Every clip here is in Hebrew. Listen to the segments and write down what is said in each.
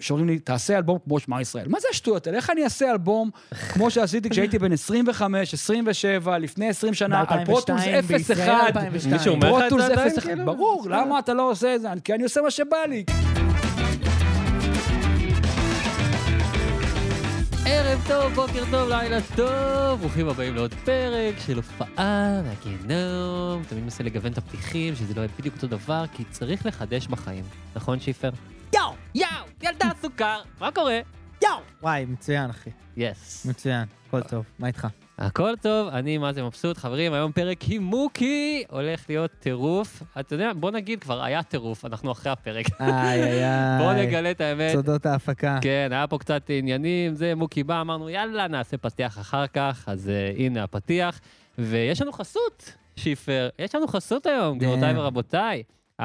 שאומרים לי, תעשה אלבום כמו שמע ישראל. מה זה השטויות האלה? איך אני אעשה אלבום כמו שעשיתי כשהייתי בן 25, 27, לפני 20 שנה, על פרוטולס 01. מישהו אומר לך את זה עדיין? 01, כאילו? ברור, למה אתה לא עושה את זה? כי אני עושה מה שבא לי. ערב טוב, בוקר טוב, לילה טוב, ברוכים הבאים לעוד פרק של הופעה מהגיהנום. תמיד מנסה לגוון את הפתיחים, שזה לא יהיה בדיוק אותו דבר, כי צריך לחדש בחיים. נכון, שיפר? יאו! יאו, ילדה סוכר, מה קורה? יאו! וואי, מצוין, אחי. יס. מצוין, הכל טוב. מה איתך? הכל טוב, אני מה זה מבסוט. חברים, היום פרק הימוקי, הולך להיות טירוף. אתה יודע, בוא נגיד, כבר היה טירוף, אנחנו אחרי הפרק. איי, איי, איי. בוא נגלה את האמת. סודות ההפקה. כן, היה פה קצת עניינים, זה מוקי בא, אמרנו יאללה, נעשה פתיח אחר כך, אז uh, הנה הפתיח. ויש לנו חסות, שיפר, יש לנו חסות היום, גבירותיי כן. ורבותיי. Uh,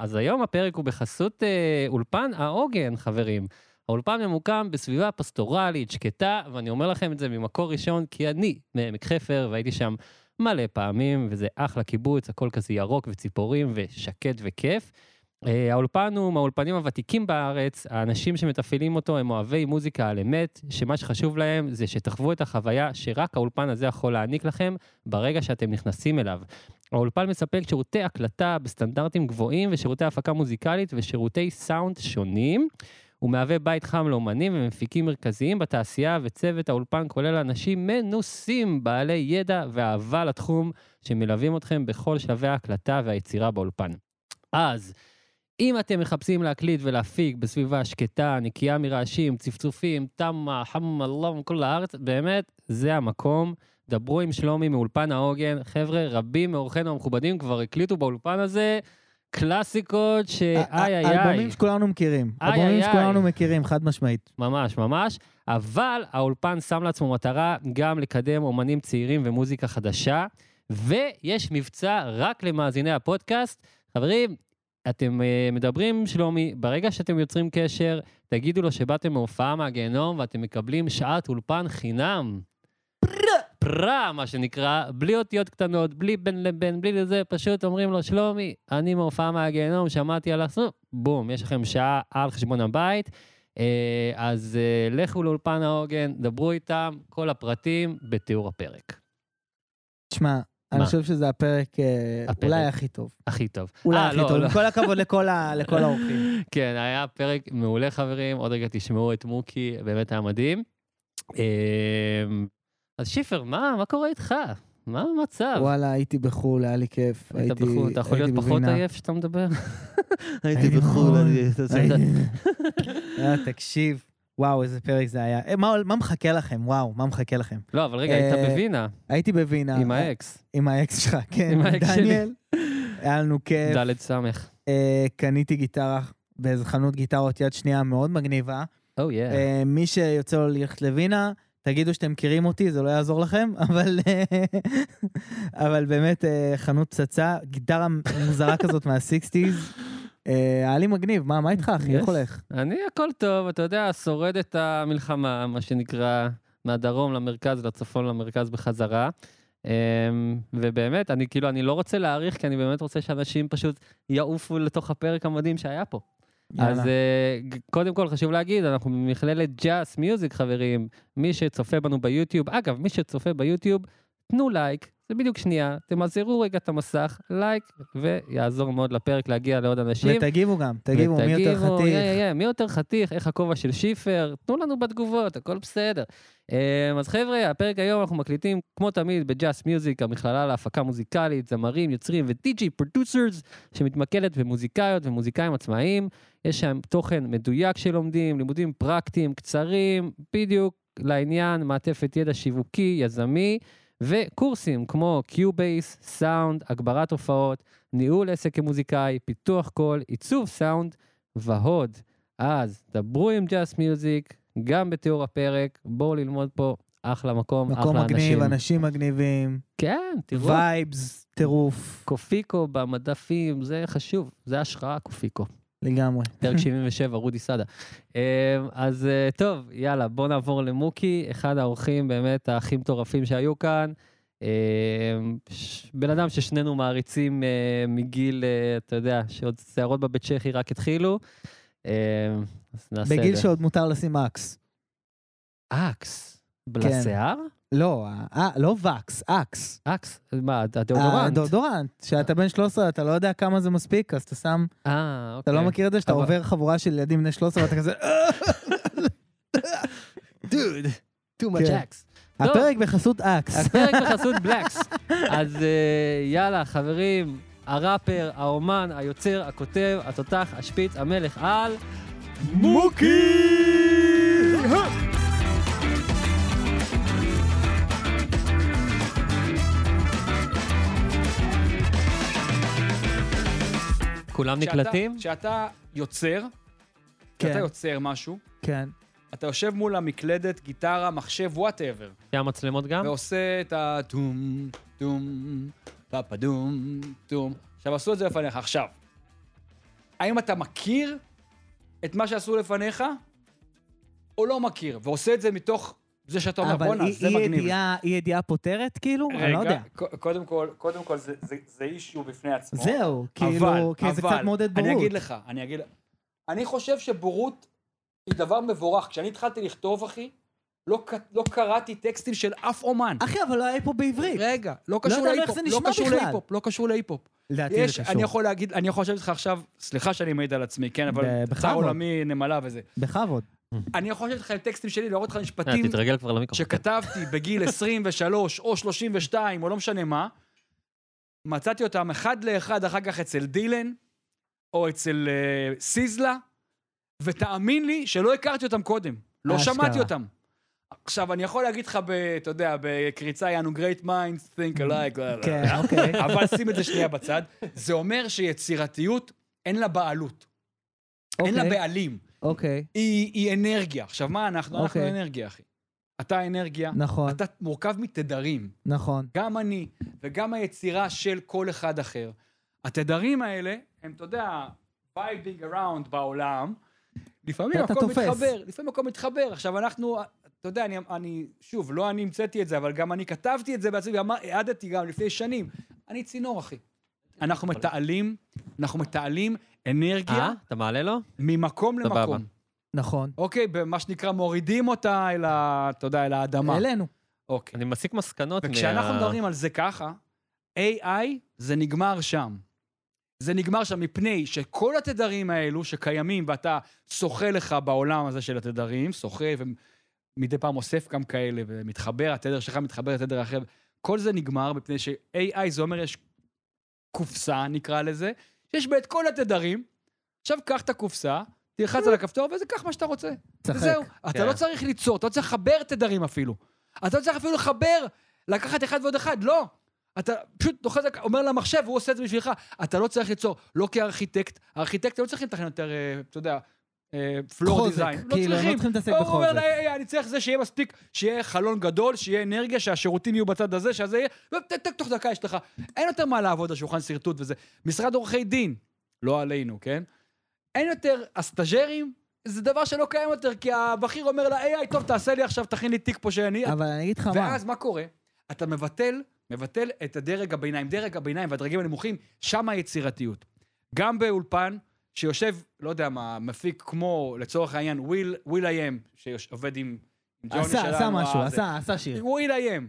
אז היום הפרק הוא בחסות uh, אולפן העוגן, חברים. האולפן ממוקם בסביבה פסטורלית, שקטה, ואני אומר לכם את זה ממקור ראשון, כי אני מעמק חפר, והייתי שם מלא פעמים, וזה אחלה קיבוץ, הכל כזה ירוק וציפורים ושקט וכיף. אה, האולפן הוא מהאולפנים הוותיקים בארץ, האנשים שמתפעלים אותו הם אוהבי מוזיקה על אמת, שמה שחשוב להם זה שתחוו את החוויה שרק האולפן הזה יכול להעניק לכם ברגע שאתם נכנסים אליו. האולפן מספק שירותי הקלטה בסטנדרטים גבוהים ושירותי הפקה מוזיקלית ושירותי סאונד שונים. הוא מהווה בית חם לאומנים ומפיקים מרכזיים בתעשייה, וצוות האולפן כולל אנשים מנוסים, בעלי ידע ואהבה לתחום, שמלווים אתכם בכל שלבי ההקלטה והיצירה באולפן. אז, אם אתם מחפשים להקליט ולהפיק בסביבה שקטה, נקייה מרעשים, צפצופים, תמה, אללה, כל הארץ, באמת, זה המקום. דברו עם שלומי מאולפן העוגן. חבר'ה, רבים מאורחינו המכובדים כבר הקליטו באולפן הזה קלאסיקות שאיי איי איי. אלבומים שכולנו מכירים. איי, אלבומים איי, שכולנו איי. מכירים, חד משמעית. ממש, ממש. אבל האולפן שם לעצמו מטרה גם לקדם אומנים צעירים ומוזיקה חדשה, ויש מבצע רק למאזיני הפודקאסט. חברים, אתם uh, מדברים שלומי, ברגע שאתם יוצרים קשר, תגידו לו שבאתם מהופעה מהגיהנום ואתם מקבלים שעת אולפן חינם. פרה, מה שנקרא, בלי אותיות קטנות, בלי בין לבין, בלי לזה, פשוט אומרים לו, שלומי, אני מהופעה מהגיהנום, שמעתי על הסוף, בום, יש לכם שעה על חשבון הבית. אה, אז אה, לכו לאולפן העוגן, דברו איתם, כל הפרטים בתיאור הפרק. תשמע, אני? חושב שזה הפרק אה, הפרק. אולי הכי טוב. הכי טוב. אולי אה, הכי לא, טוב. לא. כל הכבוד לכל ה- לכל האורחים. כן, היה פרק מעולה, חברים. עוד רגע תשמעו את מוקי, באמת היה מדהים. אז שיפר, מה, מה קורה איתך? מה המצב? וואלה, הייתי בחו"ל, היה לי כיף. היית הייתי- בחו"ל, אתה יכול להיות פחות. עייף כשאתה מדבר? הייתי בחו"ל, אה, תקשיב, וואו, איזה פרק זה היה. אה, מה מה מחכה לכם? וואו, מה מחכה לכם? לא, אבל רגע, היית אה, בווינה, הייתי בווינה. עם האקס, עם האקס שלך, כן, עם האקס שלי. דניאל. היה לנו כיף. ד'. אה, קניתי גיטרה באיזה חנות גיטרות יד שנייה מאוד מגניבה. יא. אה, מי שיוצא לו ללכת לווינה, תגידו שאתם מכירים אותי, זה לא יעזור לכם, אבל, אה, אבל באמת אה, חנות פצצה, גיטרה מוזרה כזאת מה-60's. אה, היה לי מגניב, מה, מה איתך אחי? איך. הולך? אני הכל טוב, אתה יודע, שורד את המלחמה, מה שנקרא, מהדרום למרכז, לצפון למרכז בחזרה. אמ, ובאמת, אני כאילו, אני לא רוצה להאריך, כי אני באמת רוצה שאנשים פשוט יעופו לתוך הפרק המדהים שהיה פה. אז יאללה. אה, ג- קודם כל חשוב להגיד, אנחנו במכללת Just Music, חברים. מי שצופה בנו ביוטיוב, אגב, מי שצופה ביוטיוב, תנו לייק, זה בדיוק שנייה, תמזערו רגע את המסך, לייק, ויעזור מאוד לפרק להגיע לעוד אנשים. ותגיבו גם, תגיבו, מי יותר ותגיבו, חתיך. יא, יא, יא, מי יותר חתיך, איך הכובע של שיפר, תנו לנו בתגובות, הכל בסדר. אמ, אז חבר'ה, הפרק היום אנחנו מקליטים, כמו תמיד, ב Just Music, המכללה להפקה מוזיקלית, זמרים, יוצרים ו DJ producers, שמתמקדת במוזיקאיות ומוזיקאים עצמאיים. יש שם תוכן מדויק שלומדים, לימודים פרקטיים, קצרים, בדיוק לעניין, מעטפת ידע שיווקי, יזמי, וקורסים כמו Cubase, סאונד, הגברת הופעות, ניהול עסק כמוזיקאי, פיתוח קול, עיצוב סאונד ועוד. אז דברו עם Just Music, גם בתיאור הפרק, בואו ללמוד פה אחלה מקום, מקום אחלה מגניב, אנשים. אנשים מגניבים, כן, תראו, vibes, טירוף, קופיקו במדפים, זה חשוב, זה השראה קופיקו. לגמרי. פרק 77, רודי סאדה. אמ, אז אה, טוב, יאללה, בוא נעבור למוקי, אחד האורחים באמת הכי מטורפים שהיו כאן. אמ, בן אדם ששנינו מעריצים אה, מגיל, אה, אתה יודע, שעוד שערות בבית שחי רק התחילו. אמ, אז נעשה את בגיל זה. שעוד מותר לשים אקס. אקס. לשיער? לא, אה, לא וקס, אקס. אקס? מה, הדאודורנט? הדאודורנט. כשאתה בן 13 אתה לא יודע כמה זה מספיק, אז אתה שם... אה, אוקיי. אתה לא מכיר את זה שאתה אבל- עובר חבורה של ילדים בני 13 ואתה כזה... דוד, too much כן. אקס. טוב. הפרק בחסות אקס. הפרק בחסות בלקס. אז אה, יאללה, חברים, הראפר, האומן, היוצר, הכותב, התותח, השפיץ, המלך על... מוקי! כולם נקלטים? כשאתה יוצר, כן. כשאתה יוצר משהו, כן. אתה יושב מול המקלדת, גיטרה, מחשב, וואטאבר, היה מצלמות גם? ועושה את הטום, טום, פאפה דום, טום. עכשיו, עשו את זה לפניך. עכשיו, האם אתה מכיר את מה שעשו לפניך, או לא מכיר, ועושה את זה מתוך זה שאתה אומר, אבל בואנה, זה אי מגניב. ידיעה- אי ידיעה פותרת כאילו? אני לא יודע. רגע, קודם כל, קודם כל, זה- זה- זה אישו בפני עצמו. זהו, אבל, כאילו, כי זה אבל, קצת מעודד בורות. אני אגיד לך, אני אגיד... אני חושב שבורות היא דבר מבורך. כשאני התחלתי לכתוב, אחי, לא, לא קראתי טקסטים של אף אומן. אחי, אבל לא היה פה בעברית. רגע, לא קשור להיפ-הופ, זה לא נשמע קשור בכלל. להיפ-הופ, לא קשור להיפ-הופ. לדעתי יש, זה קשור. אני יכול להגיד, אני יכול לשבת איתך עכשיו, סליחה שאני מעיד על עצמי, כן, אבל ב- צער בכבוד. עולמי, נמלה וזה. בכבוד. אני יכול לשבת איתך עם טקסטים שלי, להראות לך אה, משפטים תתרגל כבר למיקרופון. שכתבתי בגיל 23 או 32 או לא משנה מה, מצאתי אותם אחד לאחד אחר כך אצל דילן או אצל uh, סיזלה, ותאמין לי שלא הכרתי אותם קודם, לא. שמעתי אותם. עכשיו, אני יכול להגיד לך, אתה יודע, בקריצה יענו great minds think alike, כן, אוקיי. אבל שים את זה שנייה בצד. זה אומר שיצירתיות, אין לה בעלות. אין לה אוקיי. בעלים. אוקיי, היא, אנרגיה. עכשיו, מה אנחנו? אנחנו אוקיי. אנרגיה, אחי. אתה אנרגיה, נכון, אתה מורכב מתדרים. נכון. גם אני וגם היצירה של כל אחד אחר. התדרים האלה, הם, אתה יודע, vibing around בעולם, לפעמים הכל. מתחבר, לפעמים הכל מתחבר. עכשיו, אנחנו, אתה יודע, אני, אני, שוב, לא אני המצאתי את זה, אבל גם אני כתבתי את זה בעצמי, ואמר- העדתי גם לפני שנים. אני צינור, אחי. אנחנו מתעלים, אנחנו מתעלים אנרגיה אה? אתה מעלה לו? ממקום סבבה. למקום. נכון. אוקיי, במה שנקרא, מורידים אותה אל ה... אתה יודע, אל האדמה. אלינו. אוקיי. אני מסיק מסקנות מה... וכשאנחנו מדברים על זה ככה, AI זה נגמר שם. זה נגמר שם מפני שכל התדרים האלו שקיימים ואתה שוחה לך בעולם הזה של התדרים, שוחה ומדי פעם אוסף גם כאלה ומתחבר, התדר שלך מתחבר לתדר אחר, כל זה נגמר מפני ש-AI זה אומר יש קופסה, נקרא לזה, שיש בה את כל התדרים. עכשיו קח את הקופסה, תלחץ על הכפתור וזה קח מה שאתה רוצה. צחק. אתה כן. לא צריך ליצור, אתה לא צריך לחבר תדרים אפילו. אתה לא צריך אפילו לחבר, לקחת אחד ועוד אחד, לא. אתה פשוט לוחץ, אומר למחשב, הוא עושה את זה בשבילך. אתה לא צריך ליצור, לא כארכיטקט, הארכיטקט לא צריכים לתכנן יותר, אה, אתה יודע, פלור דיזיין. לא כאילו, הם לא צריכים. צריכים להתעסק הוא אומר, בחוזק. "אה, אה, אני צריך זה שיהיה מספיק, שיהיה חלון גדול, שיהיה אנרגיה, שהשירותים יהיו בצד הזה, שזה יהיה, וטק, תוך דקה יש לך. אין יותר מה לעבוד על שולחן שרטוט וזה. משרד עורכי דין, לא עלינו, כן? אין יותר, הסטאז'רים, זה דבר שלא קיים יותר, כי הבכיר אומר ל-AI, טוב, תעשה לי עכשיו, תכין לי תיק פה שאני... אבל אני אגיד לך מה. ואז מה קורה? אתה מבטל, מבטל את הדרג הביניים. דרג הביניים והדרגים הנמוכים, שם היצירתיות. גם באולפן, שיושב, לא יודע מה, מפיק כמו, לצורך העניין, Will, will.i.am, שעובד עם עם ג'וני שלנו. עשה, עשה משהו. עשה, עשה שיר. וויל איי-אם.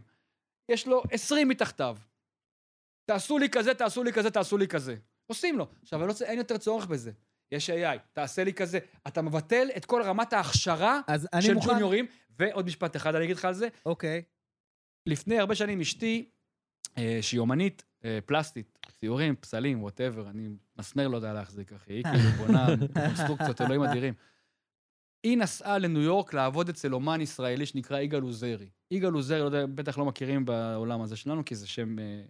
יש לו 20 מתחתיו. תעשו לי כזה, תעשו לי כזה, תעשו לי כזה. עושים לו. עכשיו, לא, אין יותר צורך בזה. יש AI, תעשה לי כזה. אתה מבטל את כל רמת ההכשרה של מוכן... ג'וניורים. ועוד משפט אחד אני אגיד לך על זה. אוקיי. לפני הרבה שנים אשתי, שהיא אומנית אה, פלסטית, ציורים, פסלים, ווטאבר, אני מסמר לא יודע להחזיק, אחי. היא כאילו בונה קונסטרוקציות, אלוהים אדירים. היא נסעה לניו יורק לעבוד אצל אומן ישראלי שנקרא יגאל עוזרי. יגאל עוזרי, לא בטח לא מכירים בעולם הזה שלנו, כי זה שם אה,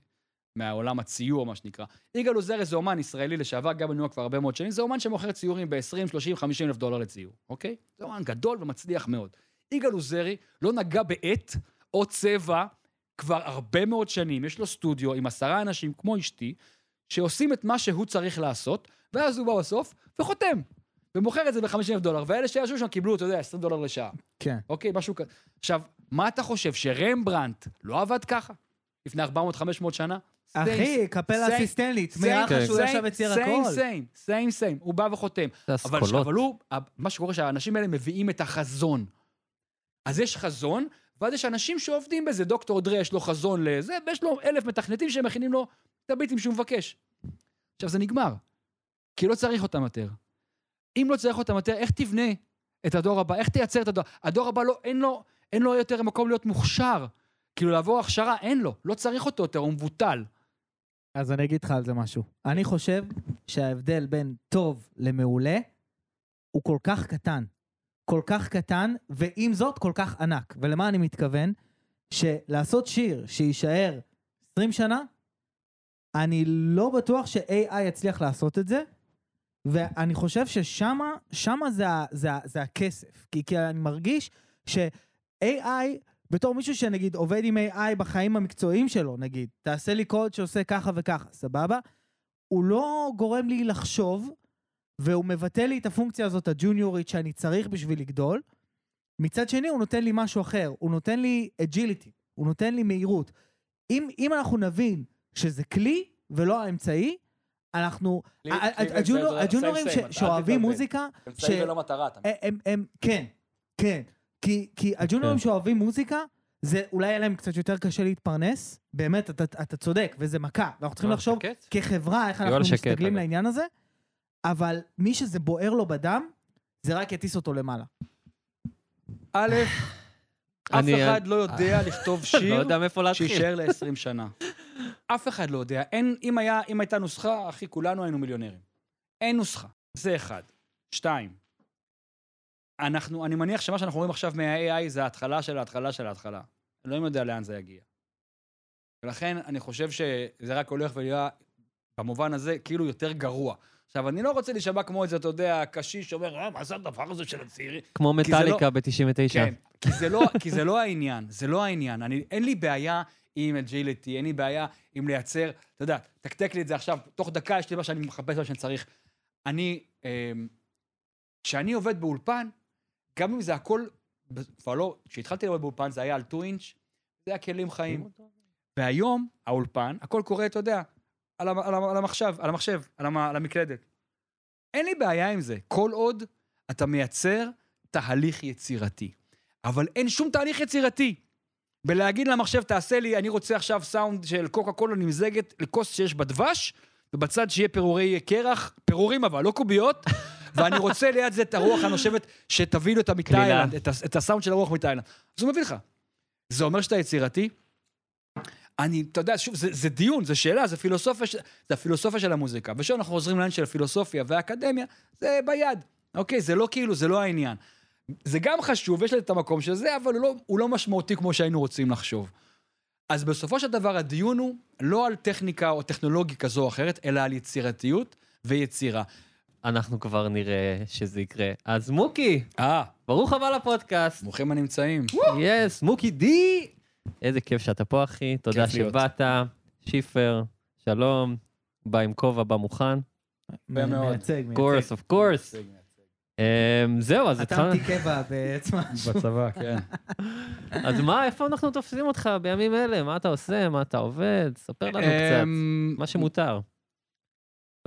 מהעולם הציור, מה שנקרא. יגאל עוזרי זה אומן ישראלי לשעבר, גם בניו יורק כבר הרבה מאוד שנים, זה אומן שמוכר ציורים ב-20, 30, 50 אלף דולר לציור, אוקיי? זה אומן גדול ומצליח מאוד. יגאל עוזרי לא נגע בעט או צבע כבר הרבה מאוד שנים, יש לו סטודיו עם עשרה אנשים, כמו אשתי, שעושים את מה שהוא צריך לעשות, ואז הוא בא בסוף וחותם. ומוכר את זה ב-50 אלף דולר, ואלה שישבו שם קיבלו, אתה יודע, 20 דולר לשעה. כן. אוקיי, משהו כזה. עכשיו, מה אתה חושב, שרמברנט לא עבד ככה? לפני 400-500 שנה? אחי, קפלה same- נראה לך. שהוא ישב יציר הכל. סיים סיים, סיים סיים, הוא בא וחותם. אבל הוא, מה שקורה שהאנשים האלה מביאים את החזון. אז יש חזון, ואז יש אנשים שעובדים בזה, דוקטור דרי יש לו חזון לזה, ויש לו אלף מתכנתים שמכינים לו את הביטים שהוא מבקש. עכשיו זה נגמר, כי לא צריך אותם יותר. אם לא צריך אותם יותר, איך תבנה את הדור הבא? איך תייצר את הדור? הדור הבא לא, אין לו, אין לו יותר מקום להיות מוכשר. כאילו לעבור הכשרה, אין לו, לא צריך אותו יותר, הוא מבוטל. אז אני אגיד לך על זה משהו. אני חושב שההבדל בין טוב למעולה הוא כל כך קטן. כל כך קטן, ועם זאת כל כך ענק. ולמה אני מתכוון? שלעשות שיר שיישאר 20 שנה, אני לא בטוח ש-AI יצליח לעשות את זה, ואני חושב ששמה, שמה זה, זה, זה הכסף. כי, כי אני מרגיש ש-AI, בתור מישהו שנגיד עובד עם AI בחיים המקצועיים שלו, נגיד, תעשה לי קוד שעושה ככה וככה, סבבה? הוא לא גורם לי לחשוב, והוא מבטל לי את הפונקציה הזאת, הג'וניורית, שאני צריך בשביל לגדול. מצד שני, הוא נותן לי משהו אחר, הוא נותן לי agility, הוא נותן לי מהירות. אם, אם אנחנו נבין שזה כלי ולא האמצעי, אנחנו... הג'וניורים שאוהבים. מוזיקה, אמצעי ולא מטרה, אתה מבין? הם, הם, כן, כן. כי, כי הג'וניורים שאוהבים מוזיקה, זה אולי יהיה להם קצת יותר קשה להתפרנס. באמת, אתה, אתה צודק, וזה מכה. ואנחנו צריכים לא, לחשוב שקט. כחברה איך אנחנו אגב. לעניין הזה, אבל מי שזה בוער לו בדם, זה רק יטיס אותו למעלה. א', אף אני- אחד לא יודע לכתוב לא שיר יודע מאיפה להתחיל. שיישאר ל-20 שנה. אף אחד לא יודע. אין, אם, היה, אם הייתה נוסחה, אחי, כולנו היינו מיליונרים. אין נוסחה. זה אחד. שתיים, אנחנו, אני מניח שמה שאנחנו רואים עכשיו מה-AI זה ההתחלה של ההתחלה של ההתחלה. אלוהים יודע לאן זה יגיע. ולכן אני חושב שזה רק הולך ונהיה, במובן הזה, כאילו יותר גרוע. עכשיו, אני לא רוצה להישמע כמו איזה, אתה יודע, קשיש שאומר, אה, מה זה הדבר הזה של הצעירים? כמו לא- מטאליקה ב-99. כן, כי זה לא, כי זה לא העניין, זה לא העניין. אני, אין לי בעיה עם agility, אין לי בעיה עם לייצר, אתה יודע, תקתק לי את זה עכשיו, תוך דקה יש לי מה שאני מחפש, מה שאני צריך. אני, אמ, כשאני עובד באולפן, גם אם זה הכל, כבר לא, כשהתחלתי לעבוד באולפן זה היה על 2 אינץ', זה היה כלים חיים. והיום, האולפן, הכל קורה, אתה יודע, על, על, על המחשב, על המחשב, על, המ, על המקלדת. אין לי בעיה עם זה, כל עוד אתה מייצר תהליך יצירתי. אבל אין שום תהליך יצירתי. בלהגיד למחשב, תעשה לי, אני רוצה עכשיו סאונד של קוקה קולה נמזגת לכוס שיש בה דבש, ובצד שיהיה פירורי קרח, פירורים אבל, לא קוביות, ואני רוצה ליד זה את הרוח הנושבת שתביא לו את מתאילנד, את, את הסאונד של הרוח מתאילנד. אז הוא מביא לך. זה אומר שאתה יצירתי? אני, אתה יודע, שוב, זה, זה דיון, זה שאלה, זה פילוסופיה, זה הפילוסופיה של המוזיקה. ושוב אנחנו חוזרים לעניין של הפילוסופיה והאקדמיה, זה ביד. אוקיי, זה לא כאילו, זה לא העניין. זה גם חשוב, יש לזה את המקום של זה, אבל הוא לא, הוא לא משמעותי כמו שהיינו רוצים לחשוב. אז בסופו של דבר הדיון הוא לא על טכניקה או טכנולוגיה כזו או אחרת, אלא על יצירתיות ויצירה. אנחנו כבר נראה שזה יקרה. אז מוקי, אה, ברוך הבא לפודקאסט. ברוכים הנמצאים. Yes, מוקי די! איזה כיף שאתה פה, אחי. תודה. שבאת. שיפר, שלום. בא עם כובע, בא מוכן. יפה מאוד. מייצג, מייצג. Course, of course. זהו, אז התחלנו... חתמתי קבע בעצמה. בצבא, כן. אז מה, איפה אנחנו תופסים אותך בימים אלה? מה אתה עושה? מה אתה עובד? ספר לנו קצת. אמ, מה שמותר.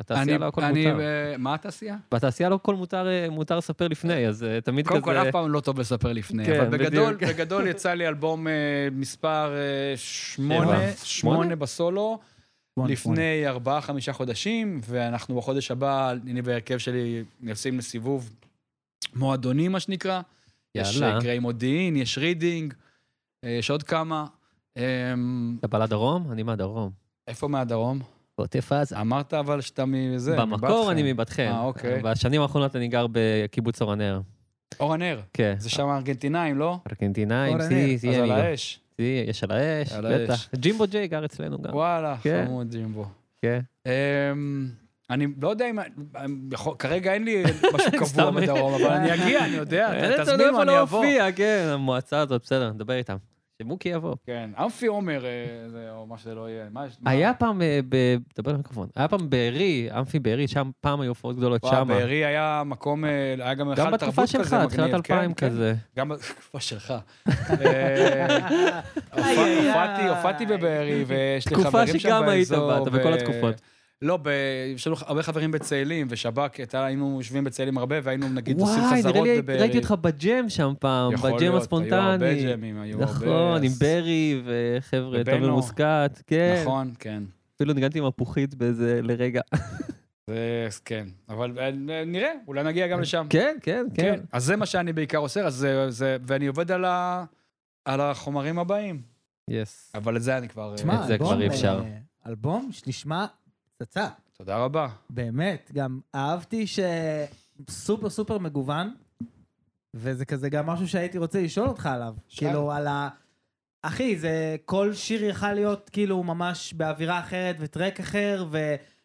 בתעשייה אני, לא הכל אני, מותר. אה, מה התעשייה? בתעשייה לא הכל מותר אה, מותר לספר לפני, אז אה, תמיד כזה... קודם כל, אף פעם לא טוב לספר לפני, כן, אבל בגדול, בדיוק. בגדול יצא לי אלבום אה, מספר אה, שמונה. שמונה? בסולו, לפני ארבעה, חמישה חודשים, ואנחנו בחודש הבא, אני והרכב שלי יוצאים לסיבוב מועדוני, מה שנקרא. יש יאללה. אה, גריי מודיעין, יש רידינג, אה, יש עוד כמה. אמ, אתה בא לדרום? אני מהדרום. איפה מהדרום? בעוטף עזה. אמרת אבל שאתה מזה, במקור מבת. אני מבת חן. אה, אוקיי. בשנים האחרונות אני גר בקיבוץ אור הנר. אור הנר, כן. זה שם ארגנטינאים, לא? ארגנטינאים, סי. סי, אז על. האש. סי, יש על האש. בטח. ג'ימבו ג'יי גר אצלנו גם. וואלה, כן. חמוד ג'ימבו. כן. אמ, אני לא יודע אם... כרגע אין לי משהו קבוע. בדרום, אבל אני אגיע, אני יודע, אין אצלנו תזמינו, איפה אני אבוא. להופיע, כן, המועצה הזאת, בסדר, נדבר איתם. שמוקי יבוא. כן, אמפי עומר, אה, זה- או מה שזה לא יהיה. מה יש? מה- היה פעם, אה. דבר למיקרופון, היה פעם בארי, אמפי בארי, שם פעם היו הופעות גדולות שם. בארי היה מקום, אה, היה גם גם תרבות בתקופה כזה שלך, מגניב, תחילת כן, 2000 כן. כזה. גם בתקופה שלך. הופעתי, בבארי, ויש לי תקופה חברים שם שגם היית בה, באזור. אתה בכל התקופות. לא, ב... יש לנו הרבה חברים בצאלים, ושב"כ, הייתה- היינו יושבים בצאלים הרבה, והיינו נגיד עושים וואי, נראה חזרות לי בבארי. ראיתי אותך בג'ם שם פעם, יכול בג'ם להיות, היו הרבה הספונטני. ג'מים, היו הרבה... נכון, עם ברי וחבר'ה. תומר מוסקת, כן. נכון, כן. אפילו ניגנתי עם הפוכית באיזה, לרגע. זה, כן. אבל אה, נראה, אולי נגיע גם לשם. כן, כן, כן. כן. אז זה מה שאני בעיקר עושה, אז זה, זה, ואני עובד על, ה, על החומרים הבאים. Yes. אבל את זה אני כבר... תשמע, את זה כבר אלבום, אי אפשר. אה, אלבום שנשמע פצצה. תודה רבה. באמת, גם אהבתי שסופר סופר מגוון, וזה כזה גם משהו שהייתי רוצה לשאול אותך עליו. שאל. כאילו, על ה... אחי, זה כל שיר יכל להיות כאילו ממש באווירה אחרת וטרק אחר,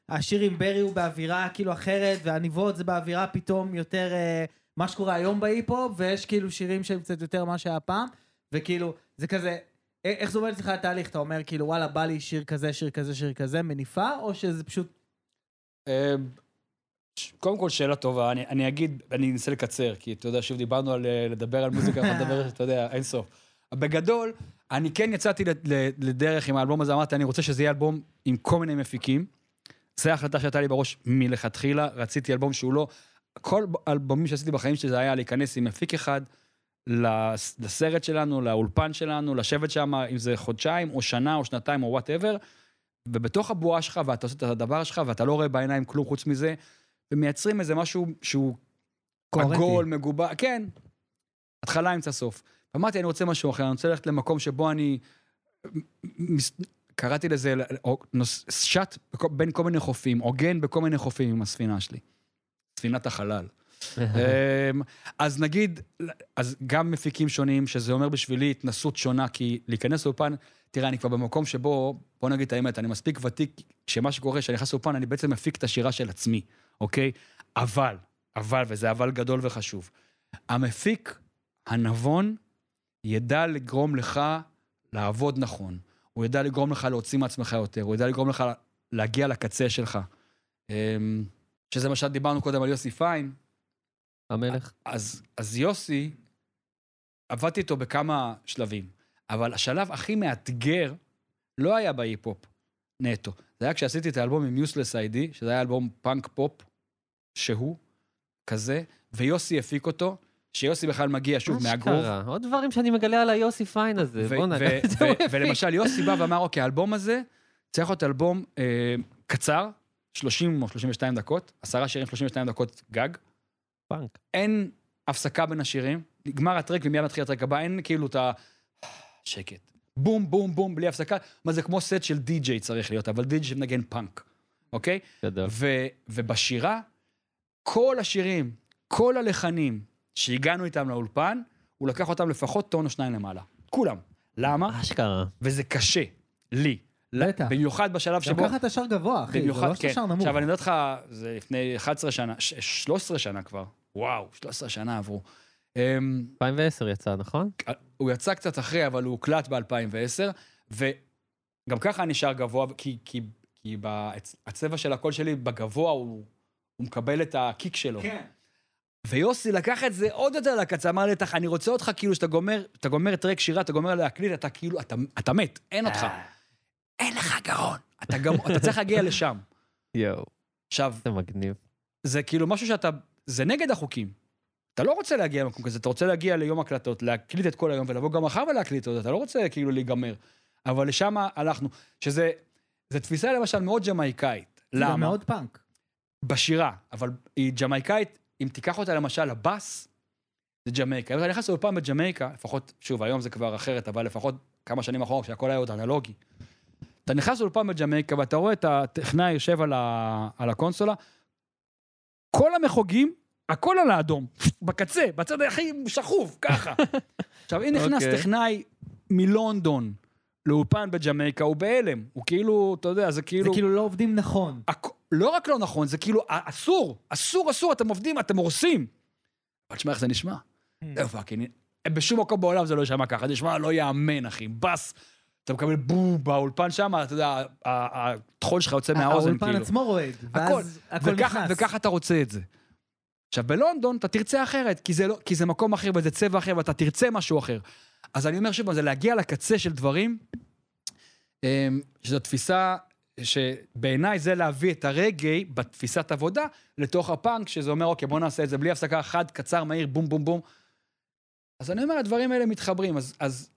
והשיר עם ברי הוא באווירה כאילו אחרת, והניבות זה באווירה פתאום יותר אה, מה שקורה היום בהיפ-הופ, ויש כאילו שירים שהם קצת יותר מה שהיה פעם, וכאילו, זה כזה... איך זה עובד אצלך התהליך? אתה אומר כאילו וואלה בא לי שיר כזה, שיר כזה, שיר כזה, מניפה, או שזה פשוט ש- קודם כל, שאלה טובה. אני, אני אגיד, אני אנסה לקצר, כי אתה יודע, שוב דיברנו על אה, לדבר על מוזיקה, אנחנו נדבר, אתה יודע, אין סוף. בגדול, אני כן יצאתי לדרך עם האלבום הזה, אמרתי, אני רוצה שזה יהיה אלבום עם כל מיני מפיקים. זו ההחלטה שהייתה לי בראש מלכתחילה, רציתי אלבום שהוא לא... כל אלבומים שעשיתי בחיים שלי זה היה להיכנס עם מפיק אחד לסרט שלנו, לאולפן שלנו, לשבת שם, אם זה חודשיים, או שנה, או שנתיים, או whatever, ובתוך הבועה שלך, ואתה עושה את הדבר שלך, ואתה לא רואה בעיניים כלום חוץ מזה, ומייצרים איזה משהו שהוא קוהרנטי. עגול, מגובה, כן, התחלה, אמצע, סוף. ואמרתי, אני רוצה משהו אחר, אני רוצה ללכת למקום שבו אני... קראתי לזה, שט בין כל מיני חופים, עוגן בכל מיני חופים עם הספינה שלי. ספינת החלל. אמ, אז נגיד, אז גם מפיקים שונים, שזה אומר בשבילי התנסות שונה, כי להיכנס לאולפן, תראה, אני כבר במקום שבו, בוא נגיד את האמת, אני מספיק ותיק, שמה שקורה, כשאני נכנס לאולפן, אני בעצם מפיק את השירה של עצמי, אוקיי? אבל, אבל, וזה אבל גדול וחשוב, המפיק הנבון ידע לגרום לך לעבוד נכון, הוא ידע לגרום לך להוציא מעצמך יותר, הוא ידע לגרום לך להגיע לקצה שלך. אמ, שזה מה שדיברנו קודם על יוסי פיין, המלך. אז, אז יוסי, עבדתי איתו בכמה שלבים, אבל השלב הכי מאתגר לא היה בהיפ-הופ נטו. זה היה כשעשיתי את האלבום עם Useless ID, שזה היה אלבום פאנק פופ, שהוא, כזה, ויוסי הפיק אותו, שיוסי בכלל מגיע שוב מהגרוב. אשכרה, עוד דברים שאני מגלה על היוסי פיין הזה, בוא'נה. זה ו- מפיק. ולמשל, יוסי בא ואמר, אוקיי, האלבום הזה צריך להיות אלבום אה, קצר, 30 או 32 דקות, עשרה שירים, 32 דקות גג. פאנק. אין הפסקה בין השירים, נגמר הטרק ומיד מתחיל הטרק הבא, אין כאילו את ה... שקט. בום, בום, בום, בלי הפסקה. מה זה כמו סט של די-ג'יי צריך להיות, אבל די-ג'יי שמנגן פאנק, אוקיי? גדול. ו- ובשירה, כל השירים, כל הלחנים שהגענו איתם לאולפן, הוא לקח אותם לפחות טון או שניים למעלה. כולם. למה? אשכרה. וזה קשה. לי. בטח. במיוחד בשלב גם שבו... ככה אתה שר גבוה, אחי, זה במיוחד, לא שאתה כן. שר נמוך. עכשיו, אני אומר לך, זה לפני 11 שנה, ש- 13 שנה כבר. וואו, 13 שנה עברו. אמ, 2010 יצא, נכון? הוא יצא קצת אחרי, אבל הוא הוקלט ב-2010, וגם ככה אני שר גבוה, כי, כי, כי הצבע של הקול שלי בגבוה, הוא, הוא מקבל את הקיק שלו. כן. ויוסי לקח את זה עוד יותר לקצה, אמר לי, "תח, אני רוצה אותך כאילו שאתה גומר, אתה גומר טרק שירה, אתה גומר להקליט, אתה כאילו, אתה, אתה מת, אין אותך. אין לך גרון. אתה, גם, אתה צריך להגיע לשם. יואו, עכשיו, זה מגניב. זה כאילו משהו שאתה, זה נגד החוקים. אתה לא רוצה להגיע למקום כזה, אתה רוצה להגיע ליום הקלטות, להקליט את כל היום ולבוא גם מחר ולהקליט אותו, אתה לא רוצה כאילו להיגמר. אבל לשם הלכנו, שזה, זה תפיסה למשל מאוד ג'מייקאית. זה למה? מאוד פאנק. בשירה, אבל היא ג'מייקאית, אם תיקח אותה למשל לבאס, זה ג'מייקה. אם אתה נכנס לאולפן בג'מייקה, לפחות, שוב, היום זה כבר אחרת, אבל לפחות כמה שנים אחורה, כשהכל היה עוד אנלוגי. אתה נכנס לאולפן בג'מייקה ואתה רואה את הטכנאי יושב על, ה... על הקונסולה, כל המחוגים, הכל על האדום, בקצה, בצד הכי שכוב, ככה. עכשיו, אם נכנס אוקיי. טכנאי מלונדון לאולפן בג'מייקה, הוא בהלם. הוא כאילו, אתה יודע, זה זה כאילו... כאילו לא עובדים נכון. הכ- לא רק לא נכון, זה כאילו אסור, אסור, אסור, אתם עובדים, אתם הורסים. אבל תשמע איך זה נשמע. זה fucking, בשום מקום בעולם זה לא יישמע ככה, זה נשמע לא יאמן, אחי. בס, אתה מקבל בום באולפן שם, אתה יודע, הטחול שלך יוצא מהאוזן, האולפן כאילו. עצמו רועד. ואז הכל נכנס. וככה אתה רוצה את זה. עכשיו, בלונדון אתה תרצה אחרת, כי זה, לא, כי זה מקום אחר וזה צבע אחר ואתה תרצה משהו אחר. אז אני אומר שוב, זה להגיע לקצה של דברים, אמ, שזו תפיסה שבעיניי זה להביא את הרגעי בתפיסת עבודה לתוך הפאנק, שזה אומר, אוקיי, בוא נעשה את זה בלי הפסקה, חד, קצר, מהיר, בום, בום, בום. אז אני אומר, הדברים האלה מתחברים. אז, אז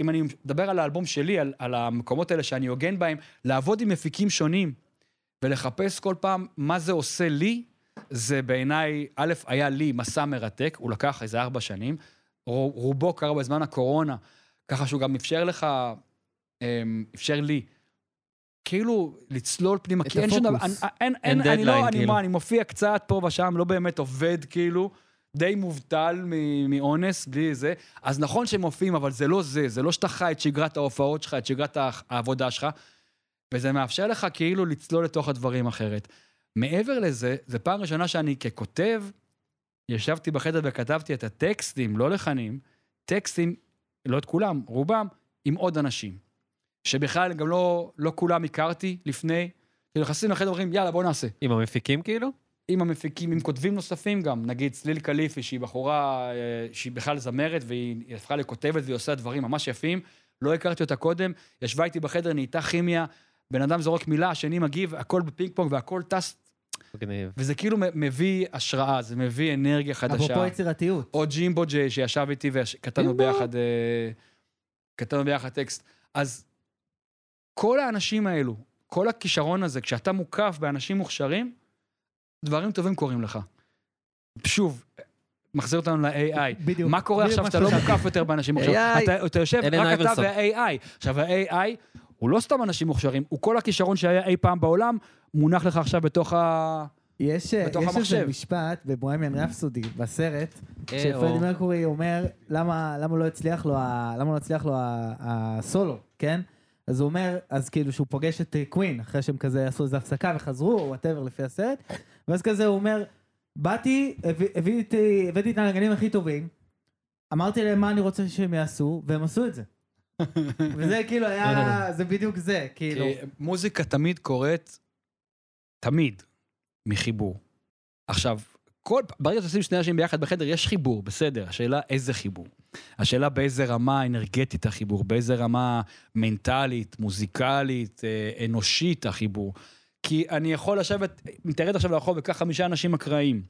אם אני מדבר על האלבום שלי, על, על המקומות האלה שאני הוגן בהם, לעבוד עם מפיקים שונים ולחפש כל פעם מה זה עושה לי, זה בעיניי, א', היה לי מסע מרתק, הוא לקח איזה ארבע שנים, רו- רובו קרה בזמן הקורונה, ככה שהוא גם אפשר לך, אמ, אפשר לי, כאילו לצלול פנימה, כי אין שום דבר, הפוקוס. אני- אין, אין אין, אני דדליין, לא, אני כאילו. מה, אני מופיע קצת פה ושם, לא באמת עובד, כאילו, די מובטל מאונס, בלי זה. אז נכון שהם מופיעים, אבל זה לא זה, זה לא שאתה חי את שגרת ההופעות שלך, את שגרת העבודה שלך, וזה מאפשר לך כאילו לצלול לתוך הדברים אחרת. מעבר לזה, זו פעם ראשונה שאני ככותב, ישבתי בחדר וכתבתי את הטקסטים, לא לחנים, טקסטים, לא את כולם, רובם, עם עוד אנשים. שבכלל גם לא, לא כולם הכרתי לפני. כאילו נכנסים לחדר ואומרים, יאללה, בוא נעשה. עם המפיקים כאילו? עם המפיקים, עם כותבים נוספים גם, נגיד צליל קליפי, שהיא בחורה, אה, שהיא בכלל זמרת, והיא הפכה לכותבת והיא עושה דברים ממש יפים. לא הכרתי אותה קודם, ישבה איתי בחדר, נהייתה כימיה, בן אדם זורק מילה, השני מגיב, הכל בפינג פונג והכל טס, מגניב. וזה כאילו מביא השראה, זה מביא אנרגיה חדשה. אפרופו יצירתיות. או ג'ימבו ג'יי שישב איתי וכתבנו. ביחד, אה, כתבנו ביחד טקסט. אז כל האנשים האלו, כל הכישרון הזה, כשאתה מוקף באנשים מוכשרים, דברים טובים קורים לך. שוב, מחזיר אותנו ל-AI. בדיוק. מה קורה בדיוק עכשיו שאתה לא. מוקף יותר באנשים מוכשרים? AI. אתה, אתה יושב, רק אתה. וה-AI. עכשיו, ה-AI הוא לא סתם אנשים מוכשרים, הוא כל הכישרון שהיה אי פעם בעולם, מונח לך עכשיו בתוך ה... יש בתוך יש המחשב. איזה משפט בבוהמיאן רפסודי, בסרט, אה, שפרדי. מרקורי אומר, למה למה לא הצליח לו ה- למה לא הצליח לו ה- הסולו, כן? אז הוא אומר, אז כאילו שהוא פוגש את קווין, אחרי שהם כזה עשו איזה הפסקה וחזרו, או whatever לפי הסרט, ואז כזה הוא אומר, באתי, הבאתי הבאתי את הנגנים הכי טובים, אמרתי להם מה אני רוצה שהם יעשו, והם עשו את זה. וזה כאילו היה, זה בדיוק זה, כאילו. מוזיקה תמיד קורית, תמיד, מחיבור. עכשיו, כל, ברגע שעושים שני אנשים ביחד בחדר, יש חיבור, בסדר. השאלה איזה חיבור. השאלה באיזה רמה אנרגטית החיבור, באיזה רמה מנטלית, מוזיקלית, אה, אנושית החיבור. כי אני יכול לשבת, תרד עכשיו לרחוב וקח חמישה אנשים אקראיים,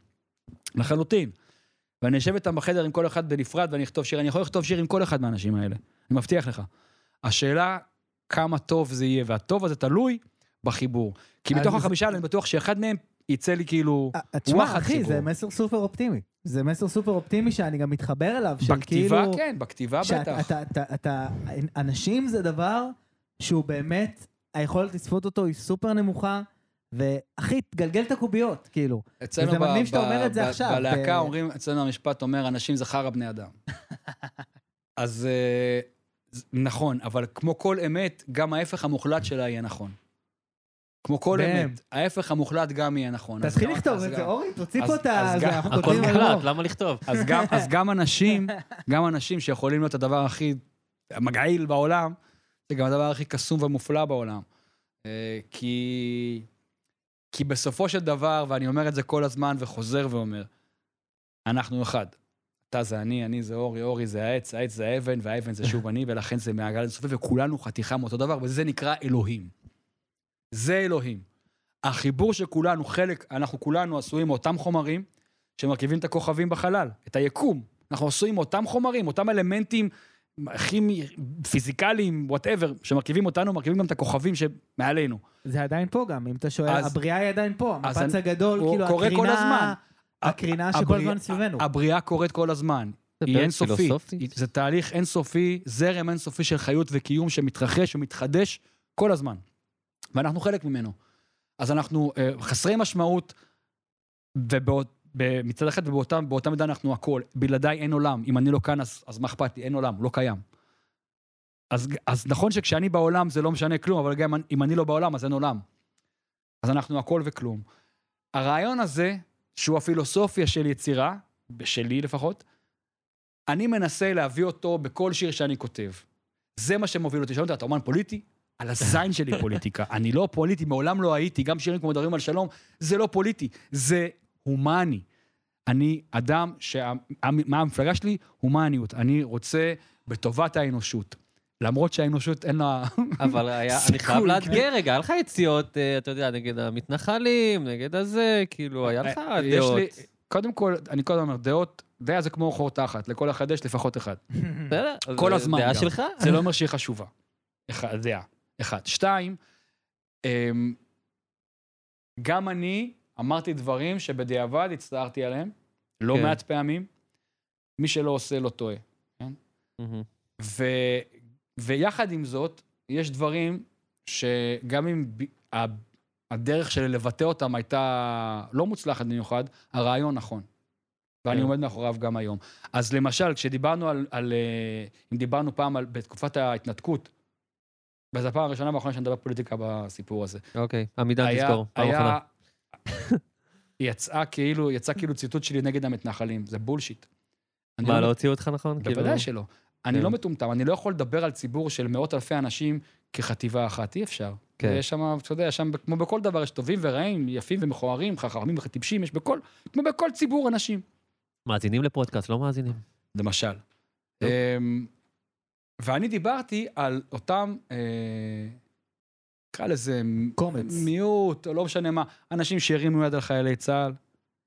לחלוטין. ואני אשב איתם בחדר עם כל אחד בנפרד ואני אכתוב שיר, אני יכול לכתוב שיר עם כל אחד מהאנשים האלה, אני מבטיח לך. השאלה כמה טוב זה יהיה, והטוב הזה תלוי בחיבור. כי מתוך זה- החמישה אני בטוח שאחד מהם יצא לי כאילו... אה, תשמע, וואחד אחי, חיבור. זה מסר סופר אופטימי. זה מסר סופר אופטימי שאני גם מתחבר אליו, של בכתיבה כאילו... כן, בכתיבה שאתה- בטח. אתה- אתה- אתה- אנשים זה דבר שהוא באמת, היכולת לצפות אותו היא סופר נמוכה, ואחי, תגלגל את הקוביות, כאילו. אצלנו וזה ב- מדהים שאתה ב- אומר את זה ב- עכשיו, בלהקה ב- אומרים, אצלנו המשפט אומר, אנשים זה חרא בני אדם. אז אה, ז- נכון, אבל כמו כל אמת, גם ההפך המוחלט שלה יהיה נכון. כמו כל. אמת, ההפך המוחלט גם יהיה נכון. תתחיל לכתוב את זה, אורי, תוציא פה את אז ה... הכל אלבום. למה לכתוב? אז גם, אז גם אנשים, גם אנשים שיכולים להיות הדבר הכי מגעיל בעולם, זה גם הדבר הכי קסום ומופלא בעולם. אה, כי, כי בסופו של דבר, ואני אומר את זה כל הזמן וחוזר ואומר, אנחנו אחד. אתה זה אני, אני זה אורי, אורי זה העץ, העץ זה האבן, והאבן זה שוב אני, ולכן זה מעגל אינסופי, וכולנו חתיכה מאותו דבר, וזה נקרא אלוהים. זה אלוהים. החיבור של כולנו, חלק, אנחנו כולנו עשויים מאותם חומרים שמרכיבים את הכוכבים בחלל, את היקום. אנחנו עשויים מאותם חומרים, אותם אלמנטים כימי, פיזיקליים, whatever, שמרכיבים אותנו, מרכיבים גם את הכוכבים שמעלינו. זה עדיין פה גם, אם אתה שואל, אז- הבריאה היא עדיין פה, המפץ אני- הגדול, כאילו קורה כל הזמן. הקרינה, הקרינה שכל הזמן סביבנו. הבריאה קורית כל הזמן. זה היא אינסופית. זה תהליך אינסופי, זרם אינסופי של חיות וקיום שמתרחש ומתחדש כל הזמן. ואנחנו חלק ממנו. אז אנחנו אה, חסרי משמעות, ומצד אחד ובאותה באותה מידה אנחנו הכל. בלעדיי אין עולם. אם אני לא כאן, אז, אז מה אכפת לי? אין עולם, לא קיים. אז, אז נכון שכשאני בעולם זה לא משנה כלום, אבל גם אם אני לא בעולם, אז אין עולם. אז אנחנו הכל וכלום. הרעיון הזה, שהוא הפילוסופיה של יצירה, שלי לפחות, אני מנסה להביא אותו בכל שיר שאני כותב. זה מה שמוביל אותי. שאלו אותי, אתה אומן פוליטי? על הזין שלי פוליטיקה. אני לא פוליטי, מעולם לא הייתי, גם שירים כמו מדברים על שלום, זה לא פוליטי, זה הומני. אני אדם שה... מה המפלגה שלי? הומניות. אני רוצה בטובת האנושות. למרות שהאנושות אין לה... אבל היה, אני חייב. לאתגר רגע, היה לך יציאות, אה, אתה יודע, נגד המתנחלים, נגד הזה, כאילו, היה לך אה, יש דעות. קודם כל, אני קודם אומר, דעות, דעה זה כמו חור תחת, לכל אחד יש לפחות אחד. בסדר, כל הזמן דעה. שלך. זה לא אומר שהיא חשובה. אחד, דעה. אחד. שתיים, אמ, גם אני אמרתי דברים שבדיעבד הצטערתי עליהם, לא כן. מעט פעמים. מי שלא עושה לא טועה. מהמם. ו, ויחד עם זאת, יש דברים שגם אם ב, ה, הדרך שלי לבטא אותם הייתה לא מוצלחת במיוחד, הרעיון נכון. ואני כן. עומד מאחוריו גם היום. אז למשל, כשדיברנו על, על אה, אם דיברנו פעם על, בתקופת ההתנתקות, וזו הפעם הראשונה והאחרונה שאני מדבר פוליטיקה בסיפור הזה. אוקיי, עמידן היה- תזכור, פעם אחרונה. יצאה כאילו, יצא כאילו ציטוט שלי נגד המתנחלים, זה בולשיט. מה, לא לא הוציאו אותך נכון? בוודאי כאילו- שלא. אני כן. לא מטומטם, אני לא יכול לדבר על ציבור של מאות אלפי אנשים כחטיבה אחת, אי אפשר. כן. יש שם, אתה יודע, שם כמו בכל דבר, יש טובים ורעים, יפים ומכוערים, חכמים וטיפשים, יש בכל, כמו בכל ציבור אנשים, מאזינים לפודקאסט, לא מאזינים. למשל. אמ, ואני דיברתי על אותם, אה, נקרא לזה קומץ. מיעוט, או לא משנה מה, אנשים שהרימו יד על חיילי צה"ל.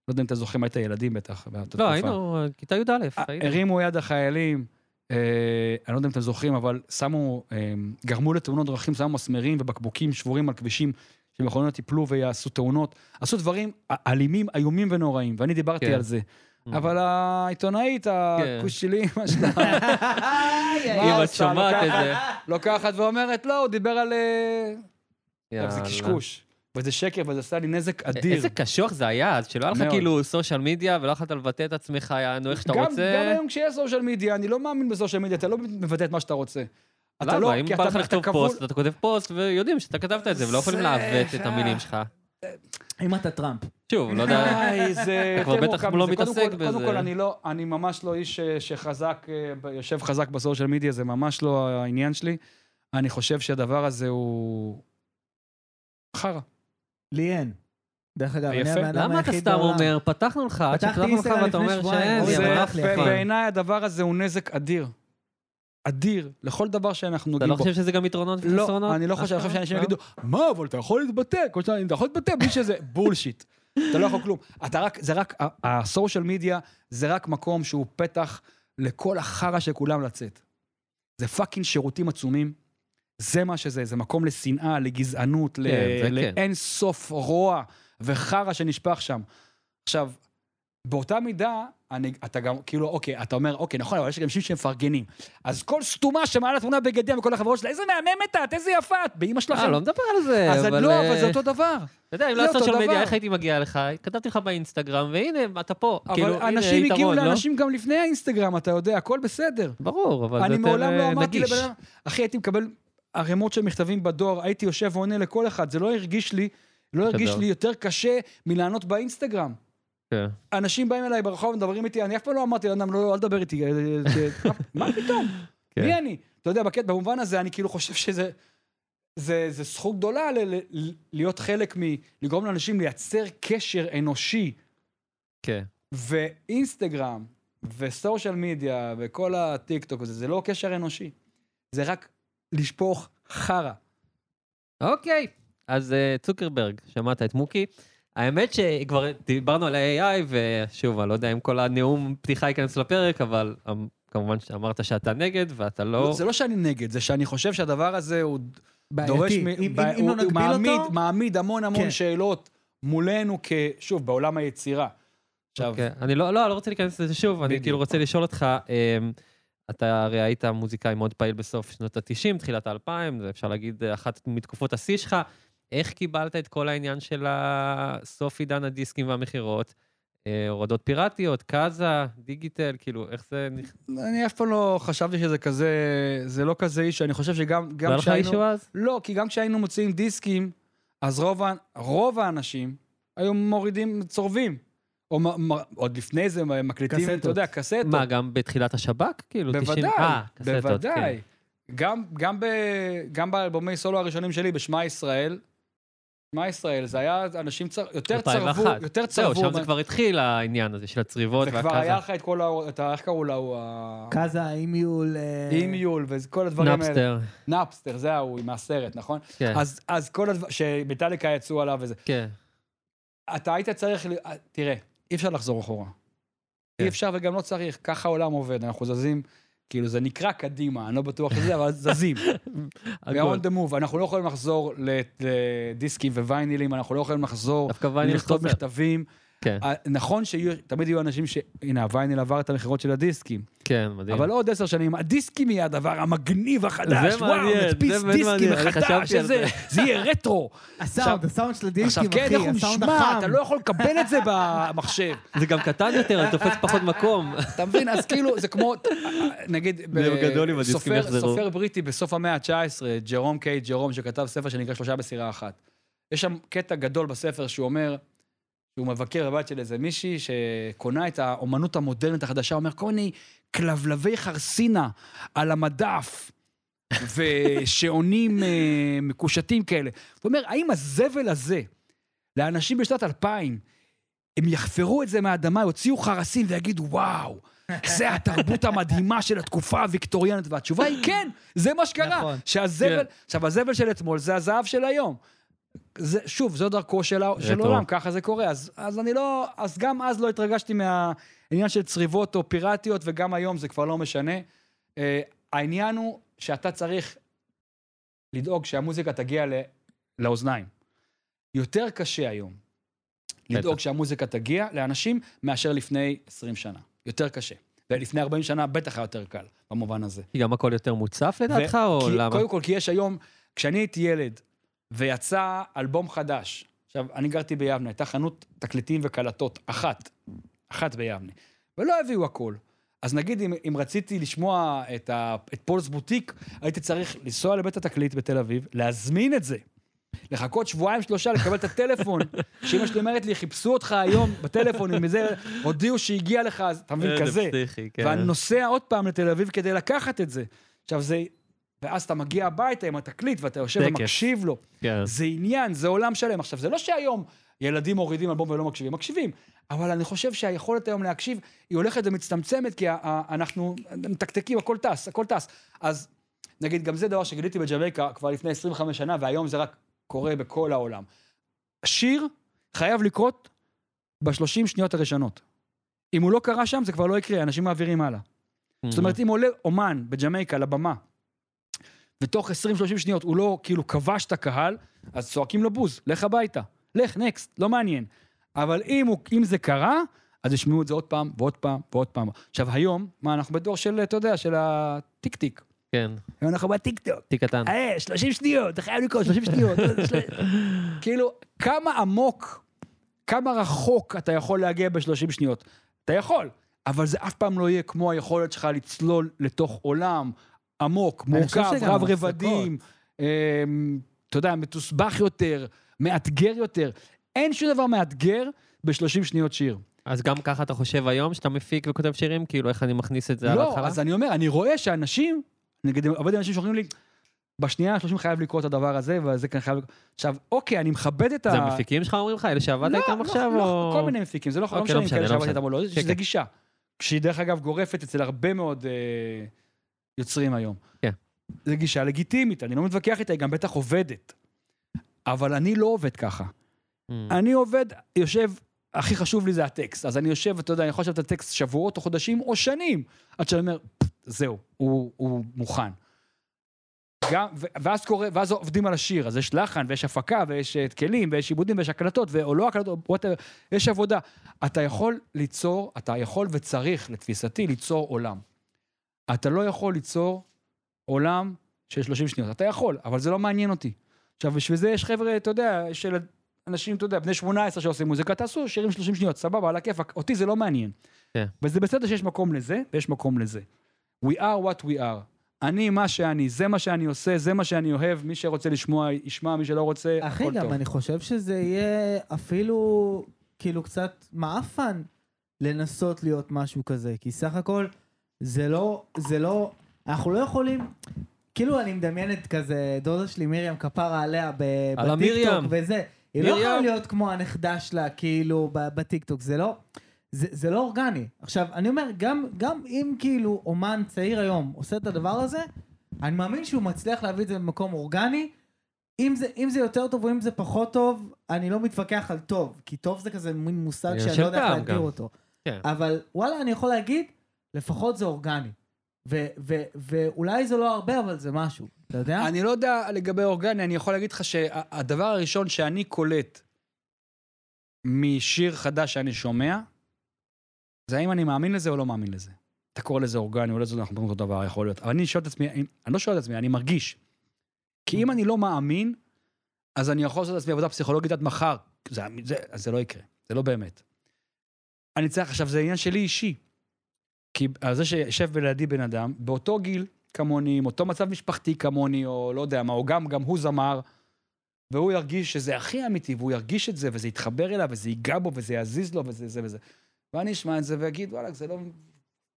לא יודע אם אתם זוכרים, היית ילדים בטח. באותה לא, תקופה. היינו, אה, כיתה י"א, אה. הרימו יד החיילים, אה, אני לא יודע אם אתם זוכרים, אבל שמו, אה, גרמו לתאונות דרכים, שמו מסמרים ובקבוקים שבורים על כבישים, שמכוניות ייפלו ויעשו תאונות. עשו דברים אלימים, איומים ונוראים, ואני דיברתי כן. על זה. Mm. אבל העיתונאית, הכוש שלי, מה שלה, אם את? שומעת את זה. לוקחת ואומרת, לא, הוא דיבר על... אה, זה יאללה. קשקוש. וזה שקר, וזה עשה לי נזק אדיר. איזה קשוח זה היה, אז שלא היה לך. כאילו סושיאל מדיה ולא יכולת לבטא את עצמך, יענו, איך שאתה גם, רוצה. גם היום כשיש סושיאל מדיה, אני לא מאמין בסושיאל מדיה, אתה לא מבטא את מה שאתה רוצה. אתה? לא, אם כי בא אתה- לך לכתוב פוסט, אתה כותב פוסט ויודעים שאתה כתבת את זה ולא יכולים לעוות את המילים שלך. אם אתה טראמפ. שוב, לא יודע. אתה כבר בטח לא מתעסק בזה. קודם כל, אני לא, אני ממש לא איש אה, שחזק, אה, יושב חזק בסושיאל מדיה, זה ממש לא העניין שלי. אני חושב שהדבר הזה הוא... חרא. לי אין. דרך אגב, אני. הבן אדם למה אתה היחיד סתם בעולם. אומר? פתחנו לך, עד שפתחנו לך ואתה אומר שאין, אוי, יא, זה- אבל ברח לי. בעיניי הדבר הזה הוא נזק אדיר. אדיר. לכל דבר שאנחנו אתה נוגעים לא בו. חושב שזה גם יתרונות וחסרונות? לא, אני לא חושב, אני חושב? שאנשים לא? יגידו, מה, אבל אתה יכול להתבטא, כמו שאתה אתה יכול להתבטא בלי שזה בולשיט. אתה לא יכול כלום. אתה רק, זה רק, הסושיאל מדיה זה רק מקום שהוא פתח לכל החרא של כולם לצאת. זה fucking שירותים עצומים. זה מה שזה, זה מקום לשנאה, לגזענות, ל- כן, זה כן. לאין סוף רוע וחרא שנשפך שם. עכשיו, באותה מידה, אני, אתה גם, כאילו, אוקיי, אתה אומר, אוקיי, נכון, אבל יש גם אנשים שמפרגנים. אז כל סתומה שמעלה תמונה בגד ים וכל החברות שלה, איזה מהממת את, איזה יפה את, באמא שלכם. אה, לא מדבר על זה, אז אבל... לא, אבל אה, זה אותו דבר. אתה יודע, אם לא אותו ה social media. איך הייתי מגיע לך? כתבתי לך באינסטגרם, והנה, אתה פה. אבל כאילו, הנה אנשים הגיעו לא? לאנשים גם לפני האינסטגרם, אתה יודע, הכל בסדר. ברור, אבל זה אני יותר מעולם לא אה, אמרתי נגיש. לבן אדם, אחי, הייתי מקבל ערימות של מכתבים בדואר, הייתי יושב ועונה לכל אחד, זה לא הרגיש לי, לא הרגיש. לי יותר קשה מלענות באינסטגרם. כן. אנשים באים אליי ברחוב, מדברים איתי, אני אף פעם לא אמרתי לאדם, לא, אל תדבר איתי, אה, אה, מה פתאום? כן. מי אני? אתה יודע, בקטע, במובן הזה, אני כאילו חושב שזה... זה, זה זכות גדולה ל, ל, להיות חלק מ... לגרום לאנשים לייצר קשר אנושי. כן. ואינסטגרם, וסושיאל מדיה, וכל הטיק טוק הזה, זה לא קשר אנושי. זה רק לשפוך חרא. אוקיי, אז אה, צוקרברג, שמעת את מוקי. האמת שכבר דיברנו על ה-AI, ושוב, אני לא יודע אם כל הנאום פתיחה ייכנס לפרק, אבל אמ, כמובן שאמרת שאתה נגד, ואתה לא... זה לא שאני נגד, זה שאני חושב שהדבר הזה הוא דורש... בעייתי. אם- אם- אם לא הוא נגביל מעמיד, אותו... מעמיד המון המון כן. שאלות מולנו, כ... שוב, בעולם היצירה. עכשיו, אוקיי, אני לא, לא, לא רוצה להיכנס לזה שוב, אני. כאילו רוצה לשאול אותך, אמ, אתה הרי היית מוזיקאי מאוד פעיל בסוף שנות ה-90, תחילת ה-2000, זה אפשר להגיד אה, אחת מתקופות השיא שלך. איך קיבלת את כל העניין של סוף עידן הדיסקים והמכירות? אה, הורדות פיראטיות, קאזה, דיגיטל, כאילו, איך זה... אני אף פעם לא חשבתי שזה כזה, זה לא כזה איש, אני חושב שגם לא גם היה לך אישו אז? לא, כי גם כשהיינו מוציאים דיסקים, אז רוב האנשים היו מורידים, צורבים. או מ- מ- עוד לפני זה מקליטים, אתה יודע, קסטות. קסטות. מה, גם בתחילת השב"כ? כאילו, 90 בוודאי, אה, קסטות, כן. בוודאי. גם, גם, ב, גם באלבומי סולו הראשונים שלי, בשמע ישראל, שמע ישראל, זה היה, אנשים צר, יותר צרבו, 2001. יותר זהו, צרבו. שם זה כבר התחיל העניין הזה של הצריבות זה כבר היה. לך את כל ה... את ה- איך קראו ה... קאזה, eMule... אה, eMule וכל הדברים האלה. נאפסטר, נאפסטר, זה ההוא, מהסרט, נכון? כן, אז, אז כל הדברים, שמטאליקה יצאו עליו וזה. כן. אתה היית צריך, ל- תראה, אי אפשר לחזור אחורה. כן. אי אפשר וגם לא צריך, ככה העולם עובד, אנחנו זזים, כאילו זה נקרא קדימה, אני לא בטוח שזה, אבל זזים. הכל. ו-on the move, אנחנו לא יכולים לחזור לדיסקים וויינילים, אנחנו לא יכולים לחזור לכתוב. מכתבים. כן, אה, נכון שתמיד יהיו אנשים ש... הנה, הווייניל עבר את המכירות של הדיסקים, כן, מדהים. אבל עוד עשר שנים, הדיסקים יהיה הדבר המגניב החדש, זה וואו, מעניין, נדפיס דיסקים מחדש, שזה, זה. זה יהיה רטרו. הסאונד, הסאונד של הדיסקים, עכשיו, כן, אחי, איך הוא הסאונד נשמע, החם. אתה לא יכול לקבל את זה במחשב. זה גם קטן יותר, אני תופס פחות מקום. אתה מבין? אז כאילו, זה כמו, נגיד, יחזרו. סופר בריטי בסוף המאה ה-19, ג'רום קיי ג'רום, שכתב ספר שנקרא שלושה בסירה אחת. יש שם קטע גדול בספר שהוא אומר, שהוא מבקר בבית של איזה מישהי שקונה את האומנות המודרנית החדשה, אומר, כל מיני כלבלבי חרסינה על המדף. ושעונים אה, מקושטים כאלה. הוא אומר, האם הזבל הזה, לאנשים בשנת 2000, הם יחפרו את זה מהאדמה, יוציאו חרסים ויגידו, וואו, זה התרבות המדהימה של התקופה הוויקטוריאנית, והתשובה היא כן, זה מה שקרה. נכון. שהזבל, כן. עכשיו, הזבל של אתמול זה הזהב של היום. זה, שוב, זו דרכו של, של. עולם, ככה זה קורה. אז, אז אני לא, אז גם אז לא התרגשתי מהעניין של צריבות או פיראטיות, וגם היום זה כבר לא משנה. Uh, העניין הוא שאתה צריך לדאוג שהמוזיקה תגיע ל, לאוזניים. יותר קשה היום לדאוג. שהמוזיקה תגיע לאנשים מאשר לפני 20 שנה. יותר קשה. ולפני 40 שנה בטח היה יותר קל, במובן הזה. כי גם הכל יותר מוצף לדעתך, או כי- למה? קודם כל, כי יש היום, כשאני הייתי ילד, ויצא אלבום חדש, עכשיו, אני גרתי ביבנה, הייתה חנות תקליטים וקלטות, אחת, אחת ביבנה, ולא הביאו הכל. אז נגיד, אם, אם רציתי לשמוע את, ה, את פולס בוטיק, הייתי צריך לנסוע לבית התקליט בתל אביב, להזמין את זה. לחכות שבועיים שלושה לקבל את הטלפון, שאמא שלי אומרת לי, חיפשו אותך היום בטלפון, עם זה, הודיעו שהגיע לך, אז אתה מבין, כזה. פסיכי, כן. ואני נוסע עוד פעם לתל אביב כדי לקחת את זה. עכשיו זה... ואז אתה מגיע הביתה עם התקליט ואתה יושב טקס. ומקשיב לו. כן. זה עניין, זה עולם שלם. עכשיו, זה לא שהיום ילדים מורידים אלבום ולא מקשיבים, מקשיבים. אבל אני חושב שהיכולת היום להקשיב, היא הולכת ומצטמצמת, כי אנחנו מתקתקים, הכל טס, הכל טס. אז נגיד, גם זה דבר שגיליתי בג'מייקה כבר לפני 25 שנה, והיום זה רק קורה בכל העולם. שיר חייב לקרות ב-30 שניות הראשונות. אם הוא לא קרה שם, זה כבר לא יקרה, אנשים מעבירים הלאה. זאת אומרת, אם עולה אומן בג'מייקה לבמה, ותוך 20-30 שניות הוא לא כאילו כבש את הקהל, אז צועקים לו בוז, לך הביתה, לך, נקסט, לא מעניין. אבל אם, הוא, אם זה קרה, אז ישמעו את זה עוד פעם, ועוד פעם, ועוד פעם. עכשיו, היום, מה, אנחנו בדור של, אתה יודע, של הטיק טיק. כן, היום אנחנו בטיק טוק. תיק קטן. אה, 30 שניות, אתה חייב לקרוא 30 שניות. כאילו, כמה עמוק, כמה רחוק אתה יכול להגיע ב-30 שניות. אתה יכול, אבל זה אף פעם לא יהיה כמו היכולת שלך לצלול לתוך עולם עמוק, מורכב, רב. רבדים, אמ, אתה יודע, מתוסבך יותר, מאתגר יותר. אין שום דבר מאתגר ב-30 שניות שיר. אז גם ככה אתה חושב היום שאתה מפיק וכותב שירים? כאילו, איך אני מכניס את זה על לא? אז אני אומר, אני רואה שאנשים, נגיד, אני עובד עם אנשים שאומרים לי, בשנייה ה-30 חייב לקרות את הדבר הזה, וזה כאן חייב... לקרות." עכשיו, אוקיי, אני מכבד את ה... זה המפיקים שלך אומרים לך, אלה שעבדת איתם לא, עכשיו, לא, או... כל מיני מפיקים, זה לא לא אוקיי, לא משנה אם כאלה לא משנה. איתם או לא, כן, שזה כן. גישה. שהיא דרך אגב גורפת אצל הרבה מאוד אה, יוצרים היום. כן. זו גישה לגיטימית, אני לא מתווכח איתה, היא גם בטח עובדת. אבל אני לא עובד ככה. Mm. אני עובד, יושב, הכי חשוב לי זה הטקסט. אז אני יושב, אתה יודע, אני יכול לשבת על טקסט שבועות או חודשים או שנים, עד שאני אומר, זהו, הוא, הוא מוכן. גם, ואז קורה, ואז עובדים על השיר, אז יש לחן ויש הפקה ויש אה, כלים ויש עיבודים ויש הקלטות, ו- או לא הקלטות, whatever, יש עבודה. אתה יכול ליצור, אתה יכול וצריך, לתפיסתי, ליצור עולם. אתה לא יכול ליצור עולם של 30 שניות. אתה יכול, אבל זה לא מעניין אותי. עכשיו, בשביל זה יש חבר'ה, אתה יודע, של אנשים, אתה יודע, בני 18 שעושים מוזיקה, תעשו שירים 30 שניות, סבבה, על הכיפאק. אותי זה לא מעניין. כן. וזה בסדר שיש מקום לזה, ויש מקום לזה. We are what we are. אני מה שאני, זה מה שאני עושה, זה מה שאני אוהב, מי שרוצה לשמוע, ישמע, מי שלא רוצה, אחי, הכל גם טוב. אני חושב שזה יהיה אפילו כאילו קצת מעפן לנסות להיות משהו כזה, כי סך הכל זה לא, זה לא, אנחנו לא יכולים, כאילו אני מדמיינת כזה, דודה שלי מרים כפרה עליה בטיקטוק. וזה, היא לא מרים. יכולה להיות כמו הנכדה שלה, כאילו, בטיקטוק, זה לא, זה, זה לא אורגני. עכשיו, אני אומר, גם, גם אם כאילו אומן צעיר היום עושה את הדבר הזה, אני מאמין שהוא מצליח להביא את זה במקום אורגני. אם זה, אם זה יותר טוב או אם זה פחות טוב, אני לא מתווכח על טוב, כי טוב זה כזה מין מושג שאני לא יודע איך להגדיר. אותו. כן. אבל וואלה, אני יכול להגיד, לפחות זה אורגני. ו- ו- ואולי זה לא הרבה, אבל זה משהו, אתה יודע? אני לא יודע לגבי אורגני, אני יכול להגיד לך שהדבר הראשון שאני קולט משיר חדש שאני שומע, זה האם אני מאמין לזה או לא מאמין לזה. אתה קורא לזה אורגני, אולי זה אנחנו מדברים אותו דבר, יכול להיות. אבל אני שואל את עצמי, אני לא שואל את עצמי, אני מרגיש. כי אם אני לא מאמין, אז אני יכול לעשות לעצמי עבודה פסיכולוגית עד מחר. זה, זה, זה לא יקרה, זה לא באמת. אני צריך, עכשיו, זה עניין שלי אישי. כי על זה שיושב לידי בן אדם, באותו גיל כמוני, עם אותו מצב משפחתי כמוני, או לא יודע מה, או גם, גם הוא זמר, והוא ירגיש שזה הכי אמיתי, והוא ירגיש את זה, וזה יתחבר אליו, וזה ייגע בו, וזה יזיז לו, וזה זה וזה. ואני אשמע את זה ואגיד, וואלה, זה לא,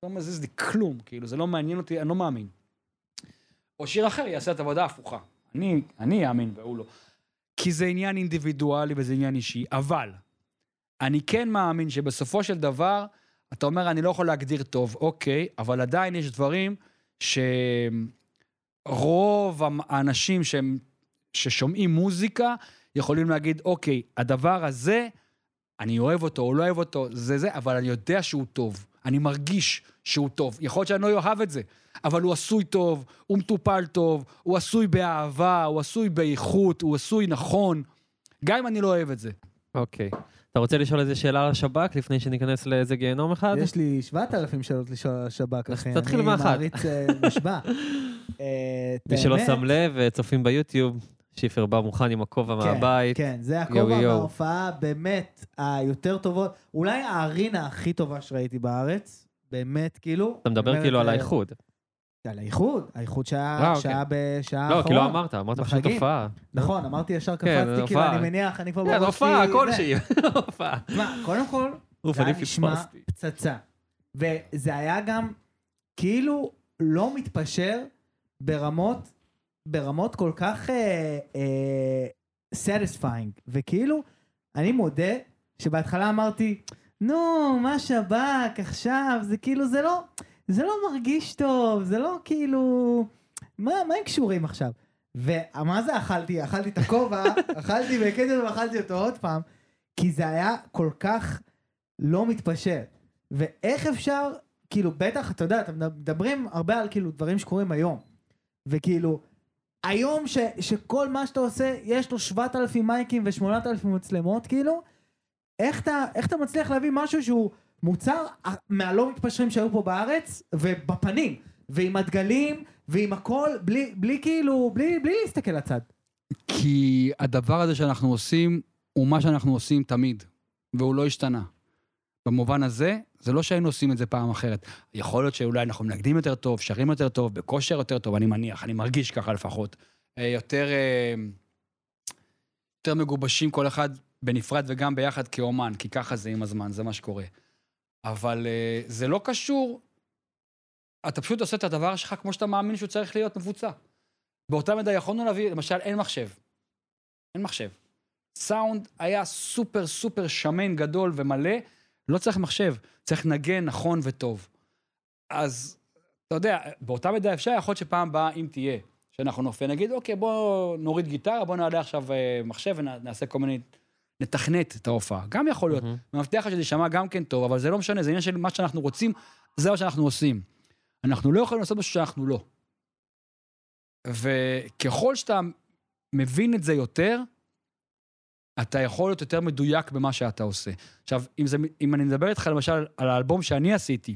לא מזיז לי כלום, כאילו, זה לא מעניין אותי, אני לא מאמין. או שיר אחר יעשה את העבודה ההפוכה. אני, אני אאמין והוא לא. כי זה עניין אינדיבידואלי וזה עניין אישי, אבל אני כן מאמין שבסופו של דבר, אתה אומר, אני לא יכול להגדיר טוב, אוקיי, אבל עדיין יש דברים שרוב האנשים שהם, ששומעים מוזיקה יכולים להגיד, אוקיי, הדבר הזה, אני אוהב אותו או לא אוהב אותו, זה זה, אבל אני יודע שהוא טוב. אני מרגיש שהוא טוב. יכול להיות שאני לא אוהב את זה, אבל הוא עשוי טוב, הוא מטופל טוב, הוא עשוי באהבה, הוא עשוי באיכות, הוא עשוי נכון, גם אם אני לא אוהב את זה. אוקיי. אתה רוצה לשאול איזה שאלה על השב"כ לפני שניכנס לאיזה גיהנום אחד? יש לי 7,000 שאלות לשאול על השב"כ, אחי. תתחיל מאחת. אני מעריץ אה, נשבע. אה, מי שלא שם לב וצופים ביוטיוב, שיפר בא מוכן עם הכובע כן, מהבית. כן, זה הכובע. מההופעה באמת היותר טובות, אולי הארינה הכי טובה שראיתי בארץ, באמת, כאילו. אתה מדבר כאילו על האיחוד. על האיחוד, האיחוד שהיה אה, אוקיי. שהיה בשעה לא, כי לא. אמרת, אמרת פשוט. הופעה. נכון, אמרתי ישר כן, קפצתי, כאילו. אני מניח, אני כבר כן, בראש הופעה, כלשהי. הופעה. תשמע, קודם כל, זה היה נשמע. פצצה. וזה היה גם כאילו לא מתפשר ברמות, ברמות כל כך אה, אה, satisfying. וכאילו, אני מודה שבהתחלה אמרתי, נו, מה שב"כ עכשיו, זה כאילו, זה לא, זה לא מרגיש טוב, זה לא כאילו, מה, מה הם קשורים עכשיו? ומה זה אכלתי? אכלתי את הכובע, אכלתי אותו ואכלתי אותו עוד פעם, כי זה היה כל כך לא מתפשר. ואיך אפשר, כאילו, בטח, אתה יודע, אתם מדברים הרבה על כאילו דברים שקורים היום. וכאילו, היום ש, שכל מה שאתה עושה, יש לו 7,000 מייקים ו-8,000 מצלמות, כאילו, איך אתה, איך אתה מצליח להביא משהו שהוא מוצר מהלא מתפשרים שהיו פה בארץ, ובפנים, ועם הדגלים, ועם הכל, בלי, בלי כאילו, בלי, בלי להסתכל לצד. כי הדבר הזה שאנחנו עושים, הוא מה שאנחנו עושים תמיד, והוא לא השתנה. במובן הזה, זה לא שהיינו עושים את זה פעם אחרת. יכול להיות שאולי אנחנו מנגדים יותר טוב, שרים יותר טוב, בכושר יותר טוב, אני מניח, אני מרגיש ככה לפחות. אה, יותר, אה, יותר מגובשים כל אחד בנפרד וגם ביחד כאומן, כי ככה זה עם הזמן, זה מה שקורה. אבל אה, זה לא קשור, אתה פשוט עושה את הדבר שלך כמו שאתה מאמין שהוא צריך להיות מבוצע. באותה מידה יכולנו להביא, למשל, אין מחשב. אין מחשב. סאונד היה סופר סופר שמן, גדול ומלא, לא צריך מחשב, צריך לנגן נכון וטוב. אז, אתה יודע, באותה מידה אפשר, יכול להיות שפעם הבאה, אם תהיה, שאנחנו נופל, נגיד, אוקיי, בוא נוריד גיטרה, בוא נעלה עכשיו אה, מחשב ונעשה כל מיני, נתכנת את ההופעה. גם יכול להיות. אני מבטיח לך שזה יישמע גם כן טוב, אבל זה לא משנה, זה עניין של מה שאנחנו רוצים, זה מה שאנחנו עושים. אנחנו לא יכולים לעשות משהו שאנחנו לא. וככל שאתה מבין את זה יותר, אתה יכול להיות יותר מדויק במה שאתה עושה. עכשיו, אם, זה, אם אני מדבר איתך למשל על האלבום שאני עשיתי,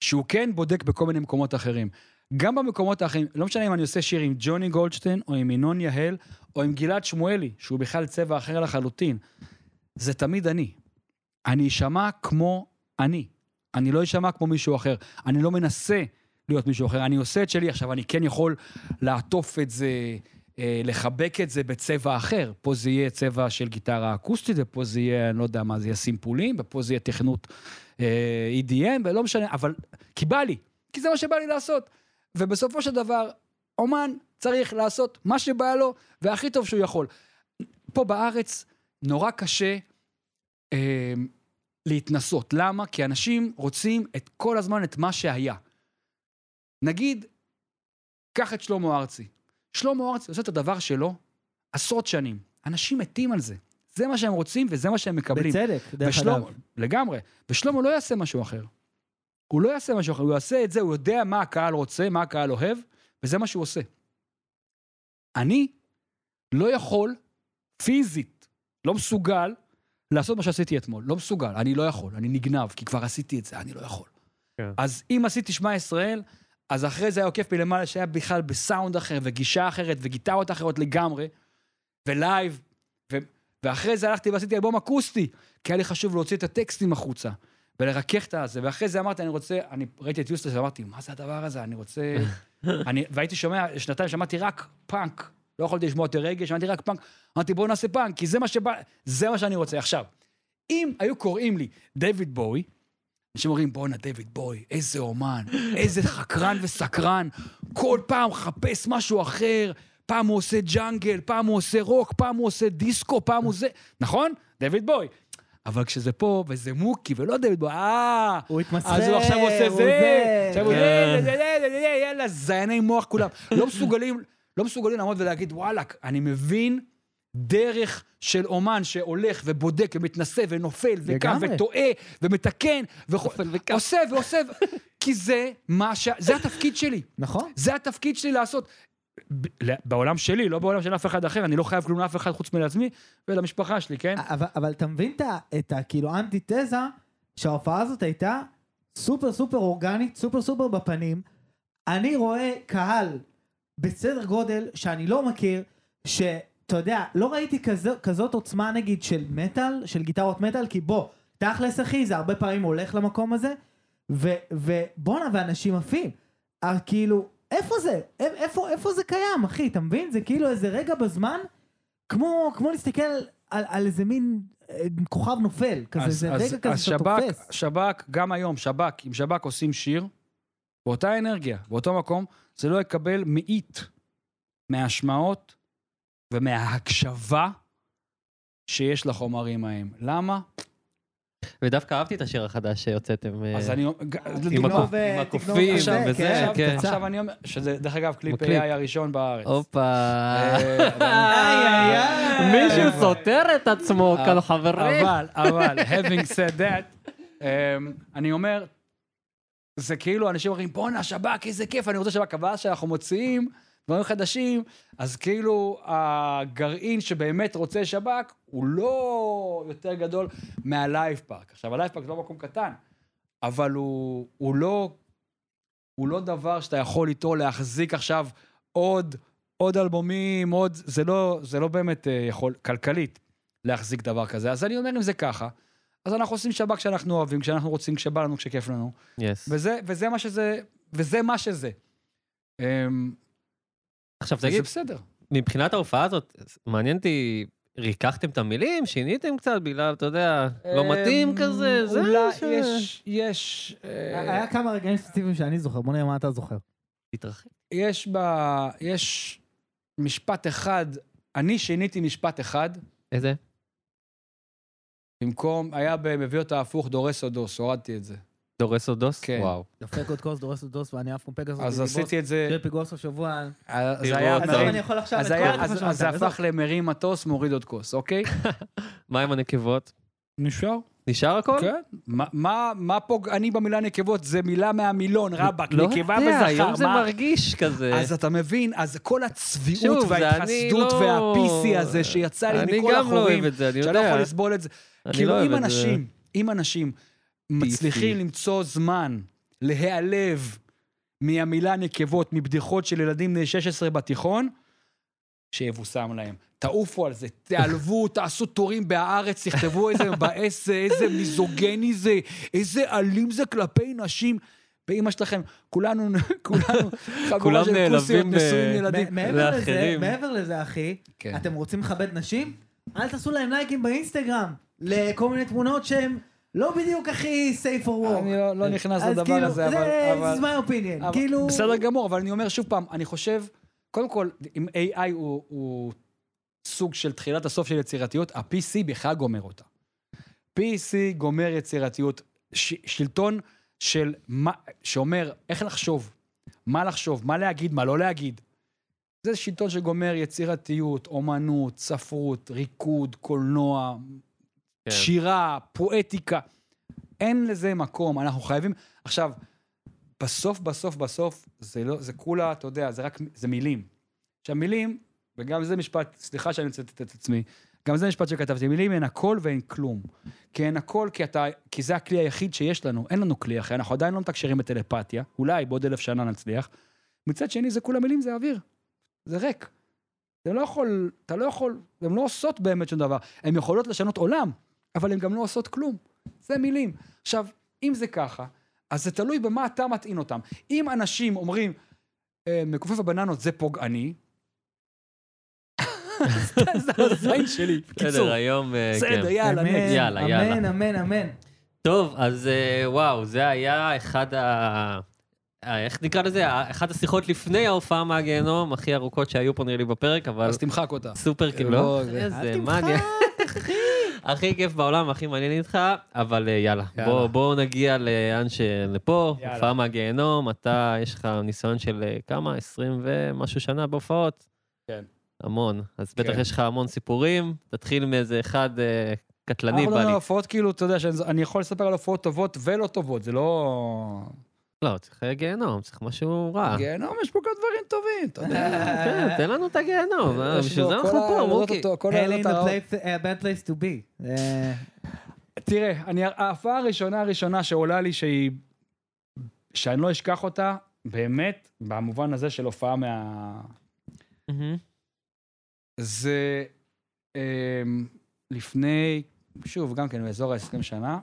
שהוא כן בודק בכל מיני מקומות אחרים. גם במקומות האחרים, לא משנה אם אני עושה שיר עם ג'וני גולדשטיין, או עם ינון יהל, או עם גלעד שמואלי, שהוא בכלל צבע אחר לחלוטין. זה תמיד אני. אני אשמע כמו אני. אני לא אשמע כמו מישהו אחר. אני לא מנסה להיות מישהו אחר, אני עושה את שלי. עכשיו, אני כן יכול לעטוף את זה אה, לחבק את זה בצבע אחר. פה זה יהיה צבע של גיטרה אקוסטית, ופה זה יהיה, אני לא יודע מה, זה יהיה סימפולים, ופה זה יהיה תכנות אה, EDM, ולא משנה, אבל כי בא לי, כי זה מה שבא לי לעשות. ובסופו של דבר, אומן צריך לעשות מה שבא לו, והכי טוב שהוא יכול. פה בארץ נורא קשה אה, להתנסות. למה? כי אנשים רוצים את כל הזמן את מה שהיה. נגיד, קח את שלמה ארצי. שלמה ארצי עושה את הדבר שלו עשרות שנים. אנשים מתים על זה. זה מה שהם רוצים וזה מה שהם מקבלים. בצדק, דרך אגב. לגמרי. ושלמה לא יעשה משהו אחר. הוא לא יעשה משהו אחר, הוא יעשה את זה, הוא יודע מה הקהל רוצה, מה הקהל אוהב, וזה מה שהוא עושה. אני לא יכול, פיזית, לא מסוגל, לעשות מה שעשיתי אתמול. לא מסוגל, אני לא יכול, אני נגנב, כי כבר עשיתי את זה, אני לא יכול. כן. אז אם עשיתי שמע ישראל, אז אחרי זה היה עוקף מלמעלה שהיה בכלל בסאונד אחר, וגישה אחרת, וגיטרות אחרות לגמרי, ו live, ו- ואחרי זה הלכתי ועשיתי אלבום אקוסטי, כי היה לי חשוב להוציא את הטקסטים החוצה, ולרכך את הזה, ואחרי זה אמרתי, אני רוצה, אני ראיתי את יוסטס ואמרתי, מה זה הדבר הזה? אני רוצה... אני, והייתי שומע, שנתיים שמעתי רק פאנק, לא יכולתי לשמוע יותר רגש, שמעתי רק פאנק, אמרתי, בואו נעשה פאנק, כי זה מה שבא, זה מה שאני רוצה. עכשיו, אם היו קוראים לי דיוויד בואי, אנשים אומרים, בואנה, דיוויד בוי, איזה אומן, איזה חקרן וסקרן, כל פעם מחפש משהו אחר, פעם הוא עושה ג'אנגל, פעם הוא עושה רוק, פעם הוא עושה דיסקו, פעם הוא זה, נכון? דיוויד בוי. אבל כשזה פה, וזה מוקי, ולא דיוויד בוי, אה, הוא התמסחר, אז הוא עכשיו עושה זה, עכשיו הוא כן. זה, זה, זה, זה, זה, יאללה, זייני מוח כולם. לא מסוגלים, לא מסוגלים לעמוד ולהגיד, וואלכ, אני מבין דרך של אומן שהולך ובודק ומתנסה ונופל וקם. וטועה ומתקן ועושה ועושה, כי זה מה ש... זה התפקיד שלי. נכון. זה התפקיד שלי לעשות. בעולם שלי, לא בעולם של אף אחד אחר, אני לא חייב כלום לאף אחד חוץ מלעצמי ולמשפחה שלי, כן? אבל, אבל אתה מבין את הכאילו אנטיתזה שההופעה הזאת הייתה סופר סופר אורגנית, סופר סופר בפנים. אני רואה קהל בסדר גודל שאני לא מכיר, שאתה יודע, לא ראיתי כזו, כזאת עוצמה נגיד של מטאל, של גיטרות מטאל, כי בוא, תכלס אחי, זה הרבה פעמים הולך למקום הזה, ובואנה, ואנשים עפים. אה, כאילו, איפה זה? איפה, איפה זה קיים, אחי? אתה מבין? זה כאילו איזה רגע בזמן, כמו, כמו להסתכל על, על איזה מין אה, כוכב נופל, כזה, אז- איזה אז רגע כזה שאתה השב"כ, תופס. שב"כ, גם היום, שב"כ, אם שב"כ עושים שיר, באותה אנרגיה, באותו מקום, זה לא יקבל מאית מההשמעות ומההקשבה שיש לחומרים ההם. למה? ודווקא אהבתי את השיר החדש שהוצאתם. אה, אז אני... אה, עם הקופים וזה, כן. עכשיו אני אומר, שזה דרך אגב קליפ. AI הראשון בארץ. הופה. אה. מישהו סותר את עצמו אה, כאן, חברים. אבל, אבל, having said that, um, אני אומר, זה כאילו אנשים אומרים, בואנה, שב"כ, איזה כיף, אני רוצה שב"כ, אבל שאנחנו מוציאים דברים חדשים, אז כאילו הגרעין שבאמת רוצה שב"כ, הוא לא יותר גדול מה לייב פארק. עכשיו, הלייב פארק זה לא מקום קטן, אבל הוא, הוא לא... הוא לא דבר שאתה יכול איתו להחזיק עכשיו עוד, עוד אלבומים, עוד... זה לא, זה לא באמת אה, יכול, כלכלית, להחזיק דבר כזה. אז אני אומר, אם זה ככה, אז אנחנו עושים שב"כ שאנחנו אוהבים, כשאנחנו רוצים, כשבא לנו, כשכיף לנו. יס. וזה, וזה מה שזה, וזה מה שזה. עכשיו תגיד, בסדר. מבחינת ההופעה הזאת, מעניין אותי, ריככתם את המילים? שיניתם קצת בגלל, אתה יודע, לא מתאים אמ, כזה? זה אולי ש- יש, יש, אה, היה כמה רגעים ספציפיים שאני זוכר, בוא נראה מה אתה זוכר. תתרחק. יש ב... יש משפט אחד, אני שיניתי משפט אחד, איזה? במקום, היה ב"מביא אותה הפוך", דורס או דוס, הורדתי את זה. דורס או דוס? כן. וואו. דופק עוד כוס, דורס עוד דוס, ואני עף כמו פגסוס. אז עשיתי את זה, שיהיה פיגוע סוף שבוע. אז. היה מרים- אני יכול עכשיו את אז כל אז- אז זה. הפך למרים מטוס, מוריד עוד כוס, אוקיי? מה עם הנקבות? נשאר. נשאר הכל? כן. מה- פוגעני במילה נקבות? זה מילה מהמילון, רבאק, לא נקבה יודע, וזכר. היום זה מרגיש כזה. אז אתה מבין, אז כל הצביעות אני וההתחסדות לא- וה PC הזה שיצא לי אני מכל גם לא אוהב החורים, את זה, אני שאני לא יודע. יכול לסבול את זה. אני כאילו, לא אוהב אם את זה. אנשים, אם אנשים מצליחים למצוא זמן להיעלב מהמילה נקבות, מבדיחות של ילדים בני 16 בתיכון, שיבושם להם. תעופו על זה, תיעלבו, תעשו תורים בהארץ, תכתבו איזה מבאס זה, איזה מיזוגני זה, איזה אלים זה כלפי נשים. באמא שלכם, כולנו, כולנו, חבורה כולם של כוסיות, נעלבים, נשואים אה, ילדים. מעבר לזה, לאחרים. מעבר לזה, אחי, כן. אתם רוצים לכבד נשים? אל תעשו להם לייקים באינסטגרם לכל מיני תמונות שהן לא בדיוק הכי safe for work. אני לא- לא נכנס אז לדבר כאילו, הזה, אבל... זה אבל- this is my opinion, כאילו... בסדר גמור, אבל אני אומר שוב פעם, אני חושב, קודם כל, אם AI הוא, הוא סוג של תחילת הסוף של יצירתיות, ה-PC בכלל גומר אותה. PC גומר יצירתיות, ש, שלטון של מה, שאומר איך לחשוב, מה לחשוב, מה להגיד, מה לא להגיד. זה שלטון שגומר יצירתיות, אומנות, ספרות, ריקוד, קולנוע, כן. שירה, פואטיקה. אין לזה מקום, אנחנו חייבים... עכשיו, בסוף, בסוף, בסוף, זה לא, זה כולה, אתה יודע, זה רק, זה מילים. עכשיו, מילים, וגם זה משפט, סליחה שאני מצטט את עצמי, גם זה משפט שכתבתי, מילים הן הכל ואין כלום. כי הן הכל, כי, אתה, כי זה הכלי היחיד שיש לנו, אין לנו כלי אחר, אנחנו עדיין לא מתקשרים בטלפתיה, אולי בעוד אלף שנה נצליח. מצד שני, זה כולה מילים, זה אוויר. זה ריק. אתה לא יכול, אתה לא יכול, הן לא עושות באמת שום דבר. הן יכולות לשנות עולם, אבל הן גם לא עושות כלום. זה מילים. עכשיו, אם זה ככה, אז זה תלוי במה אתה מטעין אותם. אם אנשים אומרים, "אה, מכופף הבננות זה פוגעני, זה הזין שלי. בסדר, היום... אה, בסדר, כן. יאללה. יאללה, יאללה. אמן, אמן, אמן. טוב, אז אה, וואו, זה היה אחד ה... איך נקרא לזה? אחת השיחות לפני ההופעה מהגיהנום, הכי ארוכות שהיו פה נראה לי בפרק, אבל אז תמחק אותה. סופר כאילו? זה- איזה אל מניה. תמחק, הכי כיף בעולם, הכי מעניין איתך, אבל אה, יאללה, יאללה. בוא- בואו נגיע לאן ש... לפה, יאללה. הופעה מהגיהנום, אתה, יש לך ניסיון של אה, כמה? 20 ומשהו שנה בהופעות? כן. המון. אז בטח כן. יש לך המון סיפורים, תתחיל מאיזה אחד אה, קטלני אנחנו מדברים. על הופעות כאילו, אתה יודע, שאני- אני יכול לספר על הופעות טובות ולא טובות, זה לא... לא, צריך אה, גיהנום, צריך משהו רע. גיהנום, יש פה גם דברים טובים, אתה יודע. כן, תן לנו את הגיהנום, אה, בשביל זה אנחנו פה, מוקי. Hell ain't a bad place to be. אה, תראה, אני, ההופעה הראשונה הראשונה שעולה לי שהיא... שאני לא אשכח אותה, באמת, במובן הזה של הופעה מה... זה אמ, לפני, שוב, גם כן באזור ה-20 שנה,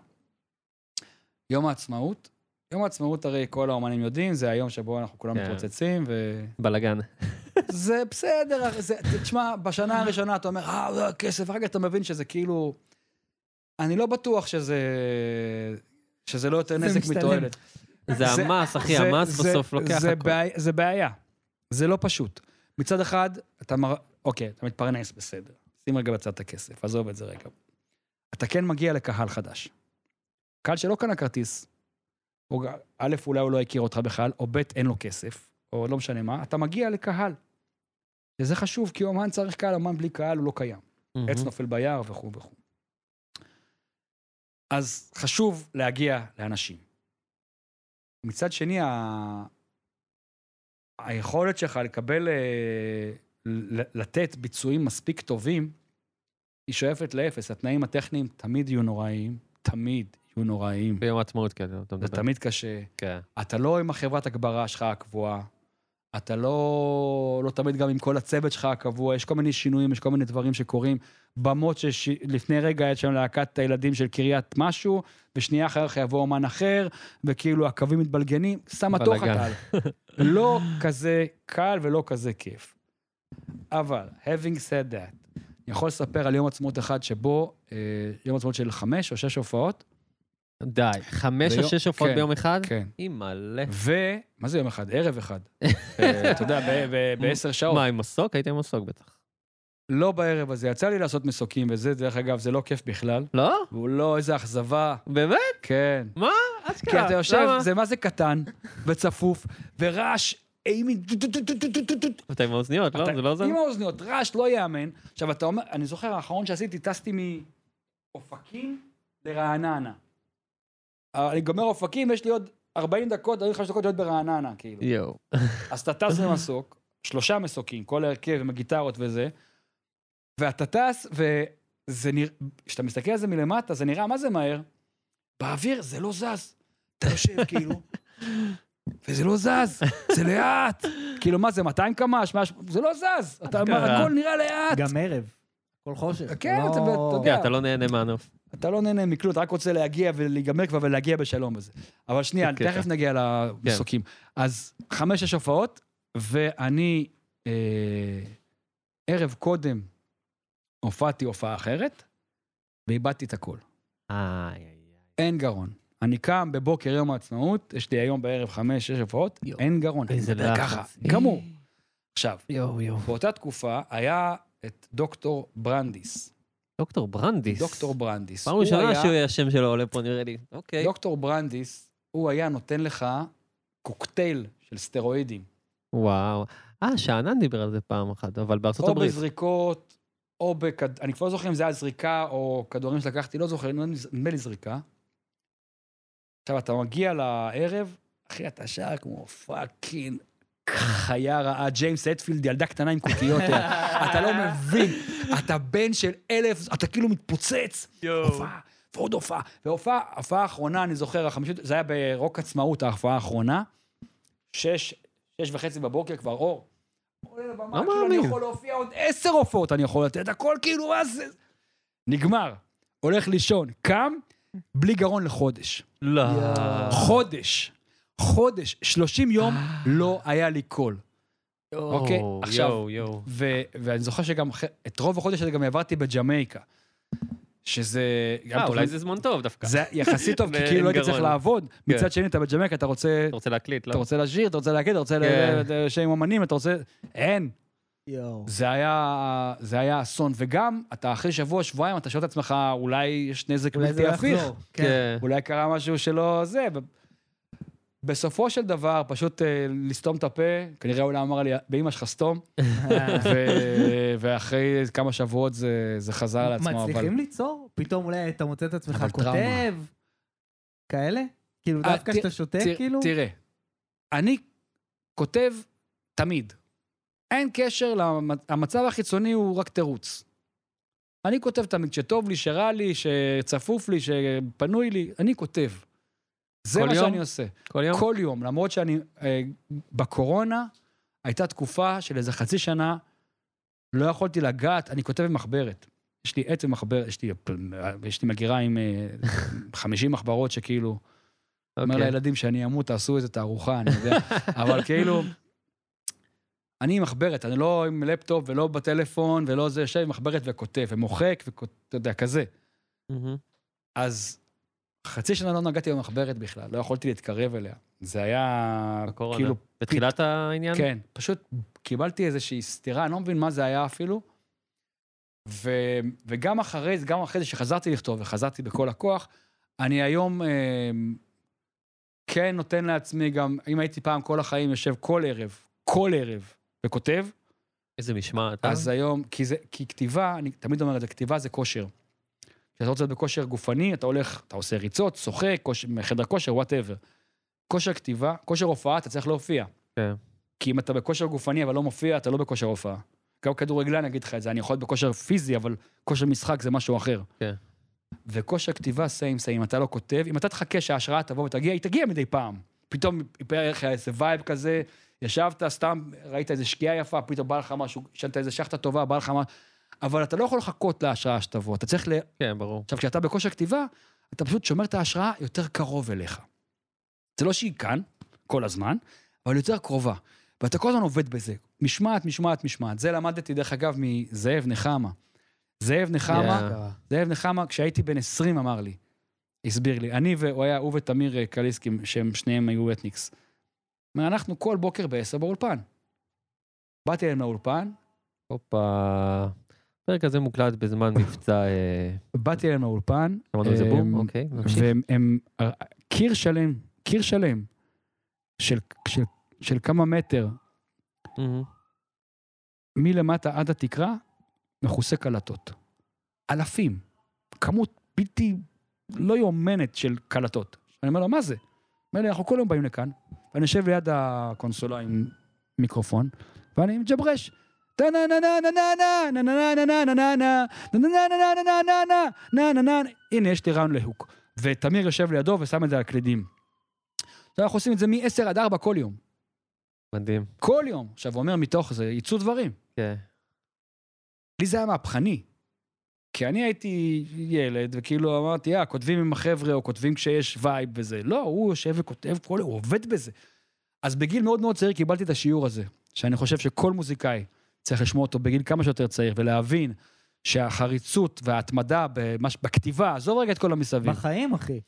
יום העצמאות. יום העצמאות הרי כל האומנים יודעים, זה היום שבו אנחנו כולם כן. מתרוצצים, ו... בלאגן. זה בסדר, זה, תשמע, בשנה הראשונה אתה אומר, אה, זה כסף, אחר כך אתה מבין שזה כאילו... אני לא בטוח שזה... שזה לא יותר נזק. מתועלת. זה המס, אחי, המס בסוף לוקח. בעיה- זה בעיה. זה לא פשוט. מצד אחד, אתה מר... אוקיי, אתה מתפרנס, בסדר. שים רגע בצד את הכסף, עזוב את זה רגע. אתה כן מגיע לקהל חדש. קהל שלא קנה כרטיס, א', אולי הוא לא הכיר אותך בכלל, או ב', אין לו כסף, או לא משנה מה, אתה מגיע לקהל. וזה חשוב, כי אומן צריך קהל, אומן בלי קהל הוא לא קיים. מהמם. עץ נופל ביער וכו' וכו'. אז חשוב להגיע לאנשים. מצד שני, ה... היכולת שלך לקבל, אה, לתת ביצועים מספיק טובים, היא שואפת לאפס. התנאים הטכניים תמיד יהיו נוראיים, תמיד יהיו נוראיים. ביום העצמאות כזה, אתה זה מדבר. תמיד קשה. כן. אתה לא עם החברת הגברה שלך הקבועה, אתה לא, לא תמיד גם עם כל הצוות שלך הקבוע, יש כל מיני שינויים, יש כל מיני דברים שקורים. במות שלפני רגע היה שם להקת הילדים של קריית משהו, ושנייה אחר כך יבוא אומן אחר, וכאילו הקווים מתבלגנים, שמה תוך בלאגן. הקהל. לא כזה קל ולא כזה כיף. אבל, having said that, אני יכול לספר על יום עצמאות אחד שבו, אה, יום עצמאות של חמש או שש הופעות, די, חמש או שש הופעות כן, ביום אחד? כן. אימא'לה. ו... מה זה יום אחד? ערב אחד. אה, אתה יודע, בעשר שעות. מה, עם מסוק? הייתי עם מסוק בטח. לא בערב הזה. יצא לי לעשות מסוקים וזה, דרך אגב, זה לא כיף בכלל. לא? והוא לא, איזה אכזבה. באמת? כן. אשכרה. כי אתה יושב? זה מה זה קטן וצפוף, ורעש אימי... אתה עם האוזניות, לא? זה לא עוזר? עם האוזניות, רעש לא ייאמן. עכשיו, אתה אומר, אני זוכר, האחרון שעשיתי, טסתי מאופקים לרעננה. אה, אני גומר אופקים, יש לי עוד 40 דקות, 45 דקות להיות ברעננה, כאילו. יואו. אז אתה טס למסוק, שלושה מסוקים, כל ההרכב עם הגיטרות וזה, ואתה טס, וזה נראה, כשאתה מסתכל על זה מלמטה, זה נראה מה זה מהר. באוויר זה לא זז. אתה יושב כאילו, וזה לא זז, זה לאט. כאילו, מה זה, 200 קמ"ש? 100, זה לא זז. אתה, אשכרה. הכל נראה לאט. גם ערב. כל חושך. כן, לא- אתה- אתה יודע. כן, אתה לא נהנה מהנוף. אתה לא נהנה מכלום, אתה רק רוצה להגיע ולהיגמר כבר ולהגיע בשלום בזה. אבל שנייה, קטע. תכף נגיע למסוקים. אז חמש-שש הופעות, ואני אה, ערב קודם הופעתי הופעה אחרת, ואיבדתי את הכל. איי. אין גרון. אני קם בבוקר יום העצמאות, יש לי היום בערב חמש-שש הופעות, יואו. אין גרון. איזה לחץ. ככה, גמור. עכשיו. באותה תקופה היה את דוקטור ברנדיס. דוקטור ברנדיס. דוקטור ברנדיס. פעם ראשונה היה- שהשם שלו עולה פה, נראה לי. אוקיי. דוקטור ברנדיס, הוא היה נותן לך קוקטייל של סטרואידים. וואו. אה, שאנן דיבר על זה פעם אחת, אבל בארצות או הברית. בזריקות, או בכד... אני כבר לא זוכר אם זה היה זריקה או כדורים שלקחתי, לא זוכר, נדמה לי זריקה. עכשיו, אתה מגיע לערב, אחי, אתה שר כמו fucking חיה רעה, ג'יימס הטפילד, ילדה קטנה עם קוקיות. אתה לא מבין, אתה בן של אלף, אתה כאילו מתפוצץ. הופעה, ועוד הופעה. והופעה, ההופעה האחרונה, אני זוכר, החמישית, זה היה ברוק עצמאות, ההופעה האחרונה. שש, שש וחצי בבוקר כבר אור. עולה לבמה, לא כאילו אני. יכול להופיע עוד עשר הופעות, אני יכול לתת הכל, כאילו, זה? נגמר. הולך לישון, קם, בלי גרון לחודש. לא. חודש. חודש. 30 יום לא היה לי קול. אוקיי, עכשיו-. ו- ואני זוכר שגם את רוב החודש הזה גם העברתי בג'מייקה. שזה... אה, אולי זה זמן טוב דווקא. זה יחסית טוב, כי כאילו לא הייתי צריך. לעבוד. כן. מצד שני, אתה בג'מייקה, אתה רוצה... אתה רוצה להקליט, לא? אתה רוצה לשיר, אתה רוצה להגיד, אתה רוצה כן. לשם אמנים, אתה רוצה... אין. זה היה, זה היה אסון. וגם, אתה אחרי שבוע, שבועיים, אתה שואל את עצמך, אולי יש נזק בלתי לא הפיך. כן. אולי קרה משהו שלא זה. בסופו של דבר, פשוט אה, לסתום את הפה, כנראה אולי אמר לי, באמא שלך סתום, ו- ואחרי כמה שבועות זה, זה חזר על עצמו, אבל... מצליחים ליצור? פתאום אולי אתה מוצא את עצמך כותב? טראומה. כאלה? כאילו אה, דווקא ת- שאתה שותק תראה- כאילו? תראה, אני כותב תמיד. אין קשר, למ- המצב החיצוני הוא רק תירוץ. אני כותב תמיד, שטוב לי, שרע לי, שצפוף לי, שפנוי לי, אני כותב. זה מה יום? שאני עושה. כל יום? כל יום, למרות שאני... אה, בקורונה הייתה תקופה של איזה חצי שנה, לא יכולתי לגעת, אני כותב במחברת. יש לי עט ומחברת, יש לי, יש לי מגירה עם אה, 50 מחברות שכאילו... אומר אוקיי. לילדים שאני אמות, תעשו איזה תערוכה, אני יודע. אבל כאילו, אני עם מחברת, אני לא עם לפטופ ולא בטלפון ולא זה, יושב עם מחברת וכותב, ומוחק, ואתה יודע, כזה. מהמם. אז חצי שנה לא נגעתי במחברת בכלל, לא יכולתי להתקרב אליה. זה היה בקורונה. כאילו, בתחילת העניין? כן, פשוט קיבלתי איזושהי סתירה, אני לא מבין מה זה היה אפילו. ו, וגם אחרי זה, גם אחרי זה שחזרתי לכתוב וחזרתי בכל הכוח, אני היום אה, כן נותן לעצמי גם, אם הייתי פעם כל החיים יושב כל ערב, כל ערב, וכותב, איזה משמעת. אה? אז היום, כי, זה, כי כתיבה, אני תמיד אומר את זה, כתיבה זה כושר. כשאתה רוצה להיות בכושר גופני, אתה הולך, אתה עושה ריצות, שוחק, כושר- חדר כושר, וואטאבר. כושר כתיבה, כושר הופעה, אתה צריך להופיע. כן. כי אם אתה בכושר גופני אבל לא מופיע, אתה לא בכושר הופעה. גם כדורגלן אני אגיד לך את זה, אני יכול להיות בכושר פיזי, אבל כושר משחק זה משהו אחר. כן. וכושר כתיבה סיים סיים, אתה לא כותב, אם אתה תחכה שההשראה תבוא ותגיע, היא תגיע מדי פעם. פתאום יפול לך איזה vibe כזה, ישבת, סתם ראית איזה שקיעה יפה, פתאום בא לך משהו, ישנת איזה שאכטה טובה, בא לך משהו, אבל אתה לא יכול לחכות להשראה שתבוא, אתה צריך ל... כן, ברור. עכשיו, כשאתה בכושר כתיבה, אתה פשוט שומר את ההשראה יותר קרוב אליך. זה לא שהיא כאן, כל הזמן, אבל יותר קרובה. ואתה כל הזמן עובד בזה. משמעת, משמעת, משמעת. זה למדתי, דרך אגב, מזאב נחמה. זאב נחמה, Yeah. זאב נחמה, כשהייתי בן 20, אמר לי, הסביר לי, אני והוא היה, הוא ותמיר אה, קליסקי, שהם שניהם היו אתניקס. אנחנו כל בוקר בעשר באולפן. באתי אליהם לאולפן, הופה. הפרק הזה מוקלט בזמן מבצע... אה, באתי אליהם לאולפן, אמרנו איזה בום? אוקיי, נמשיך. והם, הם, קיר שלם, קיר שלם, של, של, של כמה מטר. מלמטה עד התקרה, מכוסה קלטות. אלפים. כמות בלתי לא יאומנת של קלטות. אני אומר לו, מה זה? אומר לי, אנחנו כל יום באים לכאן, ואני יושב ליד הקונסולה עם מיקרופון, ואני מג'ברש. הנה, יש לי רעיון ל hook. ותמיר יושב לידו ושם את זה על קלידים. עכשיו, אנחנו עושים את זה מ-10 עד 4 כל יום. מדהים. כל יום. עכשיו, הוא אומר מתוך זה, יצאו דברים. כן. לי זה היה מהפכני. כי אני הייתי ילד, וכאילו אמרתי, אה, כותבים עם החבר'ה, או כותבים כשיש vibe וזה. לא, הוא יושב וכותב, כל... הוא עובד בזה. אז בגיל מאוד מאוד צעיר קיבלתי את השיעור הזה, שאני חושב שכל מוזיקאי צריך לשמוע אותו בגיל כמה שיותר צעיר, ולהבין שהחריצות וההתמדה במש... בכתיבה, עזוב רגע את כל המסביב. בחיים, אחי.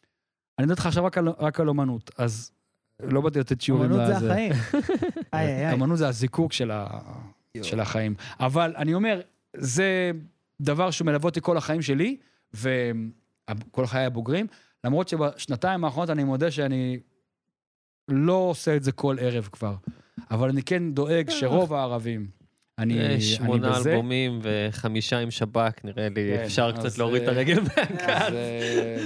אני מדבר איתך עכשיו רק על, רק על אומנות, אז לא באתי לתת שיעורים אמנות זה. החיים. איי, איי. אמנות זה הזיקוק של, ה... של החיים. אבל אני אומר, זה דבר שמלווה אותי כל החיים שלי, וכל חיי הבוגרים, למרות שבשנתיים האחרונות אני מודה שאני לא עושה את זה כל ערב כבר. אבל אני כן דואג שרוב הערבים, אני, אה, אני שמונה בזה. אלבומים וחמישה עם שב"כ, נראה לי, כן, אפשר קצת להוריד את אה, הרגל אז, מהגז. אה,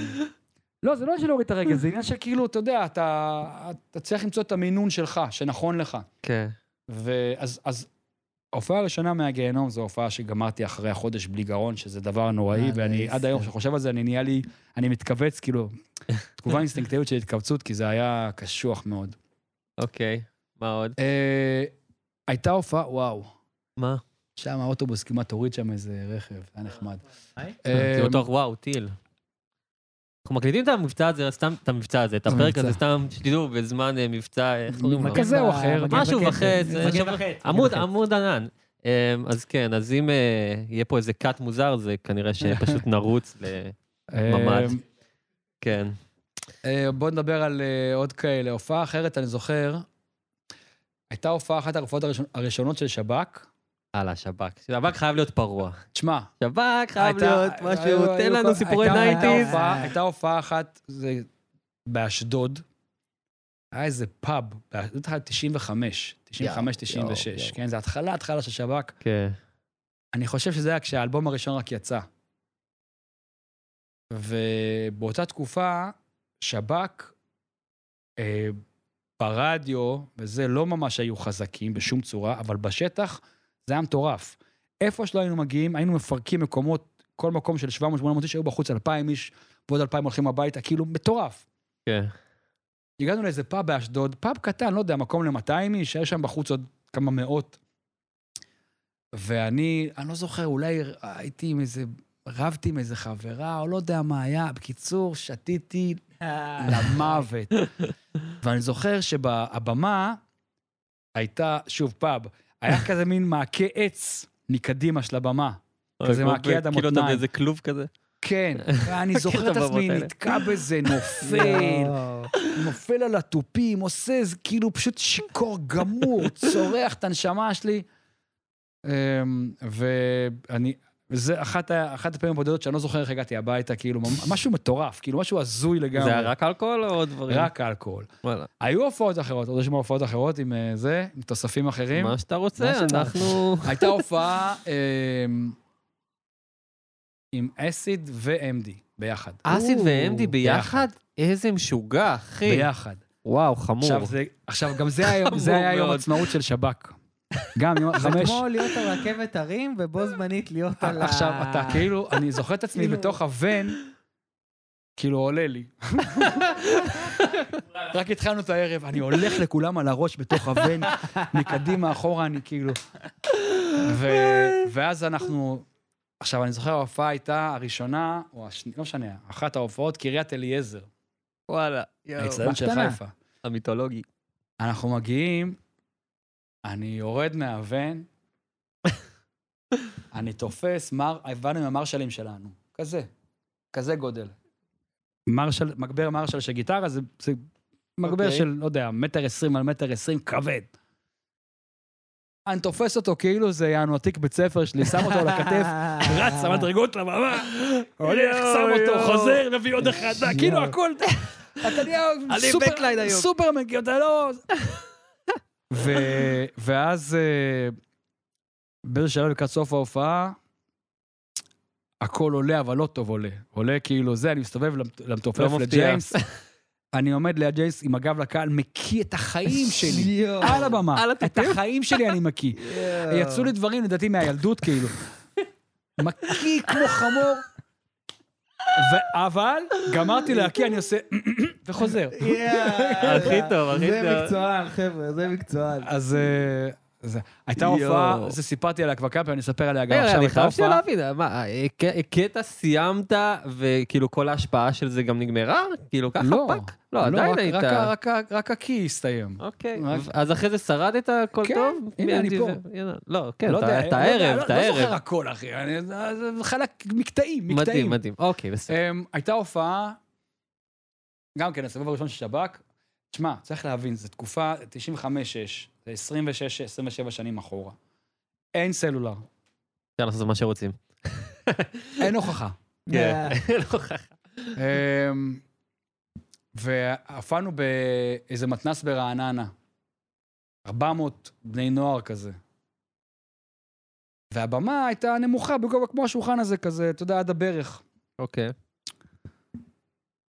לא, זה לא עניין של להוריד את הרגל, זה עניין של כאילו, אתה יודע, אתה, אתה צריך למצוא את המינון שלך, שנכון לך. כן. ואז אז ההופעה הראשונה מהגיהנום זו הופעה שגמרתי אחרי החודש בלי גרון, שזה דבר נוראי, ואני עד היום, כשאני חושב על זה, אני נהיה לי, אני מתכווץ, כאילו, תגובה אינסטינקטיבית של התכווצות, כי זה היה קשוח מאוד. אוקיי, מה עוד? הייתה הופעה, וואו, מה? שם האוטובוס כמעט הוריד שם איזה רכב, היה נחמד. היי. אה, זה בטוח, וואו, טיל. אנחנו מקליטים את המבצע הזה, סתם את המבצע הזה, את הפרק הזה. סתם, שתדעו, בזמן אה, מבצע, איך קוראים לו? כזה או אחר, משהו וחץ. עמוד, ענן. אז כן, אז אם אה, יהיה פה איזה קאט מוזר, זה כנראה שפשוט נרוץ ל... אה, ממ"ד. כן. אה, בוא נדבר על אה, עוד כאלה. הופעה אחרת, אני זוכר, הייתה הופעה, אחת ההופעות הראשונות של שב"כ. הלאה, שב"כ. שב"כ חייב להיות פרוע. תשמע, שב"כ חייב להיות היו- משהו, תן לנו סיפורי nineties. הייתה הופעה אחת, זה באשדוד. היה איזה פאב, זה התחלה 95, 95, 96, יואו. כן? זה התחלה, התחלה של שב"כ. כן. אני חושב שזה היה כשהאלבום הראשון רק יצא. ובאותה תקופה, שב"כ, אה, ברדיו, וזה לא ממש היו חזקים בשום צורה, אבל בשטח זה היה מטורף. איפה שלא היינו מגיעים, היינו מפרקים מקומות, כל מקום של 700-800 איש, היו בחוץ 2,000 איש, ועוד 2,000 הולכים הביתה, כאילו מטורף. כן. הגענו לאיזה פאב באשדוד, פאב קטן, לא יודע, מקום ל-200 איש, היה שם בחוץ עוד כמה מאות. ואני, אני לא זוכר, אולי הייתי עם איזה, רבתי עם איזה חברה, או לא יודע מה היה. בקיצור, שתיתי למוות. ואני זוכר שבבמה הייתה, שוב, פאב, היה כזה מין מעקה עץ מקדימה של הבמה. כזה מעקה עד כאילו אתה המותניים. באיזה כלוב כזה. כן, מכיר זוכר את עצמי. נתקע בזה, נופל. נופל על התופים, עושה איזה כאילו פשוט שיכור גמור, צורח את הנשמה שלי. אמ, ואני, זה אחת, אחת הפעמים הבודדות שאני לא זוכר איך הגעתי הביתה, כאילו, משהו מטורף, כאילו, משהו הזוי לגמרי. זה היה רק אלכוהול או עוד דברים? רק אלכוהול. וואלה. היו הופעות אחרות, עוד לשמוע הופעות אחרות עם אה, זה, עם תוספים אחרים. מה שאתה מה רוצה, שאתה- אנחנו... הייתה הופעה אמ, עם אסיד ו-MD ביחד. אסיד ו-MD ביחד? איזה משוגע, אחי. ביחד. וואו, חמור. עכשיו, זה, עכשיו, גם זה היה, זה היה חמור יום. עצמאות של שב"כ. גם יום זה חמש. כמו להיות על רכבת הרים ובו זמנית להיות על ה... עכשיו, אתה כאילו, אני זוכר את עצמי כאילו- בתוך הוון, כאילו עולה לי. רק התחלנו את הערב, אני הולך לכולם על הראש בתוך הוון, מקדימה, אחורה, אני כאילו... ו- ואז אנחנו... עכשיו, אני זוכר, ההופעה הייתה הראשונה, או השנייה, לא משנה, אחת ההופעות, קריית אליעזר, וואלה. יואו. האצטדיון של. חיפה. המיתולוגי. אנחנו מגיעים, אני יורד מהוון, אני תופס, מר, הבנו עם המרשלים שלנו, כזה, כזה גודל. מרשל, מגבר מרשל של גיטרה, זה, זה מגבר אוקיי. של, לא יודע, מטר עשרים על מטר עשרים, כבד. אני תופס אותו כאילו זה יענו עתיק בית ספר שלי, שם אותו על הכתף, רץ למדרגות לבמה, הולך, שם אותו. חוזר, מביא עוד אחד, כאילו. הכל, אתה נהיה. סופרמן, אתה לא... ו- ואז אה, באיזה שלב לקראת סוף ההופעה, הכל עולה, אבל לא טוב עולה. עולה כאילו זה, אני מסתובב למ- למתופף לא. לג'יימס, אני עומד ליד ג'יימס עם הגב לקהל, מקיא את החיים שלי. על הבמה, על את? החיים שלי אני מקיא. יצאו לי דברים, לדעתי, מהילדות, כאילו. מקיא כמו חמור. אבל גמרתי להקיא, אני עושה וחוזר. הכי טוב, הכי זה טוב. מקצוען, חבר'ה, זה מקצוען. אז אה, זה- הייתה. הופעה, זה סיפרתי עליה כבר כמה פעמים, אני אספר עליה גם עכשיו. אני הייתה חייב שנייה להבין, מה, הק- הקטע סיימת, וכאילו כל ההשפעה של זה גם נגמרה? כאילו ככה לא, fuck? לא, לא, עדיין רק- היית... רק הקי הסתיים. אוקיי, רק- אז אחרי זה שרדת הכל כן, טוב? הנה, אני פה. לא, כן, לא את יודע, ה- את לא זוכר. הכל, אחי. אני- זה חלק, מקטעים, מקטעים. מדהים, מדהים. אוקיי, בסדר. אמ, הייתה הופעה, גם כן, הסיבוב הראשון של שב"כ. תשמע, צריך להבין, זו תקופה 95-6, זה 26-27 שנים אחורה. אין סלולר, אפשר לעשות מה שרוצים. אין הוכחה. כן. אה, לא חכם. אמ, והפענו באיזה מתנס ברעננה. 400 בני נוער כזה. והבמה הייתה נמוכה בגובה כמו השולחן הזה, כזה, אתה יודע, עד הברך. אוקיי.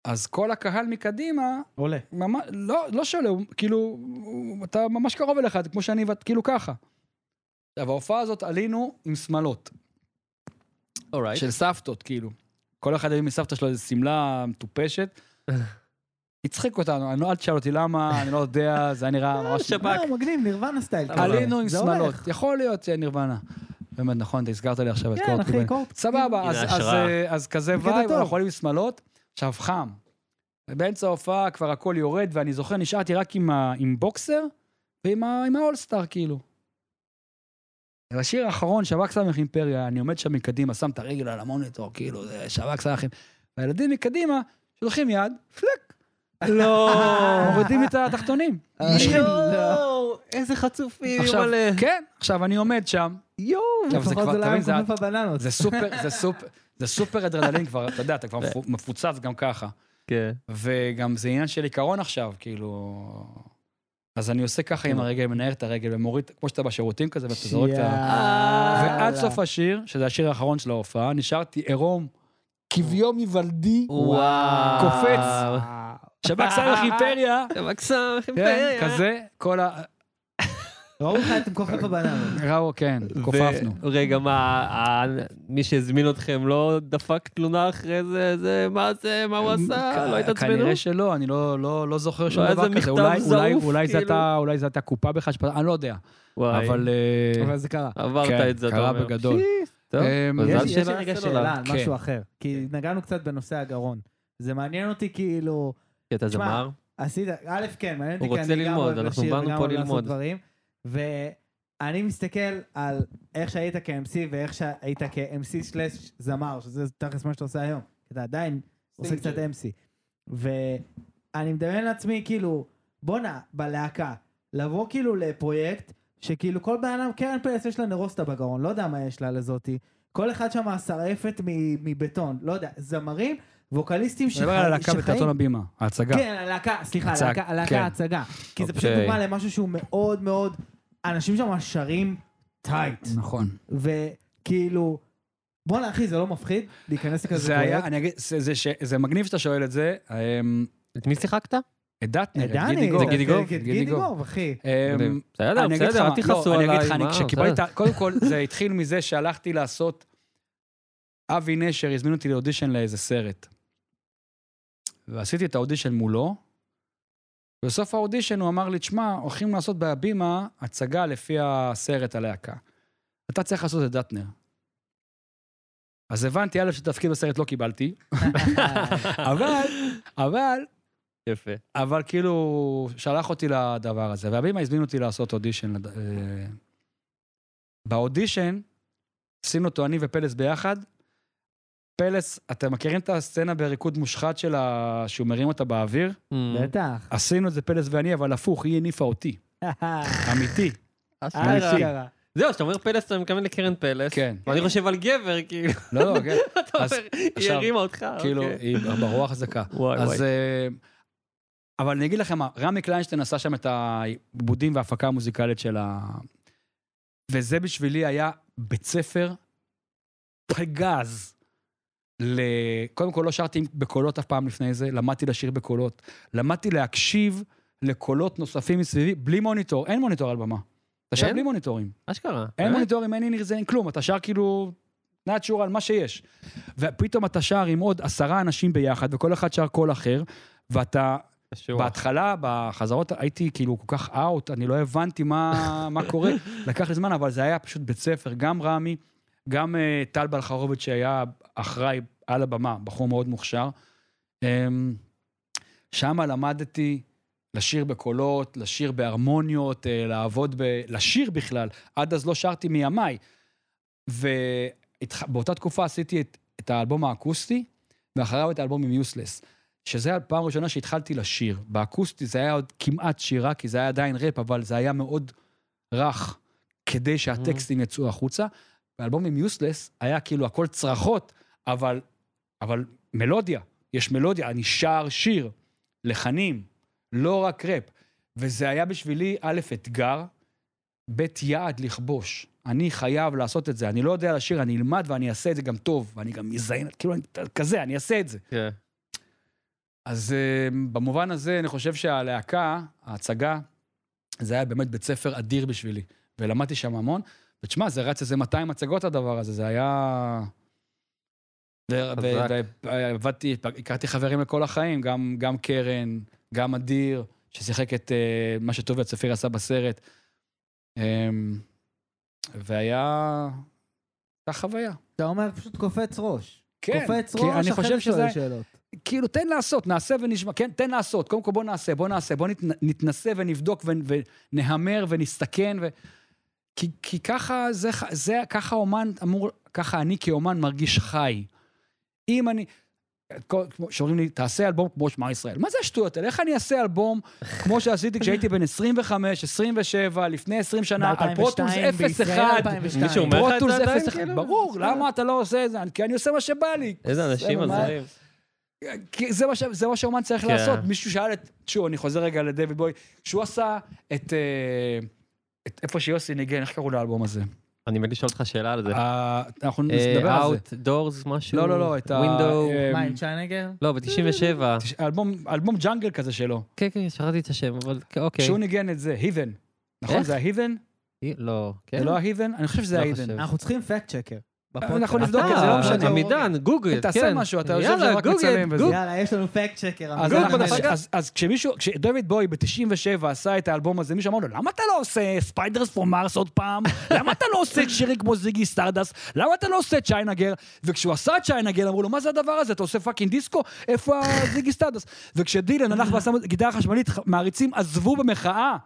אז כל הקהל מקדימה, עולה. ממש, לא, לא שעולה, הוא כאילו, הוא- אתה ממש קרוב אליך, כמו שאני, ואת כאילו ככה. עכשיו, ההופעה הזאת עלינו עם שמלות, All right. של סבתות, כאילו. כל אחד הביא מסבתא שלו איזו שמלה מטופשת. הצחיק אותנו, אני לא, אל תשאל אותי למה, אני לא יודע, זה היה נראה ממש... שב"כ. לא, מגניב, נירוונה style. עלינו עם שמלות. יכול להיות נירוונה. באמת, נכון, אתה הזכרת לי עכשיו את כן, קורט אחי, קוביין. קורט. סבבה, אז- השראה. אה, אז כזה vibe. אנחנו עולים עם שמלות, עכשיו חם. באמצע ההופעה כבר הכל יורד, ואני זוכר, נשארתי רק עם ה- עם בוקסר ועם ה- עם האולסטאר, כאילו. בשיר האחרון, שב"כ סמך אימפריה, אני עומד שם מקדימה, שם את הרגל על המוניטור, כאילו, זה שב"כ סמך אימפריה. והילדים מקדימה, שולחים יד, פלק, לא. מורידים את התחתונים. יואו, איזה חצופים, מלא. כן, עכשיו אני עומד שם, יואו. לפחות זה לא היה מכופף הבננות. זה סופר, זה סופר, זה סופר אדרנלין כבר, אתה יודע, אתה כבר מפו- מפוצץ גם ככה. כן. וגם זה עניין של עיקרון עכשיו, כאילו... אז אני עושה ככה עם הרגל, מנער את הרגל ומוריד, כמו שאתה בשירותים כזה, ואתה זורק את ה... ועד סוף השיר, שזה השיר האחרון של ההופעה, נשארתי עירום, כביום היוולדי. קופץ. שב"כ סמך אימפריה, מקסם, כן, כזה, כל ה... ראו לך את מכופף הבננות. ראו, כן, כופפנו. רגע, מה, מי שהזמין אתכם לא דפק תלונה אחרי זה? זה, מה זה, מה הוא עשה? לא התעצבנו? כנראה שלא, אני לא, לא, לא זוכר שום לא דבר איזה כזה. מכתב אולי, זה כאילו? הייתה, אולי זה הייתה קופה בכלל, שפ- אני לא יודע. וואי, אבל... אה, אבל זה קרה. עברת כן, את זה, אתה קרה אומר. בגדול. טוב, אמ, מזל יש לי שלא רגע. שאלה על כן. משהו אחר. כי נגענו קצת בנושא הגרון. זה מעניין אותי כאילו... כי אתה זמר? עשית, א', כן, מעניין אותי כי אני גם אוהב אנחנו לשיר וגם אוהב לעשות. דברים. ואני מסתכל על איך שהיית כ-MC ואיך שהיית כ-MC סלאש זמר, שזה תכלס מה שאתה עושה היום. אתה עדיין עושה קצת MC. ואני מדמיין לעצמי, כאילו, בואנה, בלהקה, לבוא כאילו לפרויקט, שכאילו כל בן אדם, קרן פלס יש לה נרוסטה בגרון, לא יודע מה יש לה לזאתי. כל אחד שם שרעפת מבטון, לא יודע, זמרים, ווקליסטים אני מדבר על הלהקה בתיאטרון הבימה, ההצגה. כן, הלהקה, סליחה, הצג, הלהקה, הלהקה כן. ההצגה. כי זה פשוט אוקיי. דוגמה למשהו שהוא מאוד מאוד, אנשים שם שרים טייט. נכון. וכאילו, בואנה אחי, זה לא מפחיד להיכנס לכזה זה היה? אני אגיד, זה- זה ש- זה מגניב שאתה שואל את זה. אמ, את מי שיחקת? את דטנר, את דני, גידי גוב. זה גידי גוב? גידי גידי גוב. גוב, אחי. אמ, בסדר, בסדר, מה, אל תכעסו לא, עליי. אני אגיד לך, כשקיבלתי. את ה- קודם כל, זה התחיל מזה שהלכתי לעשות, אבי נשר הזמין אותי לאודישן לאיזה סרט. ועשיתי את האודישן מולו, ובסוף האודישן הוא אמר לי, תשמע, הולכים לעשות בהבימה הצגה לפי הסרט הלהקה. אתה צריך לעשות את דטנר. אז הבנתי, א', שתפקיד בסרט לא קיבלתי, אבל, אבל, יפה. אבל כאילו, שלח אותי לדבר הזה, והבימה הזמין אותי לעשות אודישן. אה, באודישן, עשינו אותו אני ופלס ביחד. פלס, אתם מכירים את הסצנה בריקוד מושחת של ה... שהוא מרים אותה באוויר? בטח. עשינו את זה פלס ואני, אבל הפוך, היא הניפה אותי. אמיתי. אשכרה. זהו, כשאתה אומר פלס, אתה מתכוון לקרן פלס. כן. ואני חושב על גבר, כאילו, לא, לא, כן. אתה אומר, היא הרימה אותך. כאילו, אוקיי. היא ברוח חזקה. וואי וואי. אז... אה, אבל אני אגיד לכם מה, רמי קליינשטיין עשה שם את העיבודים וההפקה המוזיקלית של ה... וזה בשבילי היה בית ספר פגז. ל... קודם כל לא שרתי בקולות אף פעם לפני זה, למדתי לשיר בקולות. למדתי להקשיב לקולות נוספים מסביבי, בלי מוניטור, אין מוניטור על במה. אתה שר? בלי מוניטורים. אשכרה. אין באמת? מוניטורים, אין אינר זה, אין כלום, אתה שר כאילו... על מה שיש. ופתאום אתה שר עם עוד עשרה אנשים ביחד, וכל אחד שר קול אחר, ואתה קשוח. בהתחלה, בחזרות, הייתי כאילו כל כך אאוט, אני לא הבנתי מה, מה קורה. לקח לי זמן, אבל זה היה פשוט בית ספר. גם רמי, גם אה, טל בלחרוביץ' שהיה אחראי על הבמה, בחור מאוד מוכשר. אמ, שם למדתי לשיר בקולות, לשיר בהרמוניות, אה, לעבוד ב... לשיר בכלל. עד אז לא שרתי מימיי. ובאותה תקופה עשיתי את, את האלבום האקוסטי, ואחריו את האלבום עם יוסלס. שזה הפעם הראשונה שהתחלתי לשיר. באקוסטי זה היה עוד כמעט שירה, כי זה היה עדיין ראפ, אבל זה היה מאוד רך, כדי שהטקסטים יצאו החוצה. באלבום עם יוסלס היה כאילו הכל צרחות, אבל, אבל מלודיה, יש מלודיה, אני שר שיר, לחנים, לא רק ראפ. וזה היה בשבילי, א', אתגר, ב', יעד לכבוש. אני חייב לעשות את זה. אני לא יודע לשיר, אני אלמד ואני אעשה את זה גם טוב, ואני גם מזיין, כאילו, אני, כזה, אני אעשה את זה. כן. אז uh, במובן הזה, אני חושב שהלהקה, ההצגה, זה היה באמת בית ספר אדיר בשבילי, ולמדתי שם המון. ותשמע, זה רץ איזה 200 הצגות הדבר הזה, זה היה... ועבדתי, הכרתי חברים לכל החיים, גם, גם קרן, גם אדיר, ששיחק את uh, מה שטובי הצפיר עשה בסרט. Um, והיה... הייתה חוויה. אתה אומר פשוט קופץ ראש. כן, קופץ ראש, אני אחרי שואל שזה... שאלות. כאילו, תן לעשות, נעשה ונשמע, כן, תן לעשות. קודם כל בוא נעשה, בוא נעשה, בוא נת, נתנסה ונבדוק ו, ונהמר ונסתכן. ו... כי, כי ככה, זה, זה, ככה אומן אמור, ככה אני כאומן מרגיש חי. אם אני, שאומרים לי, תעשה אלבום כמו שמע ישראל. מה זה השטויות האלה? איך אני אעשה אלבום כמו שעשיתי כשהייתי בן 25, 27, לפני 20 שנה, על פרוטולס ב-2002, בישראל 01. 2002. מישהו אומר לך את זה עדיין, 01. כאילו? ברור, למה אתה לא עושה את זה? כי אני עושה מה שבא לי. איזה אנשים הזויים. כי זה מה, ש... זה מה שאומן צריך כן. לעשות. מישהו שאל את... שוב, אני חוזר רגע לדויד בוי, שהוא עשה את... אה, את איפה שיוסי ניגן, איך קראו לאלבום הזה? אני מת לשאול אותך שאלה על זה. אה, אנחנו אה, נדבר על זה. Outdoors משהו? לא, לא, לא, את ה... Window. אה, מה, עם צ'יינגר? לא, ב-97. תש- אלבום, ג'אנגל כזה שלו, כן, כן, שכחתי את השם, אבל אוקיי. שהוא ניגן את זה, היבן. נכון? זה ההיבן? לא, כן? זה לא ההיבן? אני חושב שזה לא ההיבן. חושב. אנחנו צריכים פקט צ'קר. אנחנו נבדוק את זה, לא משנה. עמידן, גוגל, כן. תעשה משהו, אתה יושב שם רק גוגל, מצלם וזה. גוגל. יאללה, יש לנו פקט צ'קר. אז, כשמישהו, כשדיוויד בואי ב-97 עשה את האלבום הזה, מישהו אמר לו, למה אתה לא עושה Spiders from Mars עוד פעם? למה אתה לא עושה שירים כמו זיגי סטארדסט? למה אתה לא עושה China Girl? וכשהוא עשה China Girl, אמרו לו, מה זה הדבר הזה? אתה עושה fucking דיסקו? איפה זיגי סטארדסט? וכשדילן הלך ועשה גיטרה חשמלית, מעריצים עזבו במחאה.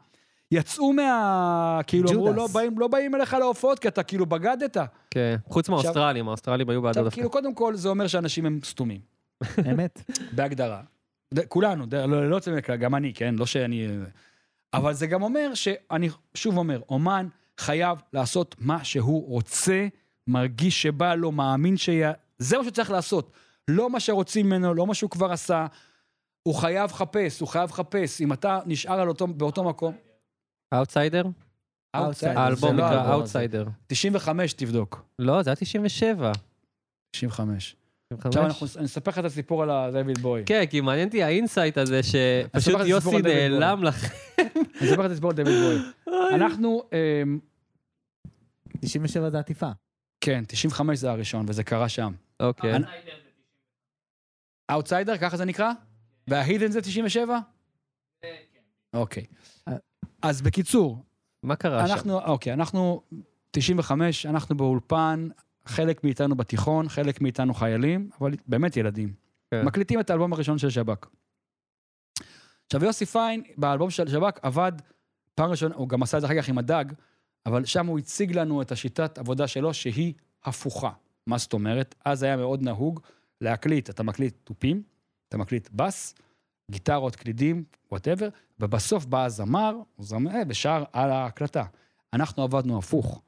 יצאו מה... כאילו, אמרו. לא באים, לא באים אליך להופעות, כי אתה כאילו בגדת. כן, חוץ מהאוסטרלים, האוסטרלים היו עכשיו, דווקא. כאילו, קודם כל, זה אומר שאנשים הם סתומים. אמת. בהגדרה. כולנו, לא לא יוצא מן הכלל, גם אני, כן? לא שאני... אבל זה גם אומר שאני שוב אומר, אומן חייב לעשות מה שהוא רוצה, מרגיש שבא לו, מאמין שיה... זה מה שהוא צריך לעשות. לא מה שרוצים ממנו, לא מה שהוא כבר עשה. הוא חייב לחפש, הוא חייב לחפש. אם אתה נשאר אותו, באותו מקום... Outsider? Outsider. האלבום לא נקרא. אאוטסיידר. 95 תבדוק. לא, זה היה 97. 95. 95. עכשיו אנחנו, אני אספר לך את הסיפור על הדייוויד בואי. כן, כי מעניין אותי ה insight הזה שפשוט יוסי. נעלם לך. אני אספר לך את הסיפור על דייוויד בואי. אנחנו... אמ, 97 זה עטיפה. כן, 95 זה הראשון, וזה קרה שם. אוקיי. אאוטסיידר, ככה זה נקרא? וה Heathen זה 97? אוקיי. אה. אז בקיצור, מה קרה שם? אנחנו, אוקיי, אנחנו 95, אנחנו באולפן, חלק מאיתנו בתיכון, חלק מאיתנו חיילים, אבל באמת ילדים. כן. מקליטים את האלבום הראשון של שב"כ. עכשיו, יוסי פיין, באלבום של שב"כ, עבד פעם ראשונה, הוא גם עשה את זה אחר כך עם הדג, אבל שם הוא הציג לנו את השיטת עבודה שלו, שהיא הפוכה. מה זאת אומרת? אז היה מאוד נהוג להקליט, אתה מקליט תופים, אתה מקליט בס, גיטרות, קלידים, whatever, ובסוף בא הזמר, הוא זמר, אה, ושר על ההקלטה. אנחנו עבדנו הפוך.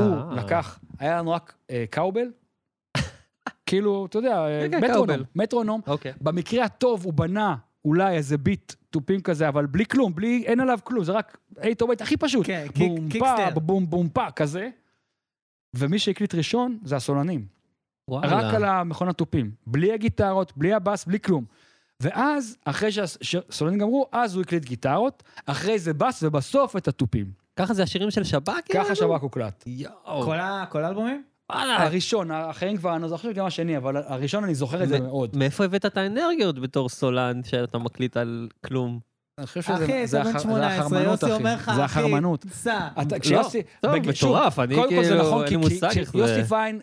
הוא אה. לקח, היה לנו רק אה, cowbell, כאילו, אתה יודע, אה, כן, כן, מטרונום. מטרונום. אוקיי. במקרה הטוב הוא בנה אולי איזה ביט תופים כזה, אבל בלי כלום, בלי, אין עליו כלום, זה רק אייט או בייט הכי פשוט. כן, kick snare. בום בום פה, כזה. ומי שהקליט ראשון זה הסולנים. וואלה. רק על המכונת תופים. בלי הגיטרות, בלי הבאס, בלי כלום. ואז, אחרי שהסולנים גמרו, אז הוא הקליט גיטרות, אחרי זה בס, ובסוף את התופים. ככה זה השירים של שב"כ? ככה יענו? שב"כ הוקלט. יואו. כל ה- כל האלבומים? וואלה, הראשון, האחרים כבר, אני לא זוכר גם השני, אבל הראשון אני זוכר את זה מאוד. מאיפה הבאת את האנרגיות בתור סולן שאתה מקליט על כלום? אני חושב אחי, שזה זה אתה בן הח- זה 18, החרמנות, יוסי אומר לך, אחי. זה החרמנות. סע. אתה- כשיוסי... טוב, מטורף, אני קודם כל זה כאילו, נכון, אין כי לי מושג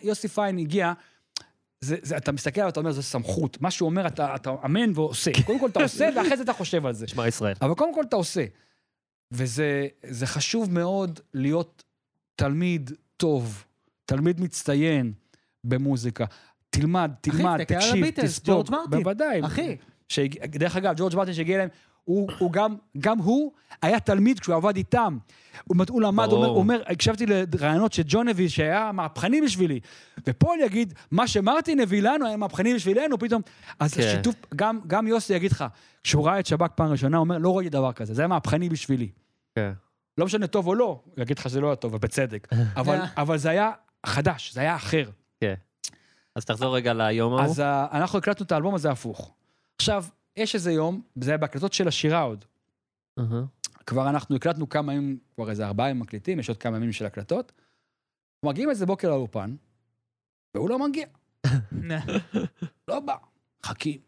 יוסי פיין הגיע, זה, זה, אתה מסתכל עליו, אתה אומר, זה סמכות. מה שהוא אומר, אתה, אתה אמן ועושה. קודם כל אתה עושה, ואחרי זה אתה חושב על זה. שמע ישראל. אבל קודם כל אתה עושה. וזה זה חשוב מאוד להיות תלמיד טוב, תלמיד מצטיין במוזיקה. תלמד, תלמד, תסתכל על תקשיב, הביטלס. ג'ורג' מרטין. בוודאי. אחי, שהג- דרך אגב, ג'ורג' מרטין שהגיע אליהם, הוא, הוא גם, גם הוא היה תלמיד כשהוא עבד איתם. הוא, הוא למד, הוא אומר, ברור. הוא אומר, הקשבתי לרעיונות של ג'ון הביא, שהיה מהפכני בשבילי. ופה אני אגיד, מה שמרטין הביא לנו היה מהפכני בשבילנו, פתאום... אז כן. השיתוף, גם, גם יוסי יגיד לך, כשהוא ראה את שב"כ פעם ראשונה, הוא אומר, לא ראיתי דבר כזה, זה היה מהפכני בשבילי. כן. לא משנה טוב או לא, הוא יגיד לך שזה לא היה טוב, ובצדק. אבל, אבל זה היה חדש, זה היה אחר. אז תחזור רגע ליום ההוא. אז ה- אנחנו הקלטנו את האלבום הזה הפוך. עכשיו, יש איזה יום, זה היה בהקלטות של השירה עוד. כבר אנחנו הקלטנו כמה ימים, כבר איזה ארבעה ימים מקליטים, יש עוד כמה ימים של הקלטות. אנחנו מגיעים איזה בוקר לאולפן, והוא לא מגיע, לא בא. חכים.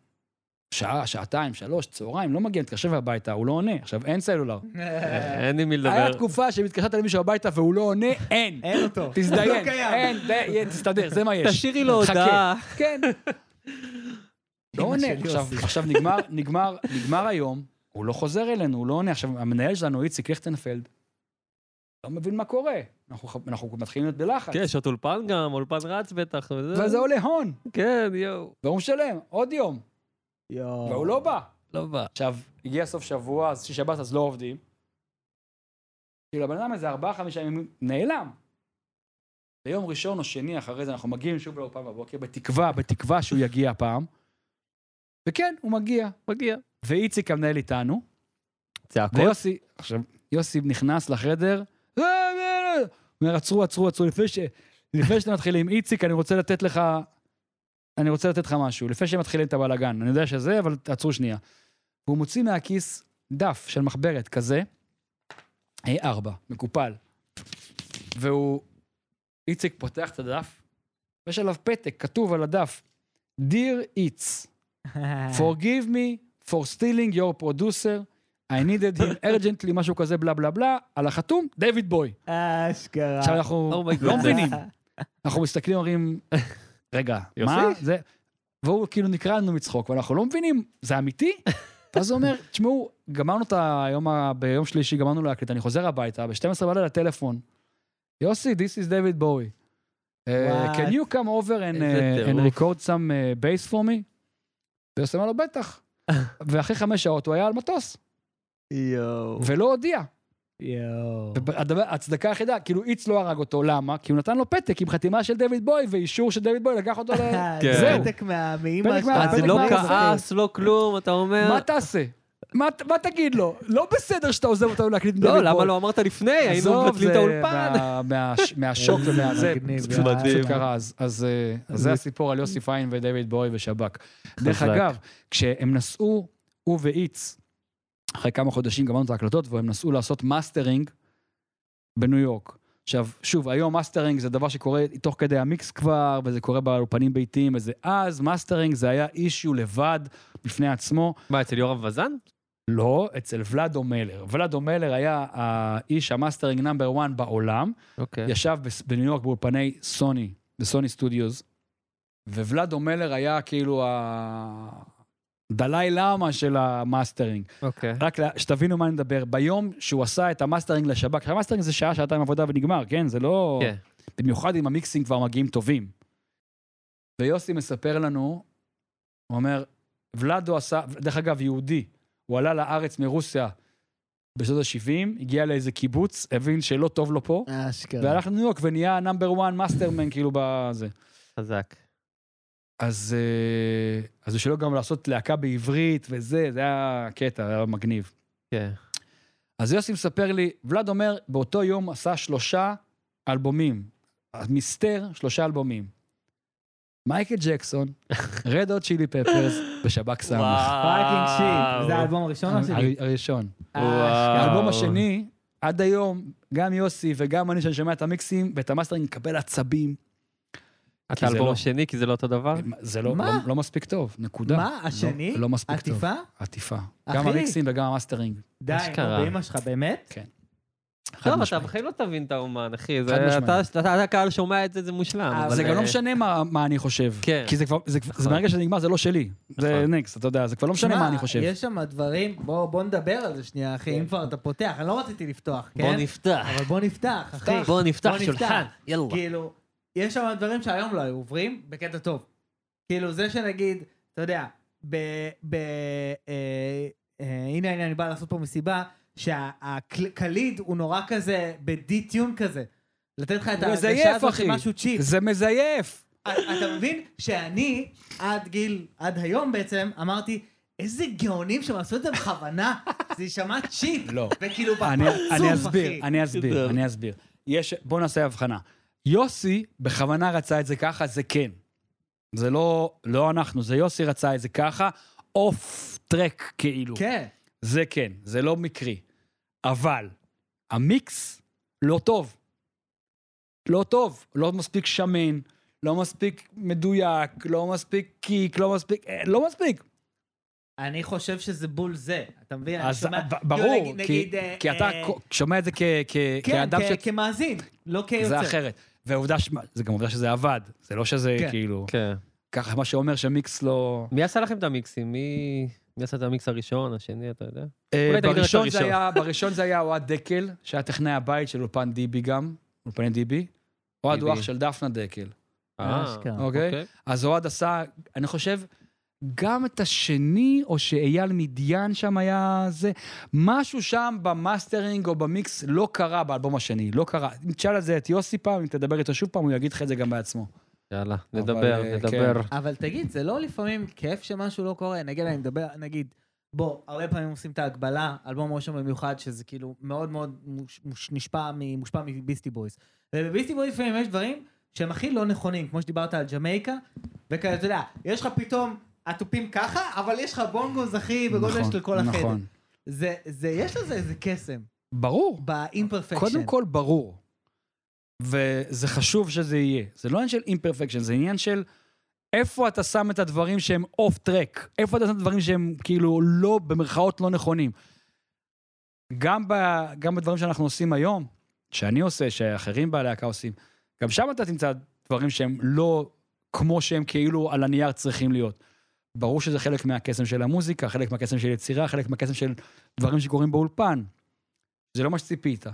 שעה, שעתיים, שלוש, צהריים, לא מגיע, מתקשר הביתה, הוא לא עונה. עכשיו, אין סלולר. אין עם מי לדבר. היה תקופה שמתקשרת למישהו הביתה והוא לא עונה, אין. אין אותו. לא תזדיין, קיים. אין, תסתדר, זה מה יש. תשאירי לו. הודעה. כן. לא עונה. עכשיו. עכשיו נגמר, נגמר, נגמר היום, הוא לא חוזר אלינו, הוא לא עונה. עכשיו, המנהל שלנו, איציק ליכטנפלד, לא מבין מה קורה. אנחנו, אנחנו מתחילים להיות בלחץ. כן, יש עוד אולפן גם, אולפן רץ בטח. וזה- וזה עולה הון, כן, יואו. והוא משלם עוד יום, יואו. והוא לא בא. לא בא. עכשיו, הגיע סוף שבוע, אז שבת אז לא עובדים. כאילו, הבן אדם איזה ארבעה, חמישה ימים נעלם. ביום ראשון או שני אחרי זה אנחנו מגיעים שוב לאולפן בבוקר, בתקווה, בתקווה שהוא יגיע הפעם. וכן, הוא מגיע. מגיע. ואיציק המנהל איתנו, צעקות? ויוסי, עכשיו, יוסי נכנס לחדר, "אה, אה, אה." הוא אומר, עצרו, עצרו, עצרו, לפני ש... לפני שאתם מתחילים, איציק, אני רוצה לתת לך... אני רוצה לתת לך משהו, לפני שהם מתחילים את הבלאגן. אני יודע שזה, אבל תעצרו שנייה. והוא מוציא מהכיס דף של מחברת כזה, A4, מקופל. והוא... איציק פותח את הדף, ויש עליו פתק, כתוב על הדף, Dear Eats, forgive me for stealing your producer, I needed him urgently, משהו כזה, בלה בלה בלה, על החתום, דיוויד בוי. אשכרה. עכשיו אנחנו Oh my לא. מבינים. אנחנו מסתכלים, אומרים, רגע? מה זה? והוא כאילו נקרא לנו מצחוק, ואנחנו לא מבינים, זה אמיתי? ואז הוא אומר, תשמעו, גמרנו את היום, ה- ביום שלישי, גמרנו להקליט, אני חוזר הביתה, ב-12 בלילה טלפון. יוסי, this is David Bowie. Uh, can you come over and, uh, and record some uh, bass for me? ויוסי אמר לו, בטח. ואחרי חמש שעות הוא היה על מטוס, יואו. ולא הודיע. יואו. ההצדקה היחידה, כאילו איץ לא הרג אותו, למה? כי הוא נתן לו פתק עם חתימה של דויד בוי ואישור של דויד בוי לקח אותו ל... כן. זה פתק מה- מאמא פתק שלך. אז לא כעס, לא כלום, אתה אומר... מה תעשה? מה תגיד לו? לא בסדר שאתה עוזב אותנו להקליט עם לא, דויד למה בוי. לא אמרת לפני? היינו מבטלים את האולפן. מה- מהש- מהשוק ומהזה, זה פשוט קרה. אז- אה, זה הסיפור על יוסי פיין ודויד בואי ושב"כ. דרך. אגב, כשהם נסעו, הוא ואיץ, אחרי כמה חודשים גמרנו את ההקלטות, והם נסעו לעשות מאסטרינג בניו יורק. עכשיו, שוב, היום מאסטרינג זה דבר שקורה תוך כדי המיקס כבר, וזה קורה באולפנים ביתיים וזה. אז מאסטרינג זה היה issue לבד בפני עצמו. מה, אצל יורם וזן? לא, אצל ולאדו מלר. ולאדו מלר היה האיש ה mastering number 1 בעולם, אוקיי. ישב בניו יורק באולפני סוני, ב Sony Studios, וולאדו מלר היה כאילו הדלאי למה של המאסטרינג. אוקיי. רק לה- שתבינו מה אני מדבר, ביום שהוא עשה את המאסטרינג לשב"כ, עכשיו המאסטרינג זה שעה, שעתיים עבודה ונגמר, כן? זה לא... כן. במיוחד אם המיקסים כבר מגיעים טובים. ויוסי מספר לנו, הוא אומר, ולאדו עשה, דרך אגב, יהודי, הוא עלה לארץ מרוסיה בשנות ה-70, הגיע לאיזה קיבוץ, הבין שלא טוב לו פה, אשכרה. והלך לניו יורק ונהיה number 1 master man, כאילו, בזה. חזק. אז, אה, אז בשבילו גם לעשות להקה בעברית וזה, זה היה קטע, היה מגניב. כן. אז יוסי מספר לי, ולאד אומר, באותו יום עשה שלושה אלבומים. מיסטר, שלושה אלבומים. מייקל ג'קסון, Red Hot Chili Peppers ושב"כ סמך. fucking shit. זה האלבום הראשון או? הר- הראשון. וואו. האלבום השני, עד היום, גם יוסי וגם אני, שאני שומע את המיקסים ואת המאסטרינג, מקבל עצבים. את כי זה האלבום לא- השני, כי זה לא אותו דבר? זה לא? לא, לא מספיק טוב, נקודה. מה, השני? לא, לא מספיק טוב. עטיפה? עטיפה. אחי. גם המיקסים וגם המאסטרינג. די, באמא שלך, באמת? חד טוב, אתה משמעית. בחיים לא תבין את האומן, אחי. אתה- אתה- אתה הקהל שומע את זה, זה מושלם. אה, אבל, זה גם לא אה, משנה מה, מה אני חושב. כן. כי זה כבר, זה, זה נכון. ברגע שזה נגמר זה לא שלי. זה נכון. נקסט, אתה יודע, זה כבר לא משנה מה אני חושב. יש שם דברים, בוא בוא נדבר על זה שנייה, אחי, אם כבר אתה פותח, אני לא רציתי לפתוח, בוא כן? נפתח. אבל בוא נפתח, אחי. בוא נפתח בוא שולחן. יאללה. כאילו, יש שם דברים שהיום לא היו עוברים, בקטע טוב. כאילו, זה שנגיד, אתה יודע, ב... ב אה, אה, הנה, הנה, אני בא לעשות פה מסיבה, שהקליד הוא נורא כזה, בדי-טיון כזה. לתת לך את ההרגשה הזאת אחי. של משהו cheap. זה מזייף. אתה מבין שאני, עד גיל, עד היום בעצם, אמרתי, איזה גאונים שהם עשו את זה בכוונה, זה יישמע cheap. לא. וכאילו אני, בפרצוף, אני אחי. אסביר, אני אסביר. אני אסביר. יש, בוא נעשה הבחנה. יוסי בכוונה רצה את זה ככה, זה כן. זה לא, לא אנחנו, זה יוסי רצה את זה ככה, off track כאילו. כן. זה כן, זה לא מקרי. אבל המיקס לא טוב. לא טוב, לא מספיק שמן, לא מספיק מדויק, לא מספיק קיק, לא מספיק, אה, לא מספיק. אני חושב שזה בול זה, אתה מבין? אני אז שומע- ב- כאילו, ברור, נגיד- כי, אה, כי אתה אה, שומע את זה כ, כ, כן, כאדם ש... כ- כמאזין, לא כיוצר. זה אחרת. ועובדה, ש... זה גם עובדה שזה עבד, זה לא שזה כן. כאילו, כן. ככה מה שאומר שמיקס לא... מי עשה לכם את המיקסים? מי מי עשה את המיקס הראשון, השני, אתה יודע? אה, בראשון זה. היה, בראשון זה היה אוהד דקל, שהיה טכנאי הבית של אולפן דיבי גם, אולפני דיבי. אוהד הוא. אח של דפנה דקל. אה, אשכרה. אוקיי? אז אוהד עשה, אני חושב, גם את השני, או שאייל מדיין שם היה זה, משהו שם במאסטרינג או במיקס לא קרה באלבום השני, לא קרה. תשאל על זה את יוסי פעם, אם תדבר איתו שוב פעם, הוא יגיד לך את זה גם בעצמו. יאללה, אבל, נדבר, אה, נדבר. אבל תגיד, זה לא לפעמים כיף שמשהו לא קורה? נגיד, אני מדבר, נגיד, בוא, הרבה פעמים עושים את ההגבלה, אלבום ראשון במיוחד, שזה כאילו מאוד מאוד מוש, מוש, נשפע, מ- מושפע מביסטי בויז. ובביסטי בויז לפעמים יש דברים שהם הכי לא נכונים, כמו שדיברת על ג'מייקה, וכאלה, אתה יודע, יש לך פתאום התופים ככה, אבל יש לך בונגוז הכי בגודל נכון, של כל החדר. נכון. זה, זה, יש לזה איזה קסם, ברור. ב imperfection. קודם כל, ברור. וזה חשוב שזה יהיה. זה לא עניין של imperfection, זה עניין של איפה אתה שם את הדברים שהם off track. איפה אתה שם את הדברים שהם כאילו לא, במרכאות לא נכונים. גם, ב, גם בדברים שאנחנו עושים היום, שאני עושה, שאחרים בלהקה עושים, גם שם אתה תמצא דברים שהם לא כמו שהם כאילו על הנייר צריכים להיות. ברור שזה חלק מהקסם של המוזיקה, חלק מהקסם של יצירה, חלק מהקסם של דברים שקורים באולפן. זה לא מה שציפית.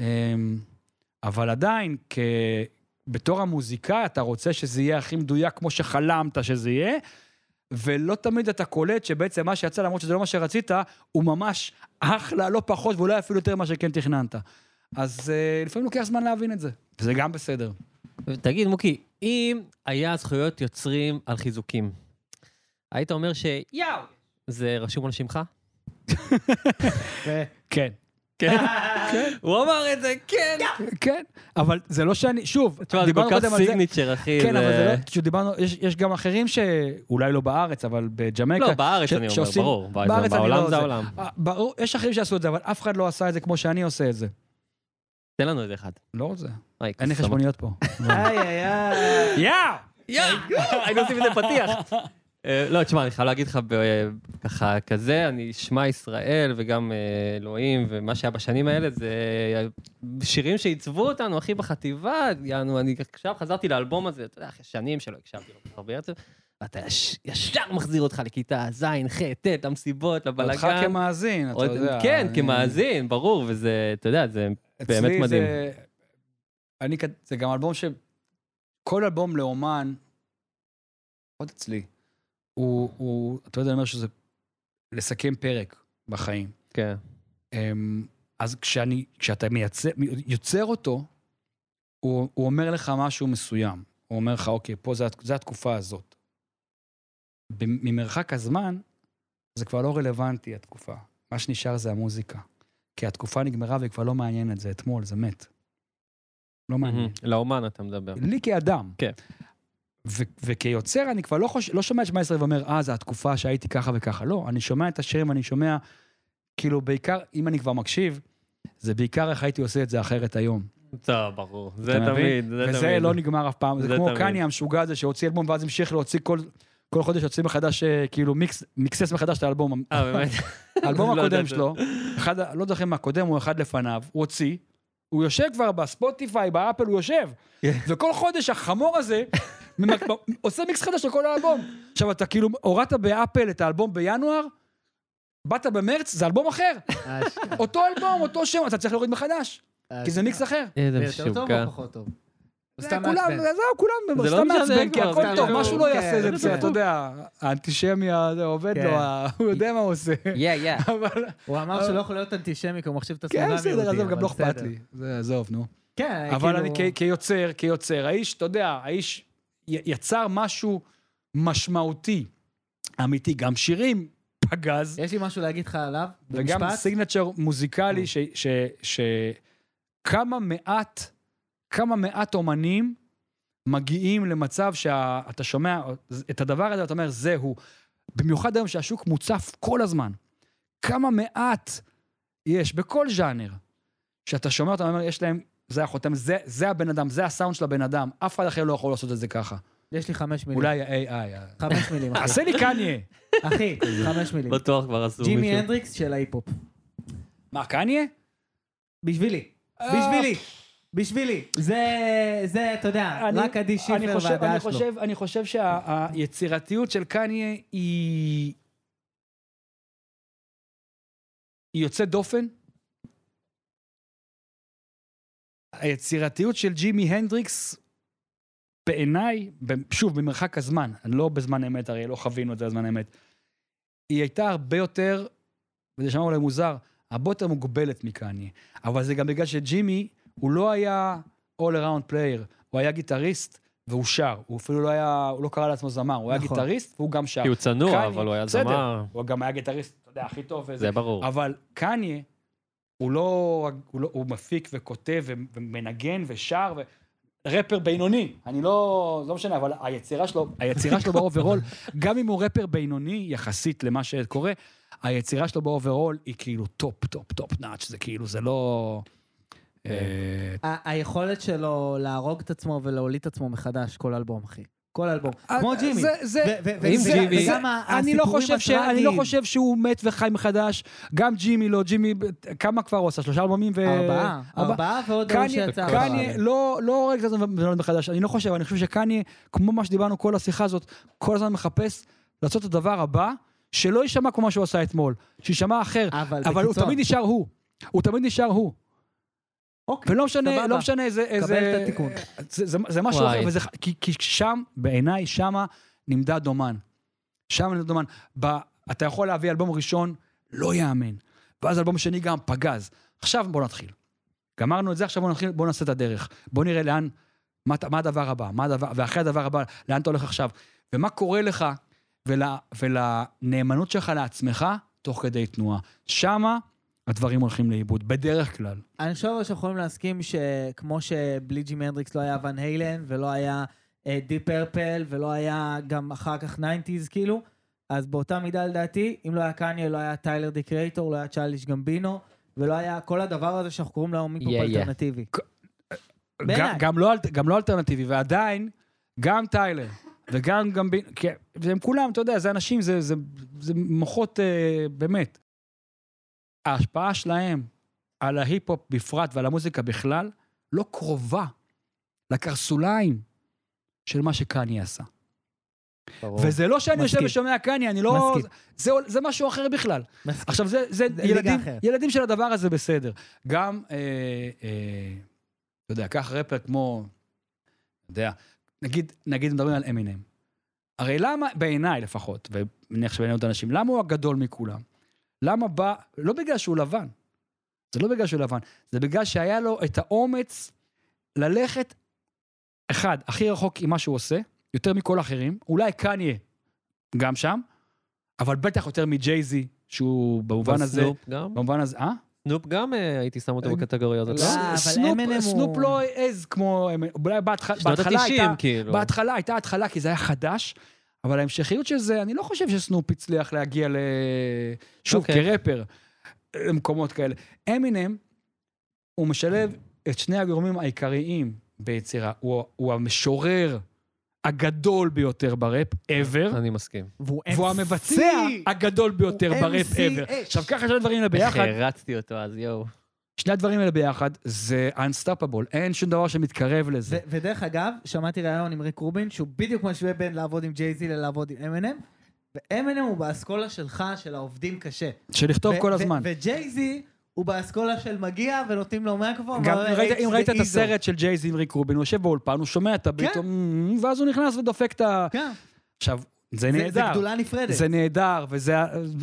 אמ, אבל עדיין, כ... בתור המוזיקאי, אתה רוצה שזה יהיה הכי מדויק כמו שחלמת שזה יהיה, ולא תמיד אתה קולט שבעצם מה שיצא, למרות שזה לא מה שרצית, הוא ממש אחלה, לא פחות, ואולי אפילו יותר ממה שכן תכננת. אז uh, לפעמים לוקח זמן להבין את זה, וזה גם בסדר. תגיד, מוקי, אם היה זכויות יוצרים על חיזוקים, היית אומר שיאו, זה רשום על שמך? ו- כן. כן. הוא אמר את זה, כן. כן, אבל זה לא שאני, שוב, תשמע, זה כל דיברנו כך קודם על זה. סיגניצ'ר, אחי. כן, אבל זה לא, פשוט דיברנו, יש, יש גם אחרים שאולי לא בארץ, אבל בג'מייקה. לא, בארץ ש- אני אומר, ברור. בארץ אני בעולם לא זה זה. העולם. אה, ברור, יש אחרים שעשו את זה, אבל אף אחד לא עשה את זה כמו שאני עושה את זה. תן לנו איזה אחד. לא רוצה. אין לי. חשבוניות פה. איי איי איי. יאו! יא! היינו עושים את זה פתיח. אה, לא, תשמע, אני חייב להגיד לך, ב- ככה, כזה, אני שמע ישראל וגם אה, אלוהים, ומה שהיה בשנים האלה, זה שירים שעיצבו אותנו, אחי, בחטיבה, יענו, אני עכשיו חזרתי לאלבום הזה, אתה יודע, אחרי שנים שלא הקשבתי לו הרבה יותר, ואתה יש- ישר מחזיר אותך לכיתה ז', ח', ט', למסיבות, אותך לבלאגן. כמאזין, אתה עוד- יודע. כן, אני- כמאזין, ברור, וזה, אתה יודע, זה באמת מדהים. זה... אני, זה גם אלבום ש... כל אלבום לאומן, עוד אצלי, הוא, הוא, אתה יודע, אני אומר שזה לסכם פרק בחיים. כן. אמ, אז כשאני, כשאתה מייצר, יוצר אותו, הוא, הוא אומר לך משהו מסוים. הוא אומר לך, אוקיי, פה זה, זה התקופה הזאת. ממרחק הזמן, זה כבר לא רלוונטי, התקופה. מה שנשאר זה המוזיקה. כי התקופה נגמרה והיא כבר לא מעניינת, זה אתמול, זה מת. לא מעניין. לאומן אתה מדבר. לי כאדם. כן. ו- וכיוצר אני כבר לא, חוש... לא שומע את שמע ישראל ואומר, אה, זו התקופה שהייתי ככה וככה. לא, אני שומע את השירים, אני שומע, כאילו, בעיקר, אם אני כבר מקשיב, זה בעיקר איך הייתי עושה את זה אחרת היום. טוב, ברור. זה? תמיד, זה תמיד. וזה לא נגמר אף פעם. זה זה כמו. קניה המשוגע הזה שהוציא אלבום ואז המשיך להוציא כל... כל חודש יוצאים מחדש, אה, כאילו מיקס, מיקסס מחדש את האלבום. אה, באמת? האלבום לא הקודם. שלו, אחד, לא זוכר מה הקודם, הוא אחד לפניו, הוא הוציא, הוא יושב כבר בספוטיפיי, באפל, הוא יושב. כן. וכל חודש החמור הזה עושה מיקס חדש של כל האלבום. עכשיו, אתה כאילו הורדת באפל את האלבום בינואר, באת במרץ, זה אלבום אחר. אותו אלבום, אותו שם, אתה צריך להוריד מחדש, כי זה מיקס אחר. איזה זה יותר טוב משוגע. או פחות טוב? זה סתם כולם, מעצבן. זהו, כולם, זה לא סתם מעצבן, כי הכל טוב, לא, משהו לא כן, יעשה, זה זה בסדר. אתה יודע, האנטישמי הזה עובד כן. לו, ה- הוא יודע מה הוא עושה. יא, יא. אבל... הוא אמר שלא יכול להיות אנטישמי, כי הוא מחשיב את עצמו כן, גם בסדר, עזוב, גם אבל לא אכפת. לי. זה, עזוב, נו. כן, אבל כאילו- אני כ- כיוצר, כיוצר, האיש, אתה יודע, האיש יצר משהו משמעותי, אמיתי, גם שירים פגז, יש לי משהו להגיד לך עליו, וגם במשפט. סיגנצ'ר מוזיקלי, ש- שכמה מעט, כמה מעט אומנים מגיעים למצב שאתה שומע את הדבר הזה, אתה אומר, זהו. במיוחד היום שהשוק מוצף כל הזמן. כמה מעט יש בכל ז'אנר, שאתה שומע אותם, אומר, יש להם, זה החותם, זה, זה הבן אדם, זה הסאונד של הבן אדם, אף אחד אחר לא יכול לעשות את זה ככה. יש לי חמש מילים. אולי ה-AI. חמש מילים, אחי. עשה לי קניה. אחי, חמש מילים. בטוח כבר עשו מישהו. ג'ימי הנדריקס של ההיפ-הופ. מה, קניה? בשבילי. אה. בשבילי. בשבילי. זה, זה, אתה יודע, אני- רק עדי שיפר חושב- אני והדעה שלו. חושב, אני חושב שהיצירתיות של קניה היא... היא יוצאת דופן. היצירתיות של ג'ימי הנדריקס, בעיניי, שוב, במרחק הזמן, אני לא בזמן אמת, הרי לא חווינו את זה בזמן אמת, היא הייתה הרבה יותר, וזה שמע אולי מוזר, הרבה יותר מוגבלת מקניה. אבל זה גם בגלל שג'ימי, הוא לא היה all around player, הוא היה גיטריסט והוא שר. הוא אפילו לא היה, הוא לא קרא לעצמו זמר, הוא היה נכון. גיטריסט והוא גם שר. כי הוא צנוע, קניה, אבל הוא היה בסדר, זמר. הוא גם היה גיטריסט, אתה יודע, הכי טוב וזה. זה ברור. אבל קניה, הוא לא, הוא לא, הוא מפיק וכותב ומנגן ושר ו... רפר בינוני, אני לא, לא משנה, אבל היצירה שלו, היצירה שלו ב overall, גם אם הוא רפר בינוני יחסית למה שקורה, היצירה שלו ב overall היא כאילו טופ, טופ, top notch, זה כאילו, זה לא... אה, ה- היכולת שלו להרוג את עצמו ולהוליד את עצמו מחדש כל אלבום, אחי. כל אלבום. כמו ג'ימי. וגם אני לא הסיפורים. אני לא. חושב שהוא מת וחי מחדש. גם ג'ימי לא, ג'ימי, כמה כבר הוא עשה? שלושה אלבומים ו... ארבעה. ארבעה ועוד קניה, שיצא. קניה. לא, לא הורג את ונולד מחדש. אני לא חושב, אני חושב שקניה, כמו מה שדיברנו כל השיחה הזאת, כל הזמן מחפש לעשות את הדבר הבא, שלא יישמע כמו מה שהוא עשה אתמול, שיישמע אחר, אבל הוא. תמיד נשאר הוא. הוא תמיד נשאר הוא. אוקיי. ולא משנה, סבבה. לא משנה איזה... איזה... את התיקון. זה, זה, זה משהו וואי. אחר, וזה, כי, כי שם, בעיניי, שמה נמדד אומן. שם נמדד אומן. ב, אתה יכול להביא אלבום ראשון, לא יאמן. ואז אלבום שני גם פגז. עכשיו בוא נתחיל. גמרנו את זה, עכשיו בוא נתחיל, בוא נעשה את הדרך. בוא נראה לאן, מה, מה הדבר הבא, מה הדבר, ואחרי הדבר הבא, לאן אתה הולך עכשיו. ומה קורה לך ול, ולנאמנות שלך לעצמך תוך כדי תנועה. שמה הדברים הולכים לאיבוד, בדרך כלל. אני חושב שאנחנו יכולים להסכים שכמו שבלי ג'ימי הנדריקס לא היה ון היילן ולא היה דיפ פרפל ולא היה גם אחר כך 90's כאילו, אז באותה מידה לדעתי, אם לא היה קניה, לא היה טיילר דה קריאייטור, לא היה צ'יילדיש גמבינו, ולא היה כל הדבר הזה שאנחנו קוראים לו היפופ Yeah, yeah. אלטרנטיבי. בעיניי. גם, גם, לא, גם לא אלטרנטיבי, ועדיין, גם טיילר וגם גמבין, כי והם כולם, אתה יודע, זה אנשים, זה, זה, זה מוחות, אה, באמת. ההשפעה שלהם על ההיפ-הופ בפרט ועל המוזיקה בכלל, לא קרובה לקרסוליים של מה שקניה עשה. ברור. וזה לא שאני יושב מסכים. ושומע קניה, אני לא... מסכים. זה, זה משהו אחר בכלל. מסכים. עכשיו, זה, זה, זה ילדים. ילדים של הדבר הזה בסדר. גם, אה, אה, אתה יודע, קח רפר כמו, אתה יודע, נגיד, נגיד מדברים על אמינם. הרי למה, בעיניי לפחות, ומניח שבעיני עוד אנשים, למה הוא הגדול מכולם? למה בא, לא בגלל שהוא לבן, זה לא בגלל שהוא לבן, זה בגלל שהיה לו את האומץ ללכת, אחד, הכי רחוק עם מה שהוא עושה, יותר מכל האחרים, אולי קניה גם שם, אבל בטח יותר מג'ייזי, שהוא במובן הזה, סנופ גם? במובן הזה, אה? סנופ גם אה, הייתי שם אותו בקטגוריה הזאת. לא, לא? סנופ, M&M הוא- סנופ לא העז כמו, אולי בהתחלה הייתה, ה-90 כאילו. בהתחלה הייתה התחלה כי זה היה חדש, אבל ההמשכיות של זה, אני לא חושב שסנופ הצליח להגיע ל... שוב, אוקיי. כרפר, למקומות כאלה. אמינם, הוא משלב את שני הגורמים העיקריים ביצירה. הוא, הוא המשורר הגדול ביותר בראפ ever, אני מסכים. והוא והוא המבצע הגדול ביותר בראפ ever. עכשיו, ככה שני הדברים האלה ביחד, איך הרצתי אותו אז, יואו. שני הדברים האלה ביחד, זה unstoppable. אין שום דבר שמתקרב לזה. ודרך אגב, שמעתי ראיון עם ריק רובין, שהוא בדיוק משווה בין לעבוד עם ג'ייזי ללעבוד עם אמינם, ואמינם הוא באסכולה שלך, של העובדים קשה. של לכתוב ו- כל הזמן. וג'ייזי הוא באסכולה של מגיע ונותנים לו מיקרופון. גם ראית, "H אם ראית את איזו". הסרט של ג'ייזי עם ריק רובין, הוא יושב באולפן, הוא שומע את הביט, כן. ואז הוא נכנס ודופק את ה... כן, עכשיו, זה זה- זה נהדר. גדולה נפרדת. זה נהדר, וזה,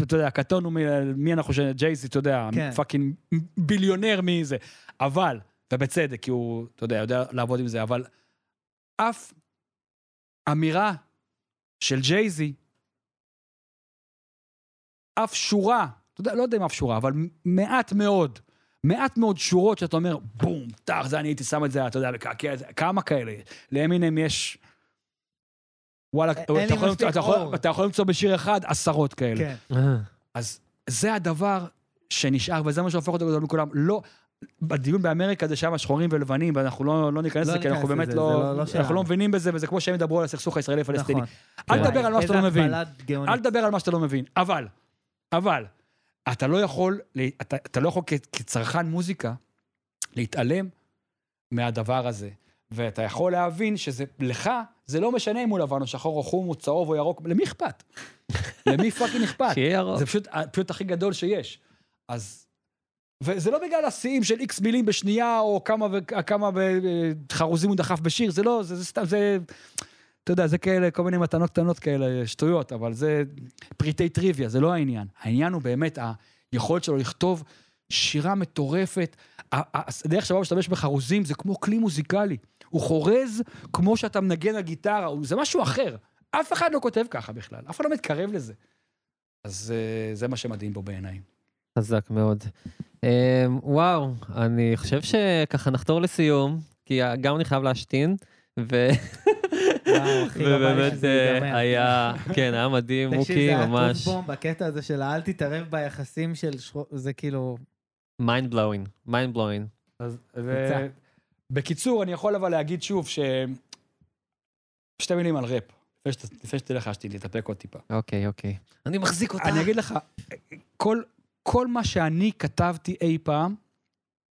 אתה יודע, הקטע הוא מי אנחנו ש... ג'ייזי, אתה יודע, כן. fucking billionaire מי זה. אבל, ובצדק, כי הוא, אתה יודע, יודע לעבוד עם זה, אבל אף אמירה של ג'ייזי, אף שורה, אתה יודע, לא יודע אם אף שורה, אבל מעט מאוד, מעט מאוד שורות שאתה אומר, בום, טח, זה אני הייתי שם את זה, אתה יודע, כמה כאלה? לאמינם יש... וואלה, אתה יכול, מספיק אתה, יכול. אתה יכול למצוא בשיר אחד עשרות כאלה. כן. אה, אז זה הדבר שנשאר, וזה מה שהופך אותו גדול מכולם. לא, בדיון באמריקה זה שם שחורים ולבנים, ואנחנו לא, לא ניכנס לא לזה, כי אנחנו באמת לא, זה לא- לא אנחנו. לא מבינים בזה, וזה כמו שהם ידברו על הסכסוך הישראלי-פלסטיני. נכון. אל. תדבר על מה שאתה לא מבין. אל תדבר על מה שאתה לא מבין. אבל, אבל, אתה לא יכול, אתה, אתה לא יכול כצרכן מוזיקה להתעלם מהדבר הזה. ואתה יכול להבין שזה, לך, זה לא משנה אם הוא לבן או שחור או חום או צהוב או ירוק, למי אכפת? למי fucking אכפת? שיהיה ירוק. זה פשוט, פשוט הכי גדול שיש. אז... וזה לא בגלל השיאים של איקס מילים בשנייה, או כמה, וכמה חרוזים הוא דחף בשיר, זה לא, זה, זה סתם, זה... אתה יודע, זה כאלה, כל מיני מתנות קטנות כאלה, שטויות, אבל זה פריטי טריוויה, זה לא העניין. העניין הוא באמת היכולת שלו לכתוב שירה מטורפת. הדרך שבה הוא משתמש בחרוזים זה כמו כלי מוזיקלי. הוא חורז כמו שאתה מנגן על גיטרה, זה משהו אחר. אף אחד לא כותב ככה בכלל, אף אחד לא מתקרב לזה. אז אה, זה מה שמדהים בו בעיניי. חזק מאוד. אמ, וואו, אני חושב שככה נחתור לסיום, כי גם אני חייב להשתין, ו... לא ובאמת אה. היה, כן, היה מדהים, תקשיב, מוקי, זה ממש הטופ-בום בקטע הזה של אל תתערב ביחסים של שחור, זה כאילו... mind blowing, mind blowing. בקיצור, אני יכול אבל להגיד שוב ש... שתי מילים על ראפ. לפני שת- לפני שתלך אשתי, להתאפק עוד טיפה. אוקיי, אוקיי. אני מחזיק אותה. אני אגיד לך, כל, כל מה שאני כתבתי אי פעם,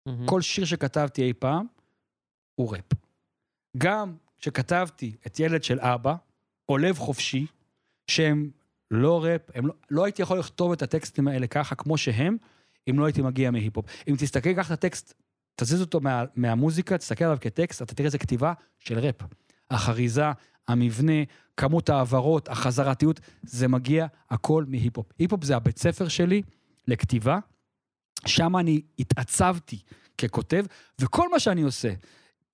מהמם. כל שיר שכתבתי אי פעם, הוא ראפ. גם כשכתבתי את ילד של אבא, או לב חופשי, שהם לא ראפ, הם לא, לא הייתי יכול לכתוב את הטקסטים האלה ככה כמו שהם, אם לא הייתי מגיע מהיפ-הופ. אם תסתכל, קח את הטקסט, תזיז אותו מה, מהמוזיקה, תסתכל עליו כטקסט, אתה תראה איזה כתיבה של ראפ. החריזה, המבנה, כמות העברות, החזרתיות, זה מגיע הכל מהיפ-הופ. היפ-הופ זה הבית ספר שלי לכתיבה, שם אני התעצבתי ככותב, וכל מה שאני עושה,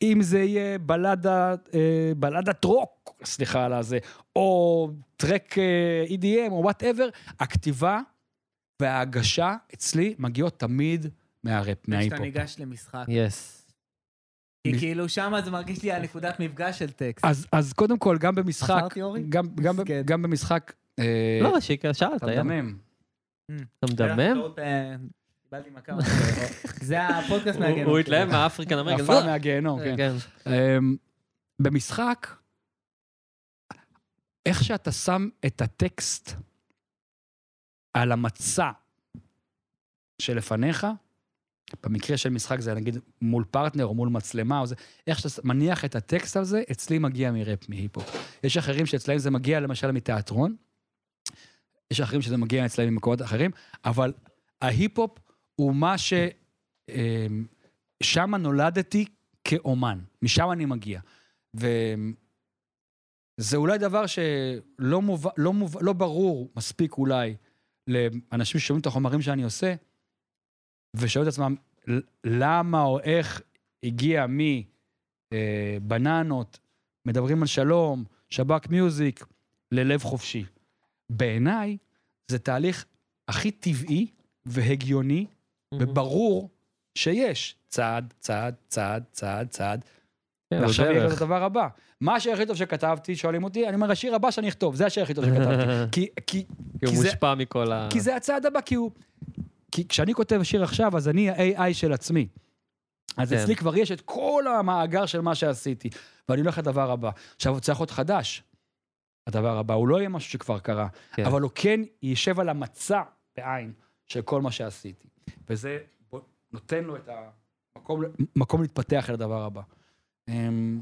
אם זה יהיה בלדה, אה, בלדת רוק, סליחה על הזה, או טרק אה, EDM או whatever, הכתיבה וההגשה אצלי מגיעות תמיד מהראפ, כשאתה מההיפ-הופ. ניגש למשחק. yes. כי כאילו שם זה מרגיש לי הנקודת מפגש של טקסט. אז, אז קודם כל, גם במשחק, בחרתי, אורי? גם, גם, מסכן. גם במשחק, אה, לא, שיקה, שאלת, אתה יאללה. מדמם. אתה מדמם? טעות, אה, קיבלתי מכה. זה הפודקאסט מהגנות. הוא שלי. התלהב מה African American. עפה מהגיהנום, כן. כן. אמ, במשחק, איך שאתה שם את הטקסט על המצע שלפניך, במקרה של משחק זה נגיד מול פרטנר או מול מצלמה, או זה, איך שאתה מניח את הטקסט על זה, אצלי מגיע מראפ, מהיפ-הופ. יש אחרים שאצלם זה מגיע למשל מתיאטרון, יש אחרים שזה מגיע אצלם ממקומות אחרים, אבל ההיפ-הופ הוא מה ש... אמ, שם נולדתי כאומן, משם אני מגיע. וזה אולי דבר שלא מוב... לא, מוב... לא ברור מספיק אולי לאנשים ששומעים את החומרים שאני עושה, ושואלים את עצמם למה או איך הגיע מבננות, מדברים על שלום, שב"כ מיוזיק, ללב חופשי. בעיניי זה תהליך הכי טבעי והגיוני וברור שיש צעד, צעד, צעד, צעד, צעד, כן, ועכשיו יהיה. את הדבר הבא. מה השיר הכי טוב שכתבתי, שואלים אותי, אני אומר, השיר הבא שאני אכתוב, זה השיר הכי טוב שכתבתי. כי, כי, כי הוא כי זה- מושפע מכל ה... כי זה הצעד הבא, כי הוא... כי כשאני כותב שיר עכשיו, אז אני ה-AI של עצמי. אז כן. אצלי כבר יש את כל המאגר של מה שעשיתי, ואני הולך לדבר הבא. עכשיו, הוא צריך להיות חדש, הדבר הבא. הוא לא יהיה משהו שכבר קרה, כן. אבל הוא כן יישב על המצע, בעין, של כל מה שעשיתי. וזה נותן לו את המקום מקום להתפתח אל הדבר הבא. אמ,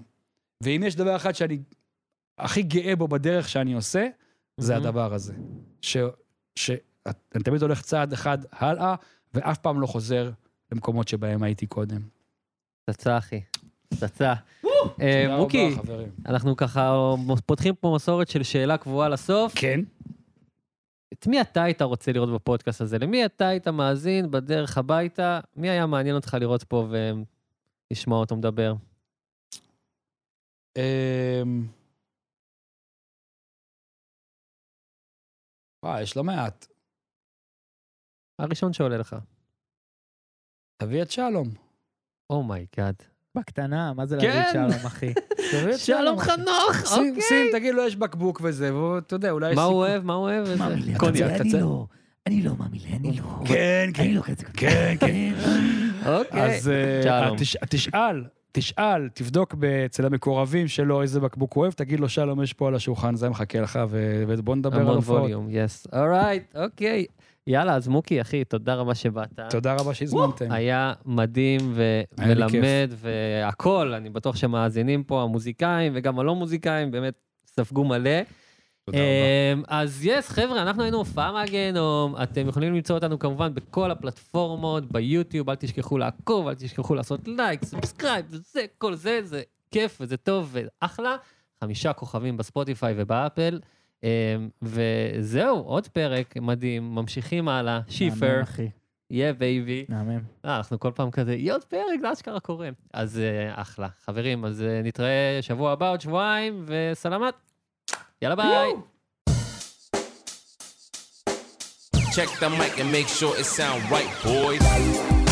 ואם יש דבר אחד שאני הכי גאה בו בדרך שאני עושה, זה. הדבר הזה. ש... שאני תמיד הולך צעד אחד הלאה, ואף פעם לא חוזר למקומות שבהם הייתי קודם. פצצה, אחי. פצצה. אה, מוקי. אנחנו ככה פותחים פה מסורת של שאלה קבועה לסוף. כן? את מי אתה היית רוצה לראות בפודקאסט הזה? למי אתה היית מאזין בדרך הביתה? מי היה מעניין אותך לראות פה ולשמוע אותו מדבר? אמ, וואי, יש לא מעט. הראשון שעולה לך. תביא את שלום. oh my god. בקטנה, מה זה כן. להגיד שלום, אחי? את שלום חנוך, אוקיי. שים, תגיד לו, יש בקבוק וזה, ואתה יודע, אולי יש מה הוא. אוהב? מה הוא אוהב? קוניאק, אתה- אני תצא. לא, אני לא מאמי לי, אני לא. כן, כן. אני לא כזה. כן, כן. אוקיי. אז אה, תשאל, תשאל, תבדוק אצל המקורבים שלו איזה בקבוק הוא אוהב, תגיד לו, שלום, יש פה על השולחן, זה מחכה לך, ו- ובוא נדבר על המון הופעות. volume, yes. alright, אוקיי. יאללה, אז מוקי, אחי, תודה רבה שבאת. תודה רבה שהזמנתם. היה מדהים ומלמד והכל, אני בטוח שמאזינים פה, המוזיקאים וגם הלא מוזיקאים, באמת ספגו מלא. תודה רבה. אמ, אז yes, חבר'ה, אנחנו היינו הופעה מהגיהנום, אתם יכולים למצוא אותנו כמובן בכל הפלטפורמות, ביוטיוב, אל תשכחו לעקוב, אל תשכחו לעשות לייק, subscribe, וזה, כל זה, זה כיף וזה טוב ואחלה. חמישה כוכבים בספוטיפיי ובאפל. אמ, וזהו, עוד פרק מדהים, ממשיכים הלאה, שיפר. yeah baby. מהמם. אה, אנחנו כל פעם כזה, יהיה עוד פרק, זה אשכרה קורה. אז אה, אחלה. חברים, אז אה, נתראה שבוע הבא, עוד שבועיים, וסלמת. יאללה ביי. Check the mic and make sure it sound right, boys.